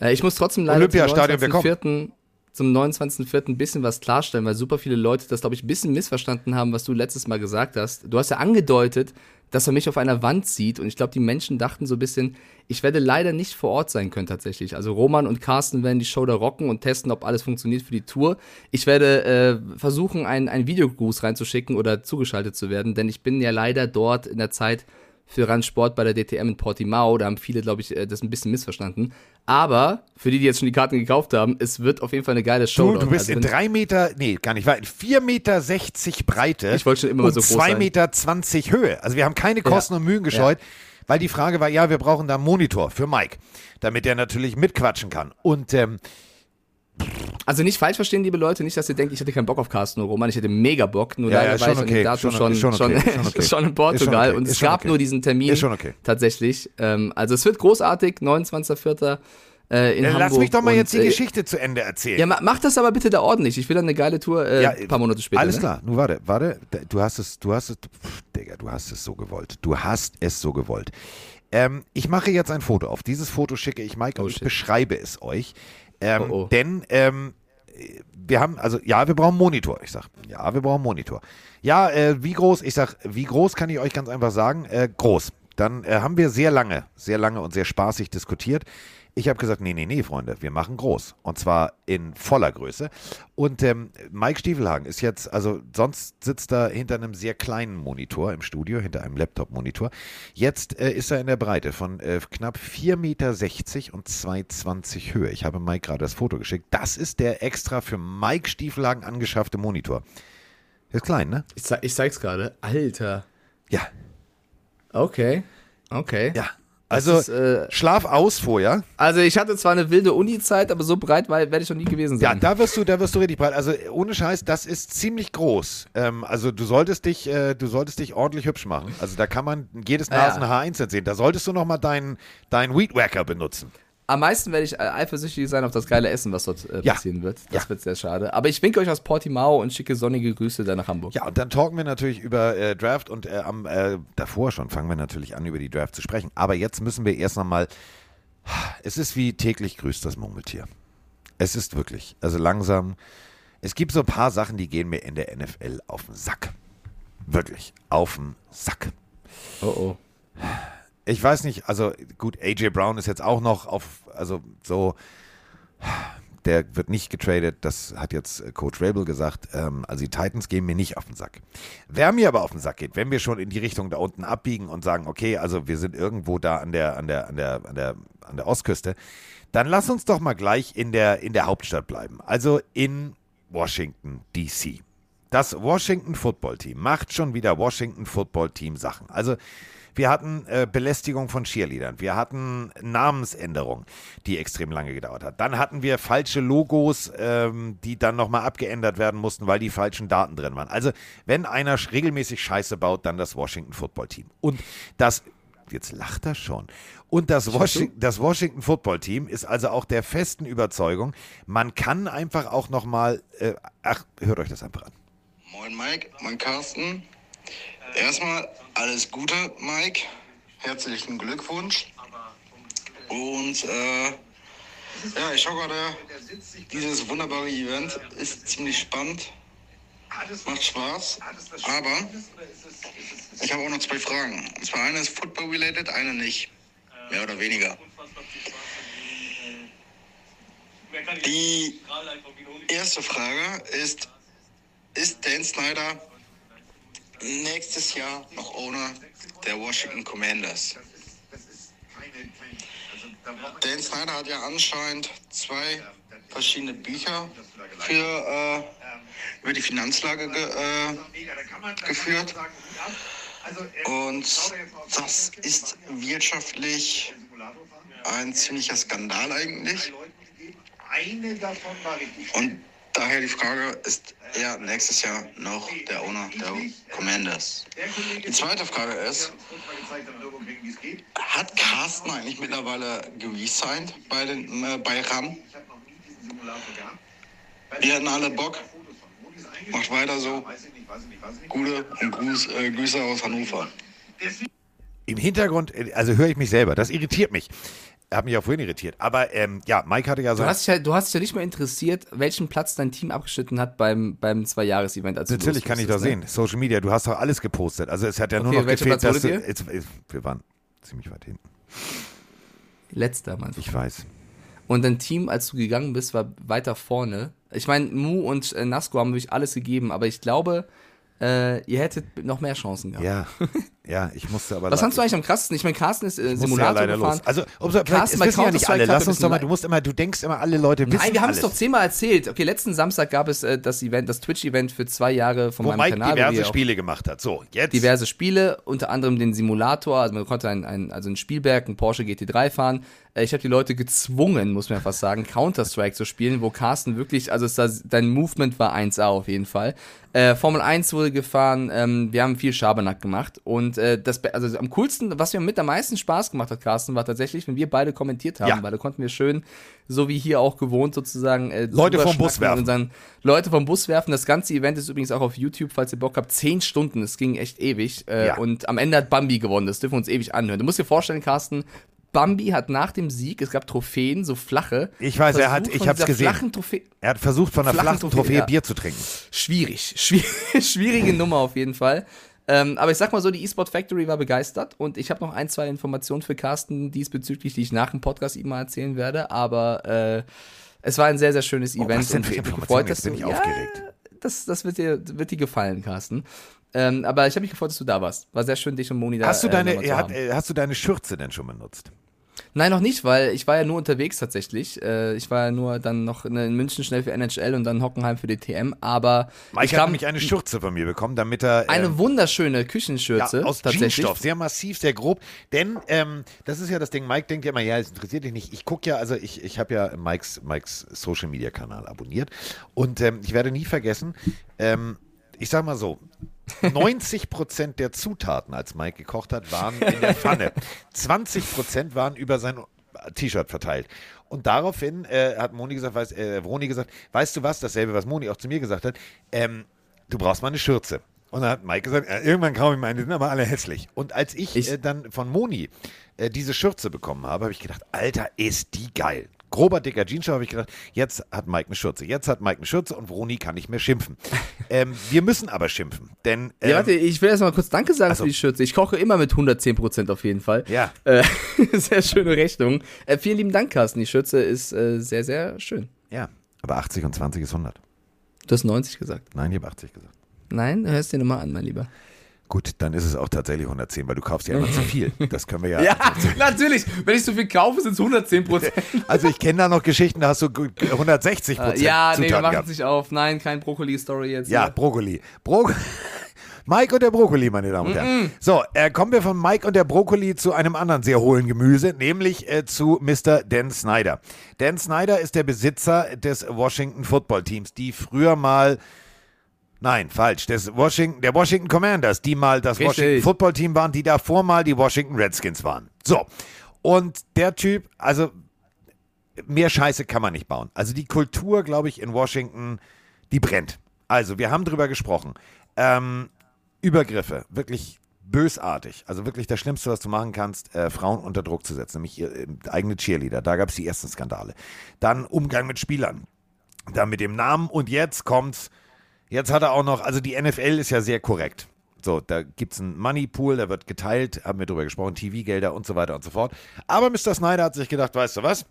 Äh, ich muss trotzdem leider Olympiastadion, zum 29.04. zum 29.04. ein bisschen was klarstellen, weil super viele Leute das, glaube ich, ein bisschen missverstanden haben, was du letztes Mal gesagt hast. Du hast ja angedeutet, dass er mich auf einer Wand sieht. Und ich glaube, die Menschen dachten so ein bisschen, ich werde leider nicht vor Ort sein können tatsächlich. Also Roman und Carsten werden die Show da rocken und testen, ob alles funktioniert für die Tour. Ich werde äh, versuchen, einen, einen Videogruß reinzuschicken oder zugeschaltet zu werden, denn ich bin ja leider dort in der Zeit für Randsport bei der DTM in Portimao. Da haben viele, glaube ich, äh, das ein bisschen missverstanden. Aber für die, die jetzt schon die Karten gekauft haben, es wird auf jeden Fall eine geile Show. Du, du bist Also in drei Meter, nee, gar nicht, war in vier Meter sechzig Breite. Ich wollte schon immer mal und so groß zwei sein. Meter zwanzig Höhe. Also wir haben keine Kosten und Mühen gescheut, weil die Frage war, ja, wir brauchen da einen Monitor für Mike, damit er natürlich mitquatschen kann. Und ähm, Also nicht falsch verstehen, liebe Leute, nicht, dass ihr denkt, ich hätte keinen Bock auf Carsten Roman, ich hätte mega Bock, nur Ja, leider ja, war schon ich an okay, Datum schon- schon, schon schon, okay, schon, schon okay. in Ist Portugal schon und es schon gab okay. nur diesen Termin schon tatsächlich. Ähm, also es wird großartig, 29.04. Äh, in äh, Hamburg. lass mich doch mal und, jetzt die äh, Geschichte zu Ende erzählen. Ja, ma- mach das aber bitte da ordentlich. Ich will dann eine geile Tour äh, ein paar Monate später. Alles ne? klar, nun warte, warte. Du hast es, du hast es, pff, Digga, du hast es so gewollt. Du hast es so gewollt. Ähm, ich mache jetzt ein Foto auf. Dieses Foto schicke ich Mike und ich beschreibe es euch. Ähm, Oh, oh. Denn ähm, wir haben, also ja, wir brauchen einen Monitor. Ich sag, ja, wir brauchen einen Monitor. Ja, äh, wie groß? Ich sag, wie groß kann ich euch ganz einfach sagen? Äh, groß. Dann äh, haben wir sehr lange, sehr lange und sehr spaßig diskutiert. Ich habe gesagt, nee, nee, nee, Freunde, wir machen groß. Und zwar in voller Größe. Und ähm, Mike Stiefelhagen ist jetzt, also sonst sitzt er hinter einem sehr kleinen Monitor im Studio, hinter einem Laptop-Monitor. Jetzt äh, ist er in der Breite von äh, knapp 4,60 Meter und 2,20 Höhe. Ich habe Mike gerade das Foto geschickt. Das ist der extra für Mike Stiefelhagen angeschaffte Monitor. Ist klein, ne? Ich, zeig, ich zeig's gerade. Alter. Ja. Okay. Okay. Ja. Also ist, äh, schlaf aus vorher. Also ich hatte zwar eine wilde Uni-Zeit, aber so breit war- werde ich noch nie gewesen Ja, sein. da wirst du, da wirst du richtig breit. Also ohne Scheiß, das ist ziemlich groß. Ähm, also du solltest dich, äh, du solltest dich ordentlich hübsch machen. Also da kann man jedes Ja. Nasenhaar einzeln sehen. Da solltest du noch mal deinen, deinen Weedwacker benutzen. Am meisten werde ich äh, eifersüchtig sein auf das geile Essen, was dort äh, Ja. passieren wird. Das wird sehr schade. Aber ich winke euch aus Portimao und schicke sonnige Grüße dann nach Hamburg. Ja, und dann talken wir natürlich über äh, Draft und äh, am äh, davor schon fangen wir natürlich an, über die Draft zu sprechen. Aber jetzt müssen wir erst noch mal. Es ist wie täglich grüßt das Murmeltier. Es ist wirklich, also langsam. Es gibt so ein paar Sachen, die gehen mir in der NFL auf den Sack. Wirklich, auf den Sack. Oh oh. Ich weiß nicht, also gut, AJ Brown ist jetzt auch noch auf, also so, der wird nicht getradet, das hat jetzt äh, Coach Rabel gesagt. Ähm, also die Titans gehen mir nicht auf den Sack. Wer mir aber auf den Sack geht, wenn wir schon in die Richtung da unten abbiegen und sagen, okay, also wir sind irgendwo da an der, an der, an der, an der, an der Ostküste, dann lass uns doch mal gleich in der, in der Hauptstadt bleiben. Also in Washington, DC. Das Washington Football Team macht schon wieder Washington Football Team Sachen. Also wir hatten äh, Belästigung von Cheerleadern, wir hatten Namensänderung, die extrem lange gedauert hat. Dann hatten wir falsche Logos, ähm, die dann nochmal abgeändert werden mussten, weil die falschen Daten drin waren. Also wenn einer regelmäßig Scheiße baut, dann das Washington Football Team. Und das Jetzt lacht er schon. Und das, Washington, das Washington Football Team ist also auch der festen Überzeugung, man kann einfach auch nochmal, äh, ach, hört euch das einfach an. Moin Mike, mein Carsten. Erstmal alles Gute, Mike. Herzlichen Glückwunsch. Und äh, ja, ich schaue gerade dieses wunderbare Event. Ist ziemlich spannend. Macht Spaß. Aber ich habe auch noch zwei Fragen. Und zwar eine ist Football-related, eine nicht. Mehr oder weniger. Die erste Frage ist, ist Dan Snyder nächstes Jahr noch Owner der Washington Commanders? Dan Snyder hat ja anscheinend zwei verschiedene Bücher für, äh, über die Finanzlage ge, äh, geführt. Und das ist wirtschaftlich ein ziemlicher Skandal eigentlich. Und daher die Frage, ist er nächstes Jahr noch der Owner der Commanders? Die zweite Frage ist, hat Carsten eigentlich mittlerweile geresigned bei, äh, bei RAN? Wir hatten alle Bock. Macht weiter so. Gute und Gruß, äh, Grüße aus Hannover. Im Hintergrund, äh, also höre ich mich selber, das irritiert mich. Hat mich auch vorhin irritiert. Aber ähm, ja, Mike hatte ja so. Du hast, dich ja, du hast dich ja nicht mal interessiert, welchen Platz dein Team abgeschnitten hat beim, beim Zwei-Jahres-Event. Natürlich kann ich das loswusstest, sehen. Social Media, du hast doch alles gepostet. Also es hat ja nur Okay, noch welcher gefehlt, Platz dass du. Jetzt, wir waren ziemlich weit hinten. Ne? Letzter, Mann. Ich weiß. Und dein Team, als du gegangen bist, war weiter vorne. Ich meine, Mu und äh, Nasco haben wirklich alles gegeben, aber ich glaube, äh, ihr hättet noch mehr Chancen gehabt. Ja, ja, ich musste aber. Was fandst du eigentlich am krassesten? Ich meine, Carsten ist äh, Simulator ja leider gefahren. los. Also, umso, Carsten bei wissen ja nicht alle. Lass uns doch mal, du musst immer, du denkst immer, alle Leute wissen Nein, wir haben es doch zehnmal erzählt. Okay, letzten Samstag gab es äh, das Event, das Twitch-Event für zwei Jahre von wo meinem Mike Kanal. diverse wir Spiele gemacht hat. So, jetzt. diverse Spiele, unter anderem den Simulator. Also man konnte ein, ein, also ein Spielberg, ein Porsche GT3 fahren. Äh, Ich habe die Leute gezwungen, muss man fast sagen, Counter-Strike zu spielen, wo Carsten wirklich, also es, das, dein Movement war 1A auf jeden Fall. Äh, Formel 1 wurde gefahren, ähm, wir haben viel Schabernack gemacht und äh, das, also am coolsten, was mir mit am meisten Spaß gemacht hat, Carsten, war tatsächlich, wenn wir beide kommentiert haben, Ja. weil da konnten wir schön, so wie hier auch gewohnt sozusagen, äh, Leute vom Bus werfen. und Leute vom Bus werfen. Das ganze Event ist übrigens auch auf YouTube, falls ihr Bock habt. Zehn Stunden, es ging echt ewig. Äh, Ja. Und am Ende hat Bambi gewonnen. Das dürfen wir uns ewig anhören. Du musst dir vorstellen, Carsten, Bambi hat nach dem Sieg, es gab Trophäen, so flache. Ich weiß, er hat, versucht, ich hab's gesehen. Er hat versucht, von einer Flachen flachen Trophäe, Trophäe ja. Bier zu trinken. schwierig. Schwierig schwierige Nummer auf jeden Fall. Ähm, aber ich sag mal so, die eSport Factory war begeistert und ich habe noch ein, zwei Informationen für Carsten diesbezüglich, die ich nach dem Podcast ihm mal erzählen werde. Aber äh, es war ein sehr, sehr schönes Oh, Event was denn und ich habe mich gefreut, dass bin du, ich ja, aufgeregt. das, das wird dir, wird dir gefallen, Carsten. Ähm, aber ich habe mich gefreut, dass du da warst. War sehr schön, dich und Moni da Hast du, äh, deine, er hat, äh, hast du deine Schürze denn schon benutzt? Nein, noch nicht, weil ich war ja nur unterwegs tatsächlich. Äh, ich war ja nur dann noch in München schnell für NHL und dann Hockenheim für DTM. Aber Mike ich hat nämlich eine Schürze von mir bekommen, damit er. eine ähm, wunderschöne Küchenschürze Ja, aus tatsächlich. Jeansstoff, sehr massiv, sehr grob. Denn ähm, das ist ja das Ding, Mike denkt ja immer, ja, es interessiert dich nicht. Ich gucke ja, also ich, ich habe ja Mikes, Mikes Social Media Kanal abonniert und ähm, ich werde nie vergessen, ähm, ich sag mal so, 90 Prozent der Zutaten, als Mike gekocht hat, waren in der Pfanne. 20 Prozent waren über sein T-Shirt verteilt. Und daraufhin äh, hat Moni gesagt, weiß, äh, Roni gesagt, weißt du was, dasselbe, was Moni auch zu mir gesagt hat, ähm, du brauchst mal eine Schürze. Und dann hat Mike gesagt, äh, irgendwann kaufe ich meine, die sind aber alle hässlich. Und als ich, Ich- äh, dann von Moni äh, diese Schürze bekommen habe, habe ich gedacht, Alter, ist die geil. Grober, dicker Jeansstoff, habe ich gedacht, jetzt hat Mike eine Schürze. Jetzt hat Mike eine Schürze und Roni kann nicht mehr schimpfen. ähm, wir müssen aber schimpfen, denn ähm, Ja, warte, ich will erst mal kurz Danke sagen Ach so. für die Schürze. Ich koche immer mit 110% auf jeden Fall. Ja. Äh, sehr schöne Rechnung. Äh, vielen lieben Dank, Carsten. Die Schürze ist äh, sehr, sehr schön. ja, aber 80 und 20 ist 100. Du hast 90 gesagt. Nein, ich habe 80 gesagt. Nein, hörst dir nochmal an, mein Lieber. Gut, dann ist es auch tatsächlich 110, weil du kaufst ja immer zu viel. Das können wir ja. Ja, natürlich. Wenn ich so viel kaufe, sind es 110%. Also ich kenne da noch Geschichten, da hast du gut 160 Prozent Äh, ja, nee, wir Zutaten machen es nicht auf. Nein, kein Brokkoli-Story jetzt. Ja, hier. Brokkoli. Bro Mike und der Brokkoli, meine Damen und Herren. So, äh, kommen wir von Mike und der Brokkoli zu einem anderen sehr hohlen Gemüse, nämlich äh, zu Mr. Dan Snyder. Dan Snyder ist der Besitzer des Washington Football Teams, die früher mal Nein, falsch. Des Washington, der Washington Commanders, die mal das Richtig. Washington Football Team waren, die davor mal die Washington Redskins waren. So. Und der Typ, also mehr Scheiße kann man nicht bauen. Also die Kultur, glaube ich, in Washington, die brennt. Also, wir haben drüber gesprochen. Ähm, Übergriffe, wirklich bösartig. Also wirklich das Schlimmste, was du machen kannst, äh, Frauen unter Druck zu setzen, nämlich ihr äh, eigene Cheerleader. Da gab es die ersten Skandale. Dann Umgang mit Spielern. Dann mit dem Namen und jetzt kommt's. Jetzt hat er auch noch, also die NFL ist ja sehr korrekt. So, da gibt es einen Moneypool, der wird geteilt, haben wir drüber gesprochen, TV-Gelder und so weiter und so fort. Aber Mr. Snyder hat sich gedacht, weißt du was?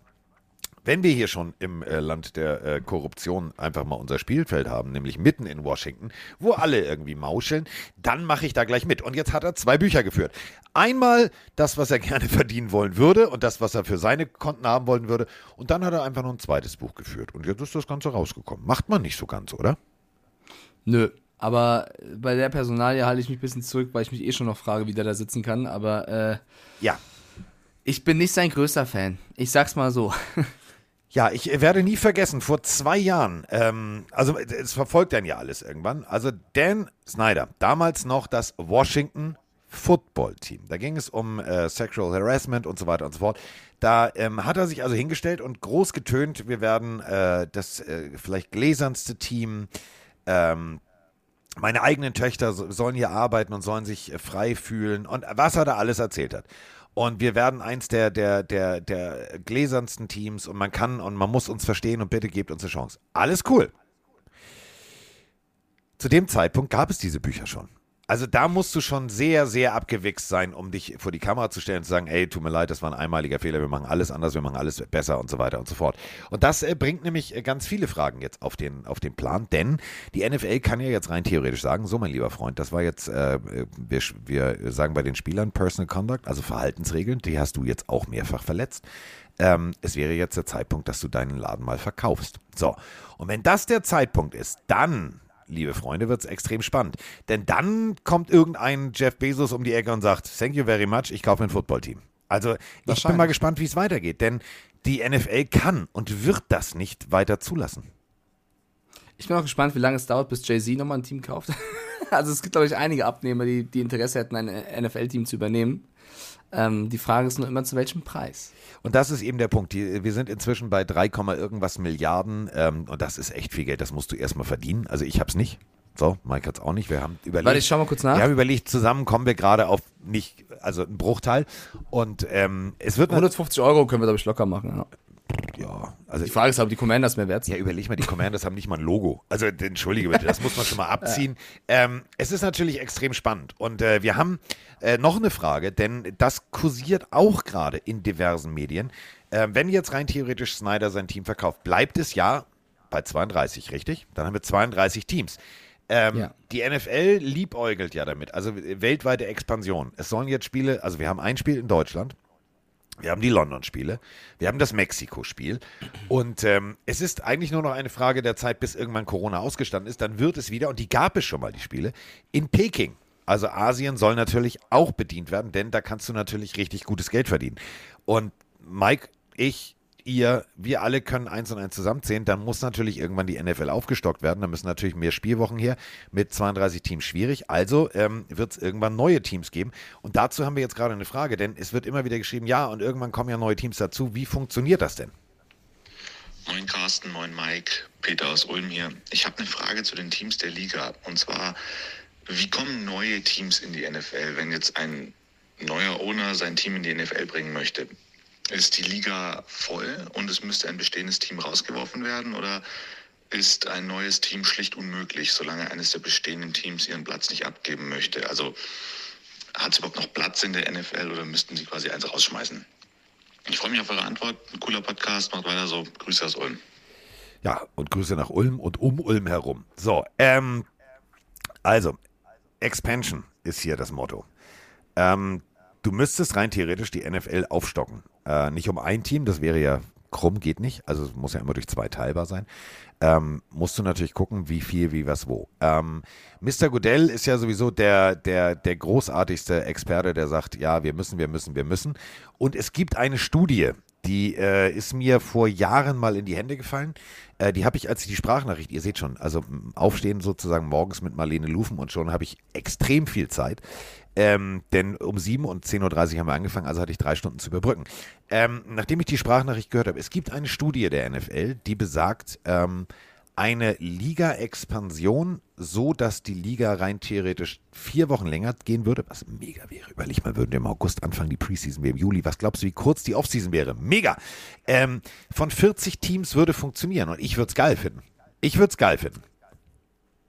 Wenn wir hier schon im äh, Land der äh, Korruption einfach mal unser Spielfeld haben, nämlich mitten in Washington, wo alle irgendwie mauscheln, dann mache ich da gleich mit. Und jetzt hat er zwei Bücher geführt. Einmal das, was er gerne verdienen wollen würde und das, was er für seine Konten haben wollen würde. Und dann hat er einfach noch ein zweites Buch geführt. Und jetzt ist das Ganze rausgekommen. Macht man nicht so ganz, oder? Nö. Aber bei der Personalie halte ich mich ein bisschen zurück, weil ich mich eh schon noch frage, wie der da sitzen kann. Aber äh, Ja. ich bin nicht sein größter Fan. Ich sag's mal so. Ja, ich werde nie vergessen, vor zwei Jahren, ähm, also es verfolgt dann ja alles irgendwann, also Dan Snyder, damals noch das Washington Football Team. Da ging es um äh, Sexual Harassment und so weiter und so fort. Da ähm, hat er sich also hingestellt und groß getönt, wir werden äh, das äh, vielleicht gläsernste Team, ähm, meine eigenen Töchter so- sollen hier arbeiten und sollen sich äh, frei fühlen und was er da alles erzählt hat. und wir werden eins der, der, der, der gläsernsten Teams und man kann und man muss uns verstehen und bitte gebt uns eine Chance. Alles cool. Zu dem Zeitpunkt gab es diese Bücher schon. Also da musst du schon sehr, sehr abgewichst sein, um dich vor die Kamera zu stellen und zu sagen, ey, tut mir leid, das war ein einmaliger Fehler, wir machen alles anders, wir machen alles besser und so weiter und so fort. Und das äh, bringt nämlich äh, ganz viele Fragen jetzt auf den, auf den Plan, denn die NFL kann ja jetzt rein theoretisch sagen, so mein lieber Freund, das war jetzt, äh, wir, wir sagen bei den Spielern Personal Conduct, also Verhaltensregeln, die hast du jetzt auch mehrfach verletzt. Ähm, es wäre jetzt der Zeitpunkt, dass du deinen Laden mal verkaufst. So, und wenn das der Zeitpunkt ist, dann liebe Freunde, wird es extrem spannend. Denn dann kommt irgendein Jeff Bezos um die Ecke und sagt, thank you very much, ich kaufe ein Footballteam. Also ich bin mal gespannt, wie es weitergeht, denn die NFL kann und wird das nicht weiter zulassen. Ich bin auch gespannt, wie lange es dauert, bis Jay-Z nochmal ein Team kauft. also es gibt, glaube ich, einige Abnehmer, die, die Interesse hätten, ein NFL-Team zu übernehmen. Ähm, die Frage ist nur immer, zu welchem Preis. Und das ist eben der Punkt. Die, wir sind inzwischen bei 3, irgendwas Milliarden ähm, und das ist echt viel Geld. Das musst du erstmal verdienen. Also ich habe es nicht. So, Mike hat es auch nicht. Wir haben überlegt. Warte, ich schau mal kurz nach. Wir haben überlegt, zusammen kommen wir gerade auf nicht, also einen Bruchteil. Und ähm, es wird. 150 Euro können wir, glaube ich, locker machen. Ja. Ja, also die Frage ist, ob die Commanders mehr wert sind. Ja, überleg mal, die Commanders haben nicht mal ein Logo. Also entschuldige bitte, das muss man schon mal abziehen. Ja. Ähm, es ist natürlich extrem spannend und äh, wir haben äh, noch eine Frage, denn das kursiert auch gerade in diversen Medien. Äh, wenn jetzt rein theoretisch Snyder sein Team verkauft, bleibt es ja bei 32, richtig? Dann haben wir 32 Teams. Ähm, ja. Die NFL liebäugelt ja damit, also weltweite Expansion. Es sollen jetzt Spiele, also wir haben ein Spiel in Deutschland, wir haben die London-Spiele, wir haben das Mexiko-Spiel und ähm, es ist eigentlich nur noch eine Frage der Zeit, bis irgendwann Corona ausgestanden ist. Dann wird es wieder, und die gab es schon mal, die Spiele, in Peking. Also Asien soll natürlich auch bedient werden, denn da kannst du natürlich richtig gutes Geld verdienen. Und Mike, ich, ihr, wir alle können eins und eins zusammenzählen, dann muss natürlich irgendwann die NFL aufgestockt werden. Da müssen natürlich mehr Spielwochen her mit 32 Teams schwierig. Also ähm, wird es irgendwann neue Teams geben. Und dazu haben wir jetzt gerade eine Frage, denn es wird immer wieder geschrieben, ja, und irgendwann kommen ja neue Teams dazu. Wie funktioniert das denn? Moin Carsten, moin Mike, Peter aus Ulm hier. Ich habe eine Frage zu den Teams der Liga. Und zwar, wie kommen neue Teams in die NFL, wenn jetzt ein neuer Owner sein Team in die NFL bringen möchte? Ist die Liga voll und es müsste ein bestehendes Team rausgeworfen werden oder ist ein neues Team schlicht unmöglich, solange eines der bestehenden Teams ihren Platz nicht abgeben möchte? Also hat es überhaupt noch Platz in der NFL oder müssten sie quasi eins rausschmeißen? Ich freue mich auf eure Antwort. Ein cooler Podcast, macht weiter so. Grüße aus Ulm. Ja, und Grüße nach Ulm und um Ulm herum. So, ähm, also, Expansion ist hier das Motto. Ähm, du müsstest rein theoretisch die NFL aufstocken. Äh, nicht um ein Team, das wäre ja krumm, geht nicht. Also es muss ja immer durch zwei teilbar sein. Ähm, musst du natürlich gucken, wie viel, wie was, wo. Ähm, Mr. Goodell ist ja sowieso der, der, der großartigste Experte, der sagt, ja, wir müssen, wir müssen, wir müssen. Und es gibt eine Studie, die äh, ist mir vor Jahren mal in die Hände gefallen. Äh, die habe ich als die Sprachnachricht, ihr seht schon, also aufstehen sozusagen morgens mit Marlene Lufen und schon habe ich extrem viel Zeit. Ähm, denn um 7 und 10.30 Uhr haben wir angefangen, also hatte ich drei Stunden zu überbrücken. Ähm, nachdem ich die Sprachnachricht gehört habe, es gibt eine Studie der NFL, die besagt, ähm, eine Liga-Expansion, so dass die Liga rein theoretisch vier Wochen länger gehen würde, was mega wäre. Überleg mal, würden wir im August anfangen, die Preseason wäre im Juli. Was glaubst du, wie kurz die Offseason wäre? Mega! Ähm, von 40 Teams würde funktionieren und ich würde es geil finden. Ich würde es geil finden.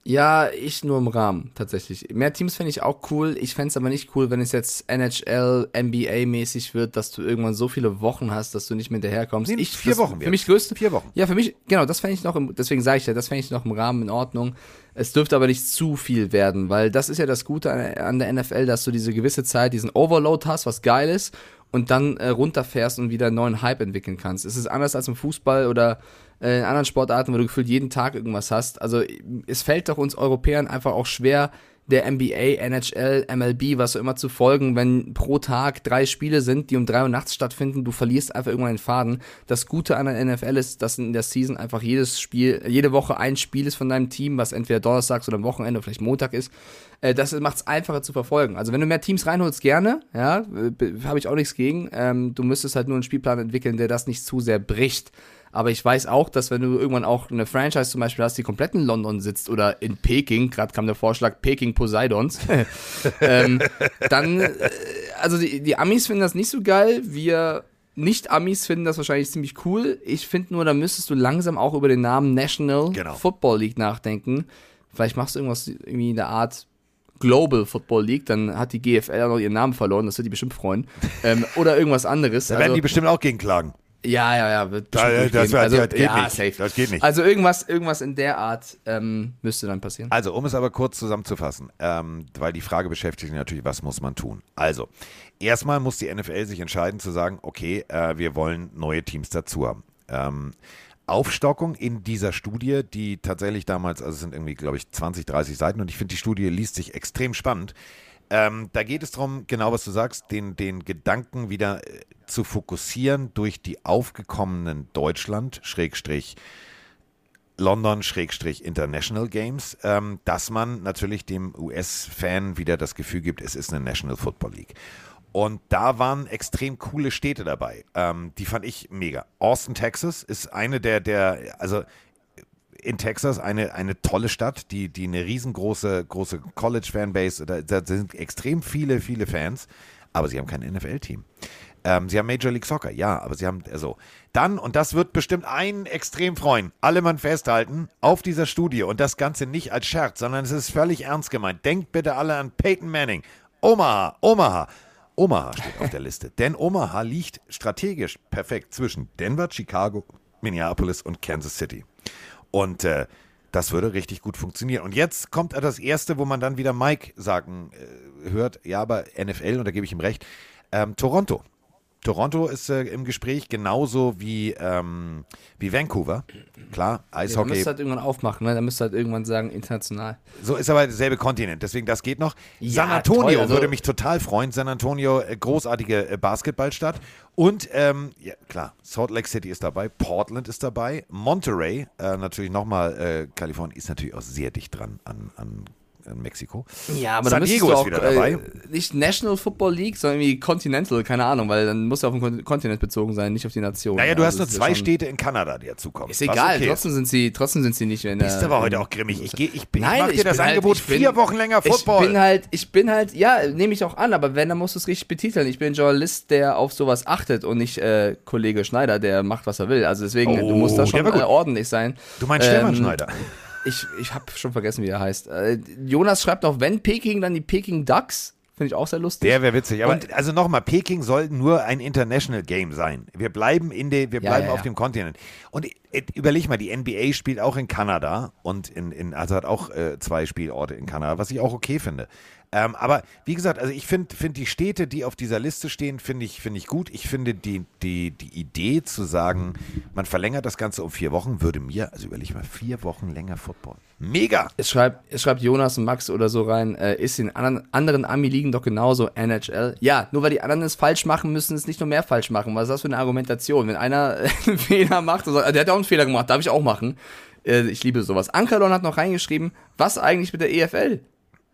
Ja, ich nur im Rahmen, tatsächlich. Mehr Teams fände ich auch cool. Ich fände es aber nicht cool, wenn es jetzt NHL, NBA-mäßig wird, dass du irgendwann so viele Wochen hast, dass du nicht mehr hinterherkommst. Nee, ich, vier das, Wochen. Für mich größte. Vier Wochen. Ja, für mich, genau, das fände ich noch, im, deswegen sage ich ja, das fände ich noch im Rahmen in Ordnung. Es dürfte aber nicht zu viel werden, weil das ist ja das Gute an, an der NFL, dass du diese gewisse Zeit, diesen Overload hast, was geil ist, und dann äh, runterfährst und wieder einen neuen Hype entwickeln kannst. Es ist anders als im Fußball oder äh, in anderen Sportarten, wo du gefühlt jeden Tag irgendwas hast. Also es fällt doch uns Europäern einfach auch schwer, der NBA, NHL, MLB, was so immer zu folgen, wenn pro Tag drei Spiele sind, die um drei Uhr nachts stattfinden, du verlierst einfach irgendwann den Faden. Das Gute an der NFL ist, dass in der Season einfach jedes Spiel, jede Woche ein Spiel ist von deinem Team, was entweder donnerstags oder am Wochenende oder vielleicht Montag ist. Äh, das macht es einfacher zu verfolgen. Also wenn du mehr Teams reinholst, gerne, ja, äh, habe ich auch nichts gegen. Ähm, du müsstest halt nur einen Spielplan entwickeln, der das nicht zu sehr bricht. Aber ich weiß auch, dass wenn du irgendwann auch eine Franchise zum Beispiel hast, die komplett in London sitzt oder in Peking, gerade kam der Vorschlag Peking Poseidons, ähm, dann äh, also die, die Amis finden das nicht so geil. Wir Nicht-Amis finden das wahrscheinlich ziemlich cool. Ich finde nur, da müsstest du langsam auch über den Namen National Genau. Football League nachdenken. Vielleicht machst du irgendwas irgendwie in der Art Global Football League, dann hat die GFL auch noch ihren Namen verloren, das wird die bestimmt freuen. ähm, oder irgendwas anderes. Da werden Also- die bestimmt auch gegen klagen. Ja, ja, ja, wird Da- bestimmt das wird- also, das geht ja, nicht. safe. Das geht nicht. Also irgendwas, irgendwas in der Art ähm, müsste dann passieren. Also, um es aber kurz zusammenzufassen, ähm, weil die Frage beschäftigt mich natürlich, was muss man tun? Also, erstmal muss die NFL sich entscheiden zu sagen, okay, äh, wir wollen neue Teams dazu haben. Ähm, Aufstockung in dieser Studie, die tatsächlich damals, also es sind irgendwie, glaube ich, 20, 30 Seiten und ich finde, die Studie liest sich extrem spannend. Ähm, da geht es darum, genau was du sagst, den, den Gedanken wieder äh, zu fokussieren durch die aufgekommenen Deutschland, Schrägstrich, London-International Games, ähm, dass man natürlich dem US-Fan wieder das Gefühl gibt, es ist eine National Football League. Und da waren extrem coole Städte dabei. Ähm, die fand ich mega. Austin, Texas ist eine der, der, also in Texas eine, eine tolle Stadt, die, die eine riesengroße große College-Fanbase, da, da sind extrem viele, viele Fans, aber sie haben kein NFL-Team. Ähm, sie haben Major League Soccer, ja, aber sie haben, also, dann, und das wird bestimmt einen extrem freuen, alle Mann festhalten, auf dieser Studie und das Ganze nicht als Scherz, sondern es ist völlig ernst gemeint. Denkt bitte alle an Peyton Manning. Omaha, Omaha. Omaha steht auf der Liste, denn Omaha liegt strategisch perfekt zwischen Denver, Chicago, Minneapolis und Kansas City. Und äh, das würde richtig gut funktionieren. Und jetzt kommt das Erste, wo man dann wieder Mike sagen äh, hört, ja, aber NFL, und da gebe ich ihm recht, ähm, Toronto. Toronto ist äh, im Gespräch genauso wie, ähm, wie Vancouver. Klar, Ja, da Eishockey. müsst ihr halt irgendwann aufmachen, ne? Da müsst halt irgendwann sagen, international. So ist aber derselbe Kontinent, deswegen das geht noch. Ja, San Antonio toll, also- würde mich total freuen. San Antonio, äh, großartige äh, Basketballstadt. Und ähm, ja, klar, Salt Lake City ist dabei, Portland ist dabei, Monterey, äh, natürlich nochmal, äh, Kalifornien ist natürlich auch sehr dicht dran an, an, an Mexiko. Ja, aber San dann Diego du ist auch wieder dabei. Äh, nicht National Football League, sondern irgendwie Continental, keine Ahnung, weil dann muss er auf den Kon- Kontinent bezogen sein, nicht auf die Nation. naja, du Also hast nur ist zwei ja Städte in Kanada, die dazukommen. Ist egal, okay trotzdem sind sie, trotzdem sind sie nicht in der. Bist aber heute in- auch grimmig. Ich, geh, ich, bin- ich Nein, mach dir ich das halt- Angebot ich bin- vier Wochen länger Football. Ich bin halt, ich bin halt, ja, nehme ich auch an, aber wenn, dann musst du es richtig betiteln. Ich bin ein Journalist, der auf sowas achtet und nicht äh, Kollege Schneider, der macht, was er will. Also deswegen, du Oh, musst da schon äh, ordentlich sein. Du meinst Stefan Schneider? Ich, ich habe schon vergessen, wie er heißt. Äh, Jonas schreibt noch, wenn Peking, dann die Peking Ducks. Finde ich auch sehr lustig. Der wäre witzig. Aber Und- also nochmal, Peking soll nur ein International Game sein. Wir bleiben in der, wir Ja, bleiben ja, auf ja. dem Kontinent. Und äh, überleg mal, die NBA spielt auch in Kanada und in, in also hat auch äh, zwei Spielorte in Kanada, was ich auch okay finde. Ähm, aber wie gesagt, also ich finde find die Städte, die auf dieser Liste stehen, finde ich, finde ich gut. Ich finde die, die, die Idee zu sagen, man verlängert das Ganze um vier Wochen, würde mir, also überleg mal, vier Wochen länger Football. Mega! Es schreibt, es schreibt Jonas und Max oder so rein, äh, ist in anderen, anderen Ami-Ligen doch genauso NHL. Ja, nur weil die anderen es falsch machen, müssen es nicht nur mehr falsch machen. Was ist das für eine Argumentation? Wenn einer einen Fehler macht, ah, der hat auch einen Fehler gemacht, darf ich auch machen. Äh, ich liebe sowas. Ankerlon hat noch reingeschrieben, was eigentlich mit der EFL?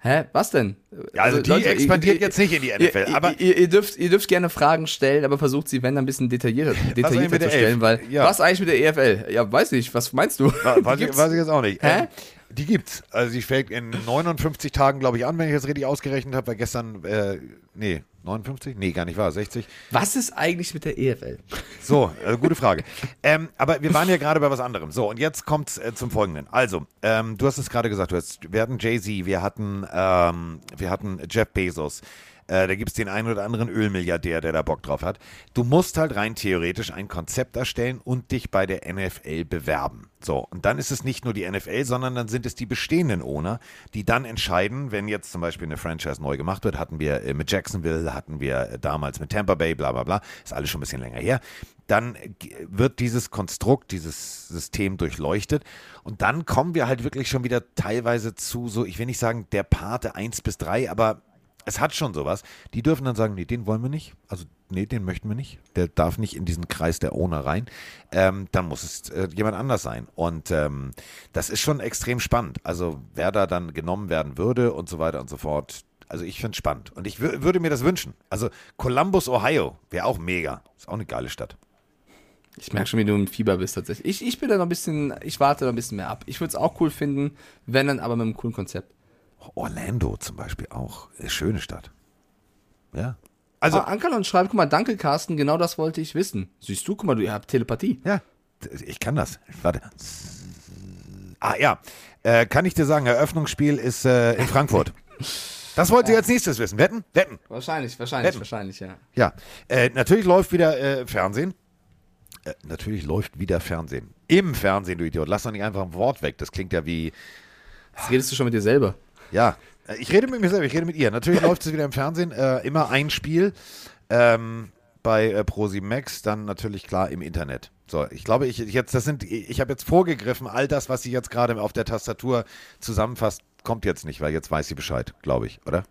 Hä? Was denn? Ja, also die expandiert jetzt nicht in die NFL, Ihr, aber- ihr, ihr, dürft, ihr dürft gerne Fragen stellen, aber versucht sie, wenn, dann ein bisschen detaillierter, detaillierter zu stellen, weil Ja. was eigentlich mit der EFL? Ja, weiß nicht, was meinst du? Die weiß, ich, weiß ich jetzt auch nicht. Hä? Ähm, die gibt's. Also die fängt in 59 Tagen, glaube ich, an, wenn ich das richtig ausgerechnet habe, weil gestern, äh, nee, 59? Nee, gar nicht wahr, 60. Was ist eigentlich mit der EFL? So, äh, gute Frage. ähm, aber wir waren ja gerade bei was anderem. So, und jetzt kommt's äh, zum Folgenden. Also, ähm, du hast es gerade gesagt, du hast, wir hatten Jay-Z, wir hatten, ähm, wir hatten Jeff Bezos. Äh, da gibt es den einen oder anderen Ölmilliardär, der da Bock drauf hat. Du musst halt rein theoretisch ein Konzept erstellen und dich bei der NFL bewerben. So, und dann ist es nicht nur die NFL, sondern dann sind es die bestehenden Owner, die dann entscheiden, wenn jetzt zum Beispiel eine Franchise neu gemacht wird, hatten wir äh, mit Jacksonville, hatten wir äh, damals mit Tampa Bay, bla bla bla, ist alles schon ein bisschen länger her. Dann äh, wird dieses Konstrukt, dieses System durchleuchtet und dann kommen wir halt wirklich schon wieder teilweise zu so, ich will nicht sagen der Pate 1 bis 3, aber es hat schon sowas. Die dürfen dann sagen, nee, den wollen wir nicht. Also, nee, den möchten wir nicht. Der darf nicht in diesen Kreis der Owner rein. Ähm, dann muss es äh, jemand anders sein. Und ähm, das ist schon extrem spannend. Also, wer da dann genommen werden würde und so weiter und so fort. Also, ich finde es spannend. Und ich wür- würde mir das wünschen. Also, Columbus, Ohio wäre auch mega. Ist auch eine geile Stadt. Ich merke schon, wie du im Fieber bist tatsächlich. Ich, ich bin da noch ein bisschen, ich warte da ein bisschen mehr ab. Ich würde es auch cool finden, wenn dann aber mit einem coolen Konzept. Orlando zum Beispiel auch. Eine schöne Stadt. Ja. Also- ah, Ankalon schreibt, guck mal, danke Carsten, genau das wollte ich wissen. Siehst du, guck mal, du ihr habt Telepathie. Ja, ich kann das. Warte. Ah ja, äh, kann ich dir sagen, Eröffnungsspiel ist äh, in Frankfurt. Das wollt ihr als nächstes wissen. Wetten? Wetten. Wahrscheinlich, wahrscheinlich, Wetten. wahrscheinlich, ja. Ja, äh, natürlich läuft wieder äh, Fernsehen. Äh, natürlich läuft wieder Fernsehen. Im Fernsehen, du Idiot. Lass doch nicht einfach ein Wort weg. Das klingt ja wie. Jetzt redest du schon mit dir selber. Ja, äh, ich rede mit mir selber, ich rede mit ihr. Natürlich läuft es wieder im Fernsehen. Äh, immer ein Spiel. Ähm, bei äh, Pro7 Max, dann natürlich klar im Internet. So, ich glaube, ich jetzt, das sind, ich habe jetzt vorgegriffen, all das, was sie jetzt gerade auf der Tastatur zusammenfasst, kommt jetzt nicht, weil jetzt weiß sie Bescheid, glaube ich, oder?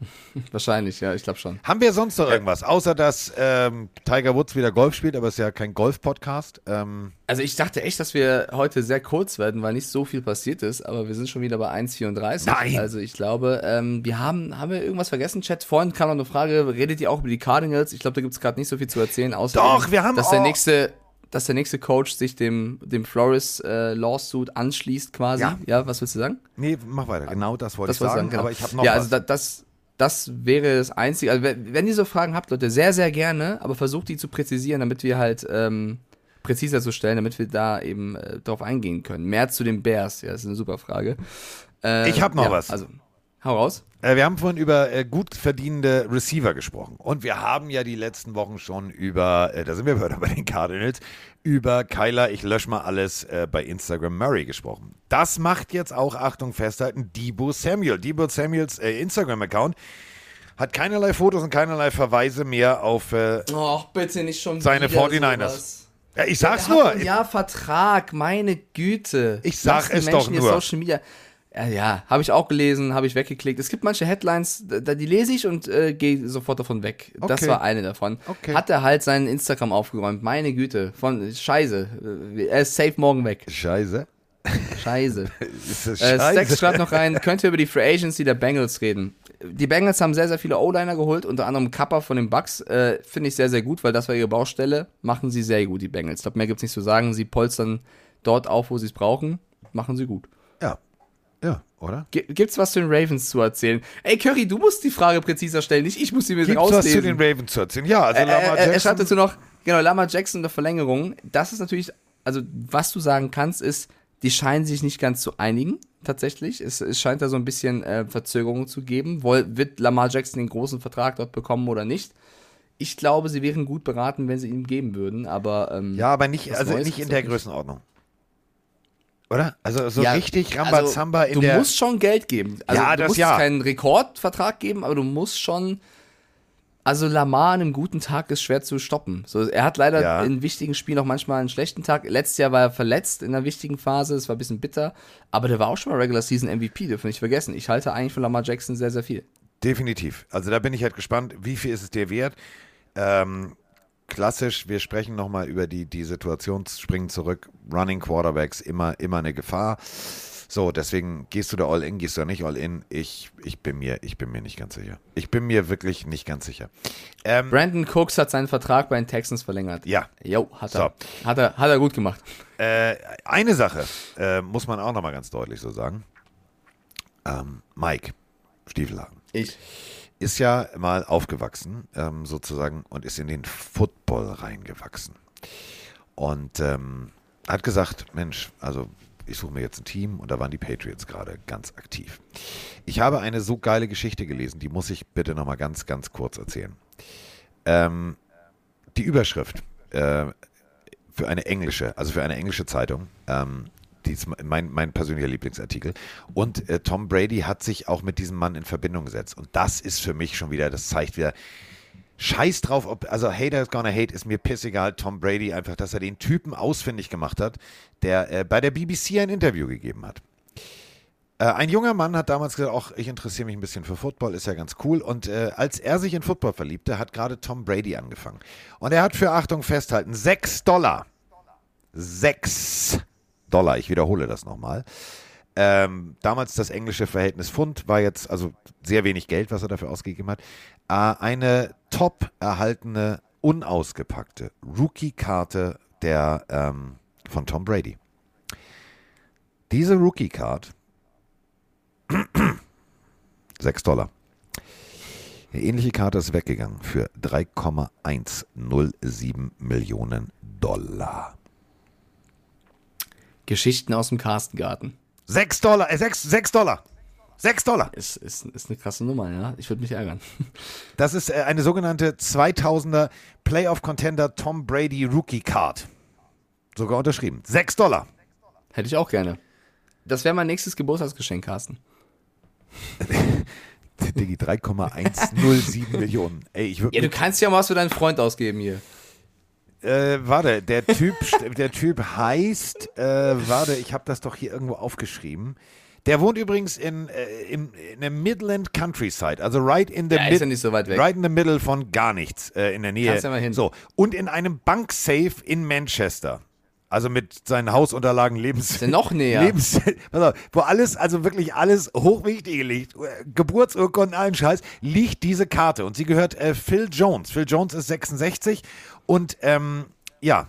Wahrscheinlich, ja, ich glaube schon. Haben wir sonst noch irgendwas? Außer dass ähm, Tiger Woods wieder Golf spielt, aber es ist ja kein Golf-Podcast. Ähm, Also ich dachte echt, dass wir heute sehr kurz werden, weil nicht so viel passiert ist, aber wir sind schon wieder bei 1,34. Nein. Also ich glaube, ähm, wir haben, haben wir irgendwas vergessen, Chat? Vorhin kam noch eine Frage, redet ihr auch über die Cardinals? Ich glaube, da gibt es gerade nicht so viel zu erzählen, außer Doch, wir haben dass der nächste dass der nächste Coach sich dem, dem Flores äh, Lawsuit anschließt quasi. Ja. Ja. was willst du sagen? nee, mach weiter. Genau das wollte ich wollte sagen, genau. aber ich habe noch Ja, was. also da, das, das wäre das Einzige. Also wenn, ihr so Fragen habt, Leute, sehr, sehr gerne, aber versucht die zu präzisieren, damit wir halt ähm, präziser zu stellen, damit wir da eben äh, drauf eingehen können. Mehr zu den Bears, ja, das ist eine super Frage. Äh, Ich hab noch ja, was. Also, hau raus. Äh, wir haben vorhin über äh, gut verdienende Receiver gesprochen. Und wir haben ja die letzten Wochen schon über, äh, da sind wir wieder bei den Cardinals, über Kyler, ich lösche mal alles äh, bei Instagram Murray gesprochen. Das macht jetzt auch, Achtung, festhalten, Debo Samuel. Debo Samuels äh, Instagram-Account hat keinerlei Fotos und keinerlei Verweise mehr auf äh, Och, bitte nicht schon seine wieder 49ers. sowas. Ja, ich sag's Der nur. Jahr Vertrag, meine Güte. Ich sag es doch Menschen hier nur. Social Media. Ja, ja habe ich auch gelesen, habe ich weggeklickt. Es gibt manche Headlines, da, die lese ich und äh, gehe sofort davon weg. Das Okay. war eine davon. Okay. Hat er halt seinen Instagram aufgeräumt. Meine Güte. Von Scheiße. Äh, Er ist safe morgen weg. Scheiße. Scheiße. Ist das Äh, scheiße? Stax schreibt noch rein, könnt ihr über die Free Agency der Bengals reden? Die Bengals haben sehr, sehr viele O-Liner geholt, unter anderem Kappa von den Bucks. Äh, Finde ich sehr, sehr gut, weil das war ihre Baustelle. Machen sie sehr gut, die Bengals. Ich glaube, mehr gibt's nicht zu sagen. Sie polstern dort auf, wo sie es brauchen. Machen sie gut. Ja. Ja, oder? Gibt's was zu den Ravens zu erzählen? Ey, Curry, du musst die Frage präziser stellen, nicht ich muss sie mir Gibt's was zu rauslesen. den Ravens zu erzählen? Ja, also Äh, Lamar äh, er Jackson. schreibt dazu noch, genau, Lama Jackson in der Verlängerung. Das ist natürlich, also was du sagen kannst, ist, die scheinen sich nicht ganz zu einigen, tatsächlich. Es, es scheint da so ein bisschen äh, Verzögerung zu geben. Woll, wird Lamar Jackson den großen Vertrag dort bekommen oder nicht? Ich glaube, sie wären gut beraten, wenn sie ihn geben würden, aber ähm, Ja, aber nicht, also nicht in der Größenordnung. Oder? Also so Ja, richtig also, Rambazamba in du der. musst schon Geld geben. Also, Ja, du das musst ja. keinen Rekordvertrag geben, aber du musst schon. Also Lamar an einem guten Tag ist schwer zu stoppen. So, er hat leider Ja. in wichtigen Spielen auch manchmal einen schlechten Tag. Letztes Jahr war er verletzt in einer wichtigen Phase, das war ein bisschen bitter. Aber der war auch schon mal Regular Season MVP, dürfen wir nicht vergessen. Ich halte eigentlich von Lamar Jackson sehr, sehr viel. Definitiv. Also da bin ich halt gespannt, wie viel ist es dir wert? Ähm, klassisch, wir sprechen nochmal über die, die Situation, springen zurück, Running Quarterbacks, immer, immer eine Gefahr. So, deswegen gehst du da all in, gehst du da nicht all in. Ich, ich bin mir, ich bin mir nicht ganz sicher. Ich bin mir wirklich nicht ganz sicher. Ähm, Brandon Cooks hat seinen Vertrag bei den Texans verlängert. Ja. Jo, hat er. Hat er, hat er gut gemacht. Äh, eine Sache äh, muss man auch nochmal ganz deutlich so sagen. Ähm, Mike Stiefelhagen. Ich. Ist ja mal aufgewachsen, ähm, sozusagen, und ist in den Football reingewachsen. Und ähm, hat gesagt, Mensch, also ich suche mir jetzt ein Team und da waren die Patriots gerade ganz aktiv. Ich habe eine so geile Geschichte gelesen, die muss ich bitte nochmal ganz, ganz kurz erzählen. Ähm, die Überschrift äh, für eine englische, also für eine englische Zeitung, ähm, die ist mein, mein persönlicher Lieblingsartikel. Und äh, Tom Brady hat sich auch mit diesem Mann in Verbindung gesetzt. Und das ist für mich schon wieder, das zeigt wieder, Scheiß drauf, ob, also Haters gonna hate, ist mir pissegal. Tom Brady einfach, dass er den Typen ausfindig gemacht hat, der äh, bei der BBC ein Interview gegeben hat. Äh, ein junger Mann hat damals gesagt, auch ich interessiere mich ein bisschen für Football, ist ja ganz cool. Und äh, als er sich in Football verliebte, hat gerade Tom Brady angefangen. Und er hat für, Achtung, festhalten, 6 Dollar. 6 Dollar, ich wiederhole das nochmal. Ähm, damals das englische Verhältnis Pfund war jetzt also sehr wenig Geld, was er dafür ausgegeben hat. Äh, eine top erhaltene, unausgepackte Rookie-Karte der ähm, von Tom Brady. Diese Rookie-Card 6 Dollar. Eine ähnliche Karte ist weggegangen für 3,107 Millionen Dollar. Geschichten aus dem Carstengarten. 6 Dollar, äh, 6, 6 Dollar. 6 Dollar. Ist, ist, ist eine krasse Nummer, ja. Ich würde mich ärgern. Das ist äh, eine sogenannte 2000er Playoff-Contender Tom Brady Rookie Card. Sogar unterschrieben. 6 Dollar. Hätte ich auch gerne. Das wäre mein nächstes Geburtstagsgeschenk, Carsten. Diggi, 3,107 Millionen. Ey, ich würd Ja, du kannst ja mal was für deinen Freund ausgeben hier. Äh, warte, der Typ, der Typ heißt, äh, warte, ich habe das doch hier irgendwo aufgeschrieben. Der wohnt übrigens in, äh, im, in der Midland Countryside, also right in the Ja, ist ja nicht so weit weg. right in the middle von gar nichts äh, in der Nähe. Kannst ja mal hin. So und in einem Banksafe in Manchester. Also mit seinen Hausunterlagen, Lebens. Ist noch näher. Lebens, auf, wo alles, also wirklich alles Hochwichtige liegt, Geburtsurkunden, allen Scheiß, liegt diese Karte. Und sie gehört äh, Phil Jones. Phil Jones ist 66 und ähm, ja,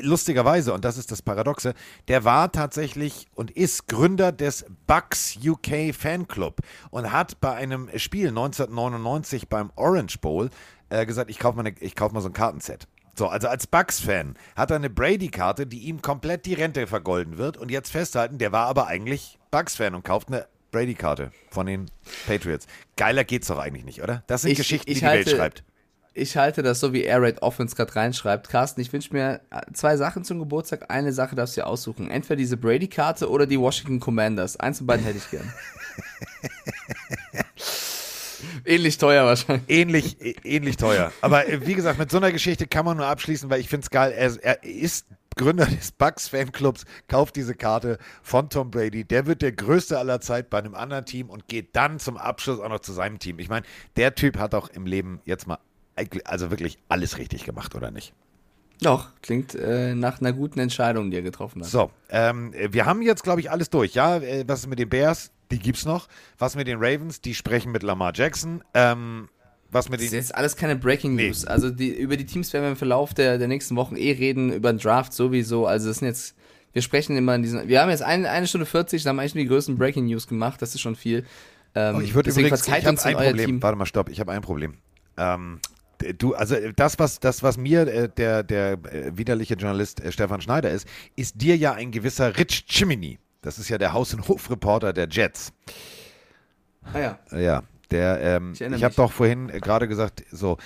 lustigerweise, und das ist das Paradoxe, der war tatsächlich und ist Gründer des Bucks UK Fanclub und hat bei einem Spiel 1999 beim Orange Bowl äh, gesagt, ich kaufe mal, ich kauf mal so ein Kartenset. So, also als Bucks-Fan hat er eine Brady-Karte, die ihm komplett die Rente vergolden wird. Und jetzt festhalten, der war aber eigentlich Bucks-Fan und kauft eine Brady-Karte von den Patriots. Geiler geht's doch eigentlich nicht, oder? Das sind Ich- Geschichten, ich die die Welt halte- schreibt. Ich halte das so, wie Air Raid Offense gerade reinschreibt. Carsten, ich wünsche mir äh, zwei Sachen zum Geburtstag. Eine Sache darfst du dir aussuchen. Entweder diese Brady-Karte oder die Washington Commanders. Eins von beiden hätte ich gern. Ähnlich teuer wahrscheinlich. Ähnlich, ähnlich teuer. Aber äh, wie gesagt, mit so einer Geschichte kann man nur abschließen, weil ich finde es geil. Er, er ist Gründer des Bucks Fanclubs, kauft diese Karte von Tom Brady. Der wird der größte aller Zeit bei einem anderen Team und geht dann zum Abschluss auch noch zu seinem Team. Ich meine, der Typ hat auch im Leben jetzt mal also wirklich alles richtig gemacht, oder nicht? Doch, klingt äh, nach einer guten Entscheidung, die er getroffen hat. So, ähm, wir haben jetzt, glaube ich, alles durch. Ja, äh, was ist mit den Bears? Die gibt's noch. Was mit den Ravens? Die sprechen mit Lamar Jackson. Ähm, was mit Das ist jetzt alles keine Breaking News. Also die, über die Teams werden wir im Verlauf der, der nächsten Wochen eh reden, über den Draft sowieso. Also das sind jetzt, wir sprechen immer in diesen, wir haben jetzt ein, eine Stunde 40, da haben wir eigentlich nur die größten Breaking News gemacht, das ist schon viel. Ähm, Oh, ich würde übrigens, ich habe ein Problem. Team. Warte mal, stopp, ich habe ein Problem. Ähm, du, also äh, das, was, das, was mir äh, der, der äh, widerliche Journalist äh, Stefan Schneider ist, ist dir ja ein gewisser Rich Chimney. Das ist ja der Haus- und Hofreporter der Jets. Ah ja. Ja, der, ähm, Ich ich, habe doch vorhin äh, gerade gesagt, so,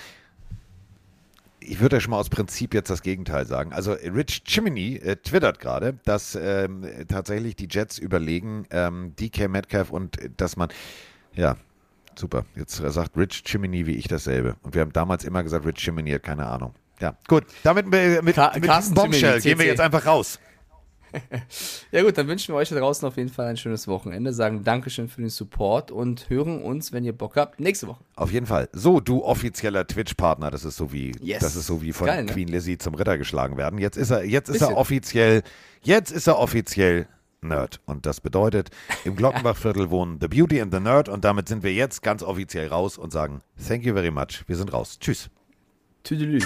ich würde ja schon mal aus Prinzip jetzt das Gegenteil sagen. Also Rich Chimney äh, twittert gerade, dass ähm, tatsächlich die Jets überlegen, ähm, DK Metcalf und äh, dass man, ja, super, jetzt sagt Rich Chimney wie ich dasselbe. Und wir haben damals immer gesagt, Rich Chimney hat keine Ahnung. Ja, gut, damit mit, Ka- mit diesem Bombshell Chimney, gehen wir jetzt einfach raus. Ja gut, dann wünschen wir euch da draußen auf jeden Fall ein schönes Wochenende, sagen Dankeschön für den Support und hören uns, wenn ihr Bock habt, nächste Woche. Auf jeden Fall. So, du offizieller Twitch-Partner, das ist so wie, Yes. das ist so wie von Geil, ne? Queen Lizzie zum Ritter geschlagen werden. Jetzt ist er, jetzt ist er offiziell, jetzt ist er offiziell Nerd. Und das bedeutet, im Glockenbachviertel wohnen The Beauty and the Nerd und damit sind wir jetzt ganz offiziel raus und sagen, thank you very much. Wir sind raus. Tschüss. Tüdelü.